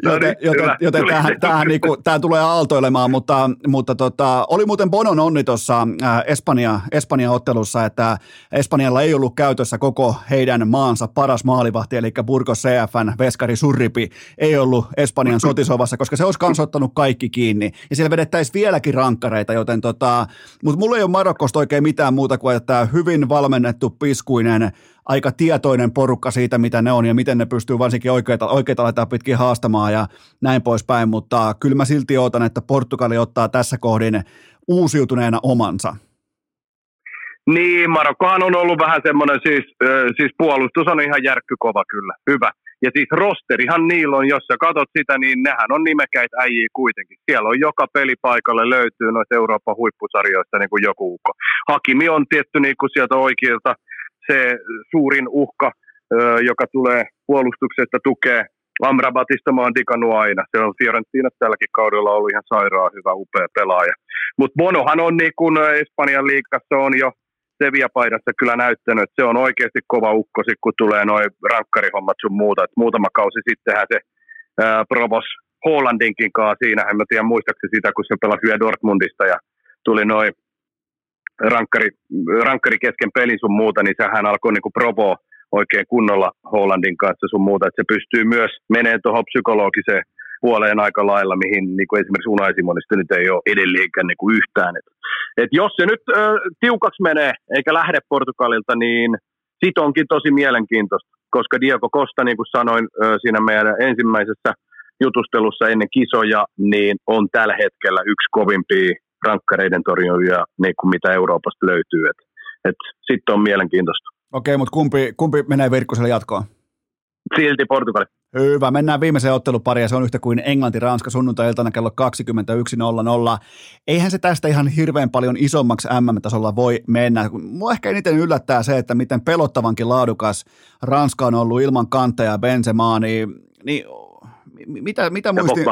joten, joten, joten tämähän, tämähän niinku, tämä tulee aaltoilemaan, mutta, mutta tota, oli muuten Bonon onni tuossa äh, Espanja, Espanjan ottelussa, että Espanjalla ei ollut käytössä koko heidän maansa paras maalivahti, eli Burgos CFN Veskari Surripi, ei ollut Espanjan sotisovassa, koska se olisi kans ottanut kaikki kiinni, ja siellä vedettäisiin vieläkin rankkareita, joten tota, mutta mulla ei ole Marokkosta oikein mitään muuta kuin, että hyvin valmennettu piskuinen aika tietoinen porukka siitä, mitä ne on ja miten ne pystyy varsinkin oikeita, oikeita laittaa pitkin haastamaan ja näin poispäin, mutta kyllä mä silti odotan, että Portugali ottaa tässä kohdin uusiutuneena omansa. Niin, Marokkohan on ollut vähän semmoinen, siis, siis puolustus on ihan järkkykova kyllä, hyvä. Ja siis rosterihan niillä on, jos sä katsot sitä, niin nehän on nimekäitä äijiä kuitenkin. Siellä on joka pelipaikalle löytyy noita Euroopan huippusarjoista niin kuin joku ukko. Hakimi on tietty niin kuin sieltä oikeilta se suurin uhka, joka tulee puolustuksesta tukee. Amrabatista mä oon digannut aina. Se on Fiorentina tälläkin kaudella ollut ihan sairaan hyvä, upea pelaaja. Mutta Bonohan on niin kuin Espanjan liikassa on jo Sevilla-paidassa kyllä näyttänyt, että se on oikeasti kova ukko, sit kun tulee noin rankkarihommat sun muuta. Et muutama kausi sittenhän se ää, provos Hollandinkin kanssa siinä, en mä tiedä muistaakseni sitä, kun se pelasi vielä Dortmundista ja tuli noin rankkari, rankkari kesken pelin sun muuta, niin sehän alkoi niinku provo oikein kunnolla Hollandin kanssa sun muuta, että se pystyy myös menemään tuohon psykologiseen puoleen aika lailla, mihin niin kuin esimerkiksi Unai Simonista nyt ei ole edelleenkään niin kuin yhtään. Et, et jos se nyt ö, tiukaksi menee eikä lähde Portugalilta, niin sit onkin tosi mielenkiintoista, koska Diego Costa, niin kuin sanoin ö, siinä meidän ensimmäisessä jutustelussa ennen kisoja, niin on tällä hetkellä yksi kovimpia rankkareiden torjujia, niin kuin mitä Euroopasta löytyy. Et, et Sitten on mielenkiintoista. Okei, mutta kumpi, kumpi menee Virkkoselle jatkoon? Silti Portugali. Hyvä, mennään viimeiseen ottelupariin ja se on yhtä kuin Englanti-Ranska sunnuntai-iltana kello 21.00. Eihän se tästä ihan hirveän paljon isommaksi MM-tasolla voi mennä. Mua ehkä eniten yllättää se, että miten pelottavankin laadukas Ranska on ollut ilman kanteja ja Benzemaa, niin, niin mitä, mitä muistin,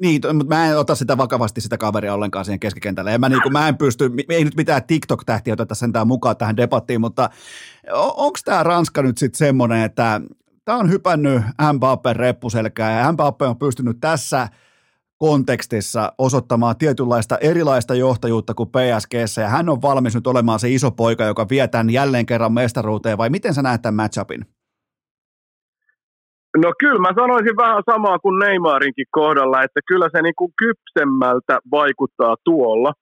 niin, mutta mä en ota sitä vakavasti sitä kaveria ollenkaan siihen keskikentälle. En mä, niin kuin, mä en pysty, ei nyt mitään TikTok-tähtiä oteta sentään mukaan tähän debattiin, mutta onko tämä Ranska nyt sitten semmoinen, että tämä on hypännyt Mbappen reppuselkää ja Mbappe on pystynyt tässä kontekstissa osoittamaan tietynlaista erilaista johtajuutta kuin PSGssä ja hän on valmis nyt olemaan se iso poika, joka vie tämän jälleen kerran mestaruuteen vai miten sä näet tämän matchupin? No kyllä mä sanoisin vähän samaa kuin Neymarinkin kohdalla, että kyllä se niin kuin kypsemmältä vaikuttaa tuolla,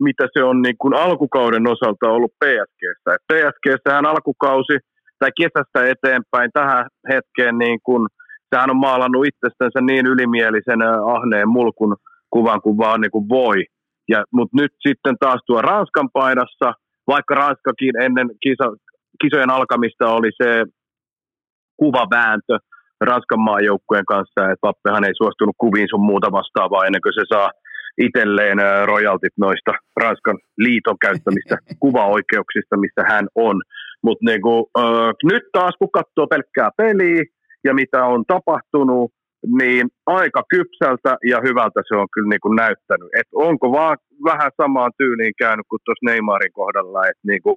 mitä se on niin kuin alkukauden osalta ollut PSGssä. PSGssähän alkukausi tai kesästä eteenpäin tähän hetkeen niin kuin, sehän on maalannut itsestänsä niin ylimielisen ahneen mulkun kuvan kuin vaan niin kuin voi. Ja, mutta nyt sitten taas tuo Ranskan paidassa, vaikka Ranskakin ennen kisa, kisojen alkamista oli se kuvavääntö, Ranskan maajoukkueen kanssa, että Vappehan ei suostunut kuviin sun muuta vastaavaa ennen kuin se saa itselleen rojaltit noista Ranskan liiton käyttämistä kuvaoikeuksista, missä hän on. Mutta niinku, äh, nyt taas kun katsoo pelkkää peliä ja mitä on tapahtunut, niin aika kypsältä ja hyvältä se on kyllä niinku näyttänyt. Et onko vaan vähän samaan tyyliin käynyt kuin tuossa Neymarin kohdalla, että niinku,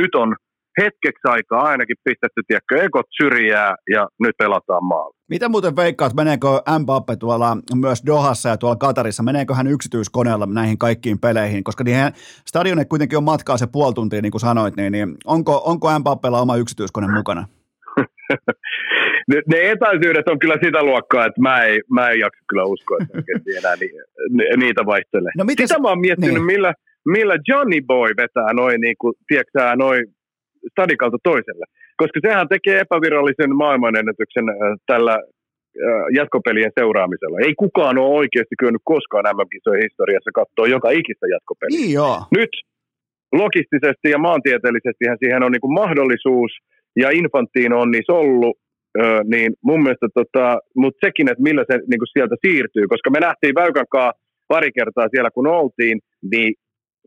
nyt on hetkeksi aikaa ainakin pistetty, tiedätkö, ekot syrjää ja nyt pelataan maalla. Mitä muuten veikkaat, meneekö Mbappe tuolla myös Dohassa ja tuolla Katarissa, meneekö hän yksityiskoneella näihin kaikkiin peleihin, koska niihin stadionet kuitenkin on matkaa se puoli tuntia, niin kuin sanoit, niin, niin onko, onko Mbappella oma yksityiskone mukana? ne, etäisyydet on kyllä sitä luokkaa, että mä en, mä en jaksa kyllä uskoa, että enää ni, ni, niitä vaihtelee. No Sitä mä oon miettinyt, niin. millä, millä Johnny Boy vetää noin, niin kuin, tiedätkö noin stadikalta toiselle. Koska sehän tekee epävirallisen maailmanennätyksen äh, tällä äh, jatkopelien seuraamisella. Ei kukaan ole oikeasti kyennyt koskaan MM-kisojen historiassa katsoa joka ikistä jatkopeliä. Niin joo. Nyt logistisesti ja maantieteellisesti siihen on niin kuin mahdollisuus, ja Infantiin on niissä ollut, niin mun mielestä, tota, mutta sekin, että millä se niin kuin sieltä siirtyy, koska me nähtiin Väykänkaa pari kertaa siellä, kun oltiin, niin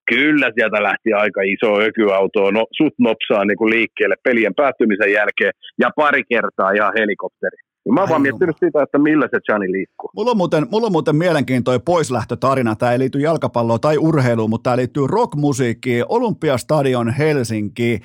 Kyllä sieltä lähti aika iso ökyauto no, sut nopsaa niin kuin liikkeelle pelien päättymisen jälkeen ja pari kertaa ihan helikopteri. Mä oon vaan miettinyt sitä, että millä se Johnny liikkuu. Mulla on muuten, mulla on muuten mielenkiintoinen poislähtötarina. Tämä ei liity jalkapalloon tai urheiluun, mutta tämä liittyy rockmusiikkiin. Olympiastadion Helsinki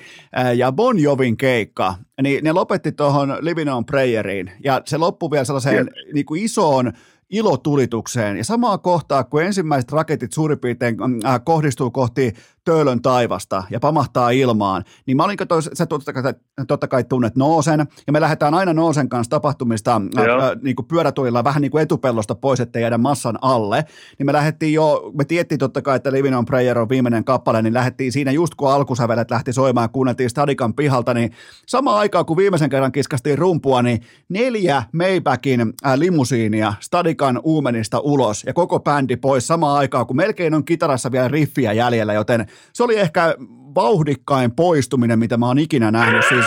ja Bon Jovin keikka. Niin ne lopetti tuohon Living on Prayeriin ja se loppui vielä sellaiseen niin kuin isoon ilotulitukseen. Ja samaa kohtaa, kun ensimmäiset raketit suurin piirtein äh, kohdistuu kohti töölön taivasta ja pamahtaa ilmaan, niin mä olin, sä totta kai, totta kai tunnet Noosen, ja me lähdetään aina Noosen kanssa tapahtumista ää, ää, niin kuin pyörätuilla vähän niin kuin etupellosta pois, ettei jäädä massan alle, niin me lähdettiin jo, me tiettiin totta kai, että Living on Prayer on viimeinen kappale, niin lähdettiin siinä just kun alkusävelet lähti soimaan, kuunneltiin Stadikan pihalta, niin sama aikaa kun viimeisen kerran kiskastiin rumpua, niin neljä Maybachin ää, limusiinia Stadikan uumenista ulos ja koko bändi pois samaan aikaan, kun melkein on kitarassa vielä riffiä jäljellä, joten se oli ehkä vauhdikkain poistuminen, mitä mä oon ikinä nähnyt. Siis,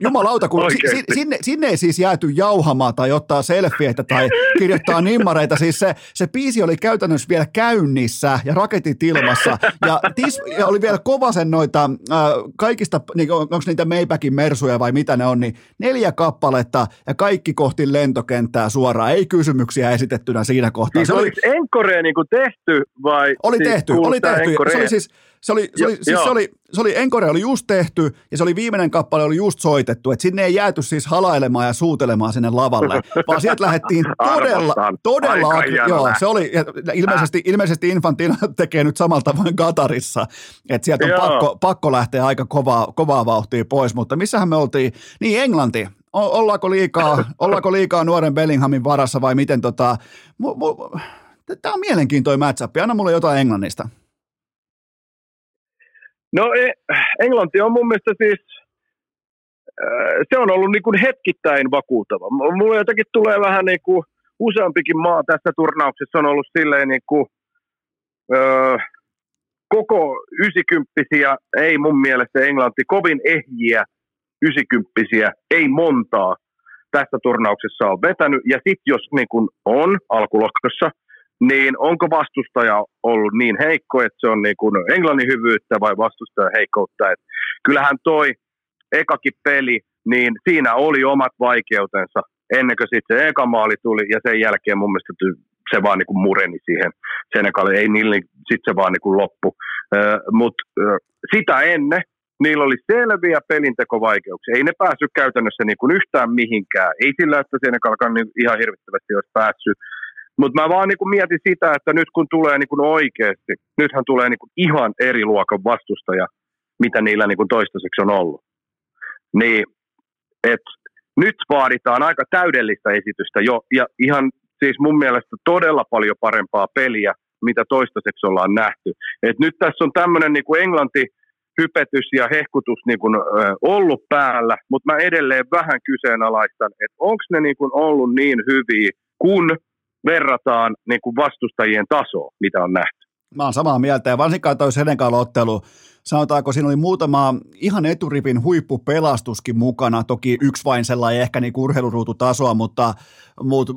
jumalauta, kun si, sinne, sinne ei siis jääty jauhamaan tai ottaa selfieitä tai kirjoittaa nimmareita. Siis se, se biisi oli käytännössä vielä käynnissä ja raketit ilmassa. Ja, tis, ja oli vielä kovasen noita äh, kaikista, niin, onko niitä Maybachin mersuja vai mitä ne on, niin neljä kappaletta ja kaikki kohti lentokenttää suoraan. Ei kysymyksiä esitettynä siinä kohtaa. Siis se oli Enkoreen niin tehty vai? Oli siis tehty, oli tehty. Se oli siis se oli, se, oli, siis se, oli, se oli, Encore oli just tehty ja se oli viimeinen kappale oli just soitettu, että sinne ei jääty siis halailemaan ja suutelemaan sinne lavalle, vaan sieltä lähdettiin todella, todella, joo, se oli, ilmeisesti, ilmeisesti Infantino tekee nyt samalla tavoin Katarissa, että sieltä on pakko, pakko lähteä aika kovaa, kovaa vauhtia pois, mutta missähän me oltiin, niin Englanti, ollaanko liikaa, ollaanko liikaa nuoren Bellinghamin varassa vai miten tota, tämä on mielenkiintoinen matchup, anna mulle jotain Englannista. No e, Englanti on mun mielestä siis, se on ollut niin kuin hetkittäin vakuutava. Mulla jotenkin tulee vähän niin kuin useampikin maa tässä turnauksessa on ollut silleen niin kuin, koko 90 ei mun mielestä Englanti kovin ehjiä 90 ei montaa tässä turnauksessa on vetänyt. Ja sitten jos niin kun on alkulohkossa, niin onko vastustaja ollut niin heikko, että se on niin kuin Englannin hyvyyttä vai vastustajan heikkoutta. Et kyllähän toi ekakin peli, niin siinä oli omat vaikeutensa ennen kuin sitten se eka maali tuli ja sen jälkeen mun mielestä se vaan niin kuin mureni siihen Senegalille, ei niille, sitten se vaan niin kuin loppu. Mutta sitä ennen niillä oli selviä pelintekovaikeuksia. Ei ne päässyt käytännössä niin kuin yhtään mihinkään. Ei sillä, että Senegalkan niin ihan hirvittävästi olisi päässyt mutta mä vaan niin mietin sitä, että nyt kun tulee niin oikeasti, nythän tulee niin ihan eri luokan vastustaja, mitä niillä niin toistaiseksi on ollut. Niin, et nyt vaaditaan aika täydellistä esitystä jo, ja ihan siis mun mielestä todella paljon parempaa peliä, mitä toistaiseksi ollaan nähty. Et nyt tässä on tämmöinen niin Englanti, hypetys ja hehkutus niin kuin, ö, ollut päällä, mutta mä edelleen vähän kyseenalaistan, että onko ne niin kuin ollut niin hyviä, kun verrataan niin kuin vastustajien tasoa, mitä on nähty. Mä oon samaa mieltä ja varsinkaan toi Senegal-ottelu, sanotaanko siinä oli muutama ihan eturipin huippupelastuskin mukana, toki yksi vain sellainen ehkä niin urheiluruututasoa, mutta, mutta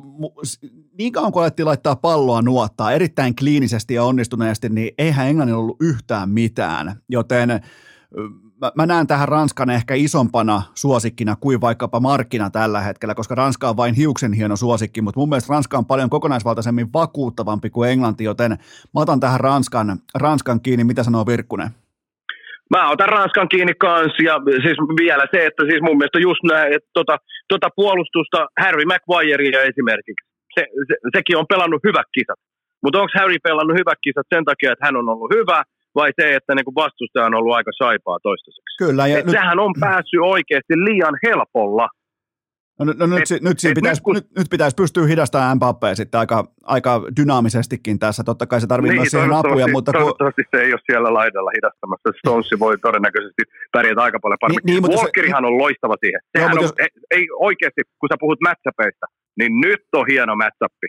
niin kauan kun alettiin laittaa palloa nuottaa erittäin kliinisesti ja onnistuneesti, niin eihän Englannilla ollut yhtään mitään, joten mä, mä näen tähän Ranskan ehkä isompana suosikkina kuin vaikkapa markkina tällä hetkellä, koska Ranska on vain hiuksen hieno suosikki, mutta mun mielestä Ranska on paljon kokonaisvaltaisemmin vakuuttavampi kuin Englanti, joten mä otan tähän Ranskan, Ranskan kiinni. Mitä sanoo Virkkunen? Mä otan Ranskan kiinni kanssa ja siis vielä se, että siis mun mielestä just näin, että tota, tota puolustusta Harry Maguirea esimerkiksi, se, se, sekin on pelannut hyvät kisat. Mutta onko Harry pelannut hyvät kisat sen takia, että hän on ollut hyvä – vai se, että niin vastustaja on ollut aika saipaa toistaiseksi. Kyllä. Ja nyt... Sehän on päässyt oikeasti liian helpolla. No, no, no nyt, et, nyt, et pitäisi, nyt, nyt, nyt pitäisi pystyä hidastamaan Mbappé sitten aika, aika dynaamisestikin tässä. Totta kai se tarvitsee niin, myös siihen apuja. Mutta toivottavasti kun... se ei ole siellä laidalla hidastamassa. Stonesi voi todennäköisesti pärjätä aika paljon paremmin. Niin, niin, Walkerihan se... on loistava siihen. Sehän no, on, jos... ei, ei oikeasti, kun sä puhut matchapeista, niin nyt on hieno matchapi.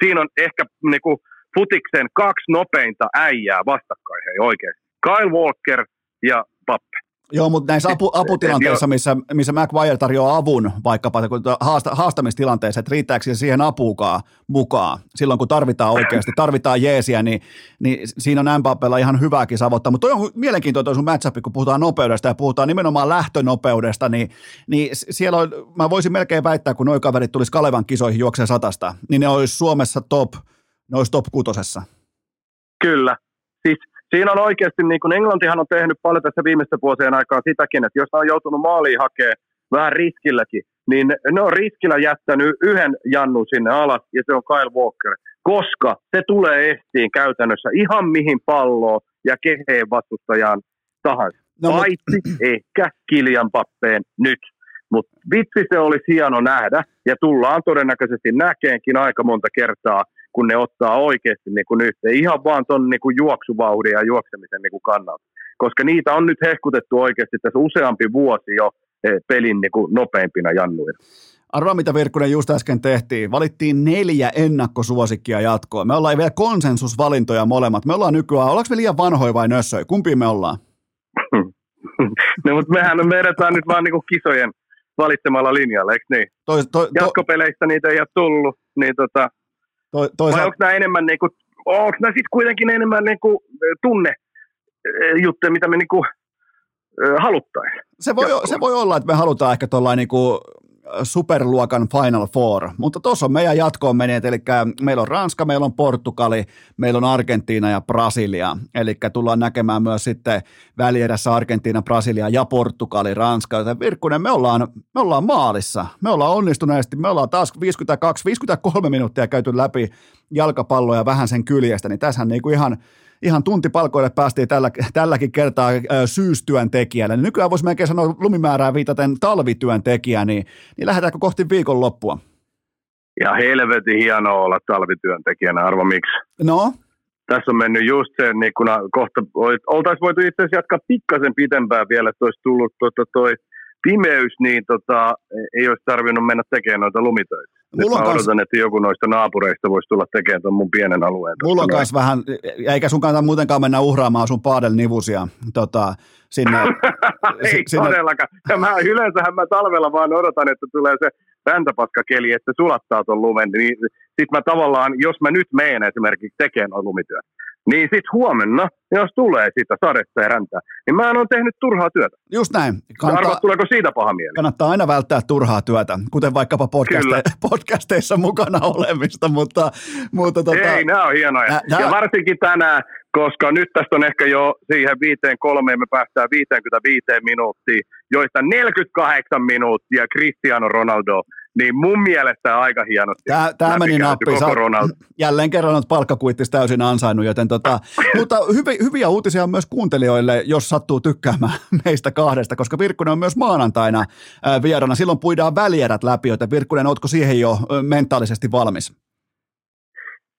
Siinä on ehkä niin kuin, futiksen kaksi nopeinta äijää vastakkain, hei oikein. Kyle Walker ja Pappe. Joo, mutta näissä apu, aputilanteissa, missä, missä McGuire tarjoaa avun vaikkapa haasta, haastamistilanteessa, että riittääkö siihen apuukaan mukaan silloin, kun tarvitaan oikeasti, tarvitaan jeesiä, niin, niin siinä on Mbappella ihan hyvääkin savottaa. Mutta toi on mielenkiintoinen sun matchup, kun puhutaan nopeudesta ja puhutaan nimenomaan lähtönopeudesta, niin, niin siellä on, mä voisin melkein väittää, kun noi kaverit tulisi Kalevan kisoihin juokseen satasta, niin ne olisi Suomessa top, ne olisi top kutosessa. Kyllä. Siis siinä on oikeasti, niin kuin Englantihan on tehnyt paljon tässä viimeisten vuosien aikaa sitäkin, että jos on joutunut maaliin hakemaan vähän riskilläkin, niin ne on riskillä jättänyt yhden jannun sinne alas, ja se on Kyle Walker, koska se tulee ehtiin käytännössä ihan mihin palloon ja keheen vastustajaan tahansa. No, Paitsi mutta... ehkä Kilian Pappeen nyt. Mutta vitsi se olisi hieno nähdä, ja tullaan todennäköisesti näkeenkin aika monta kertaa, kun ne ottaa oikeasti niin kuin nyt, ihan vaan tuon niin kuin juoksuvauhdin ja juoksemisen niin kuin kannalta. Koska niitä on nyt hehkutettu oikeasti tässä useampi vuosi jo eh, pelin niin kuin nopeimpina jannuina. Arvaa, mitä Virkkunen just äsken tehtiin. Valittiin neljä ennakkosuosikkia jatkoon. Me ollaan vielä konsensusvalintoja molemmat. Me ollaan nykyään, ollaanko me liian vanhoja vai nössöjä? Kumpi me ollaan? no, mutta mehän me edetään nyt vaan niinku kisojen valitsemalla linjalla, eikö niin? Toi, toi, Jatkopeleistä niitä ei ole tullut, niin tota, Toi, toisa... Vai onko nämä enemmän, niin kuin, onko nämä sitten kuitenkin enemmän niin kuin, tunne juttuja, mitä me niin kuin, haluttaisiin? Se voi, se voi olla, että me halutaan ehkä tuollainen niin superluokan Final Four, mutta tuossa on meidän jatkoon menet, eli meillä on Ranska, meillä on Portugali, meillä on Argentiina ja Brasilia, eli tullaan näkemään myös sitten välierässä Argentiina, Brasilia ja Portugali, Ranska, joten Virkkunen, me ollaan, me ollaan maalissa, me ollaan onnistuneesti, me ollaan taas 52-53 minuuttia käyty läpi jalkapalloja vähän sen kyljestä, niin tässähän niinku ihan ihan tuntipalkoille päästiin tällä, tälläkin kertaa syystyöntekijälle. Niin nykyään voisi melkein sanoa lumimäärää viitaten talvityöntekijä, niin, niin lähdetäänkö kohti viikonloppua? Ja helvetin hienoa olla talvityöntekijänä, arvo miksi? No? Tässä on mennyt just se, niin kun kohta oltaisiin voitu itse asiassa jatkaa pikkasen pitempään vielä, että olisi tullut toi, toi pimeys, niin tota, ei olisi tarvinnut mennä tekemään noita lumitöitä. Mulla Nyt mä odotan, kans... että joku noista naapureista voisi tulla tekemään tuon mun pienen alueen. Mulla on myös vähän, eikä sun kannata muutenkaan mennä uhraamaan sun paadelnivusia tota, sinne. ei sinne... todellakaan. Ja mä, yleensähän mä talvella vaan odotan, että tulee se räntäpaskakeli, että se sulattaa tuon lumen. Niin sit mä tavallaan, jos mä nyt meen esimerkiksi tekemään noin lumityöt, niin sitten huomenna, jos tulee sitä sadetta ja räntää, niin mä oon tehnyt turhaa työtä. Just näin. Kannattaa, Arvat, tuleeko siitä paha mieli? Kannattaa aina välttää turhaa työtä, kuten vaikkapa podcaste- podcasteissa mukana olemista, mutta... mutta tota, Ei, nämä on hienoja. Nä, nä... Ja varsinkin tänään, koska nyt tästä on ehkä jo siihen viiteen kolmeen, me päästään 55 minuuttia, joista 48 minuuttia Cristiano Ronaldo niin mun mielestä aika hienosti. Tämä, tämä meni nappiin. Jälleen kerran olet palkkakuittis täysin ansainnut, joten tota, mutta hyvi, hyviä uutisia on myös kuuntelijoille, jos sattuu tykkäämään meistä kahdesta, koska Virkkunen on myös maanantaina vierana. Silloin puidaan välierät läpi, joten Virkkunen, oletko siihen jo mentaalisesti valmis?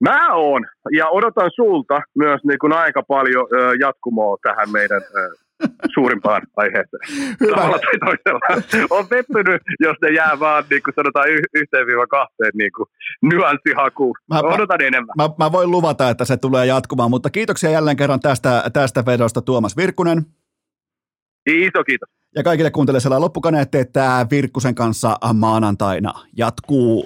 Mä oon, ja odotan sulta myös niin kuin aika paljon jatkumoa tähän meidän suurimpaan aiheeseen. Hyvä. Tavalla tai toisella. On pettynyt, jos ne jää vaan niin kuin sanotaan yhteen viiva kahteen niin kuin nyanssihakuun. Mä, Odotan mä, enemmän. Mä, mä, voin luvata, että se tulee jatkumaan, mutta kiitoksia jälleen kerran tästä, tästä vedosta Tuomas Virkkunen. Iso kiitos. Ja kaikille kuuntelijoille loppukaneette, että Virkkusen kanssa maanantaina jatkuu.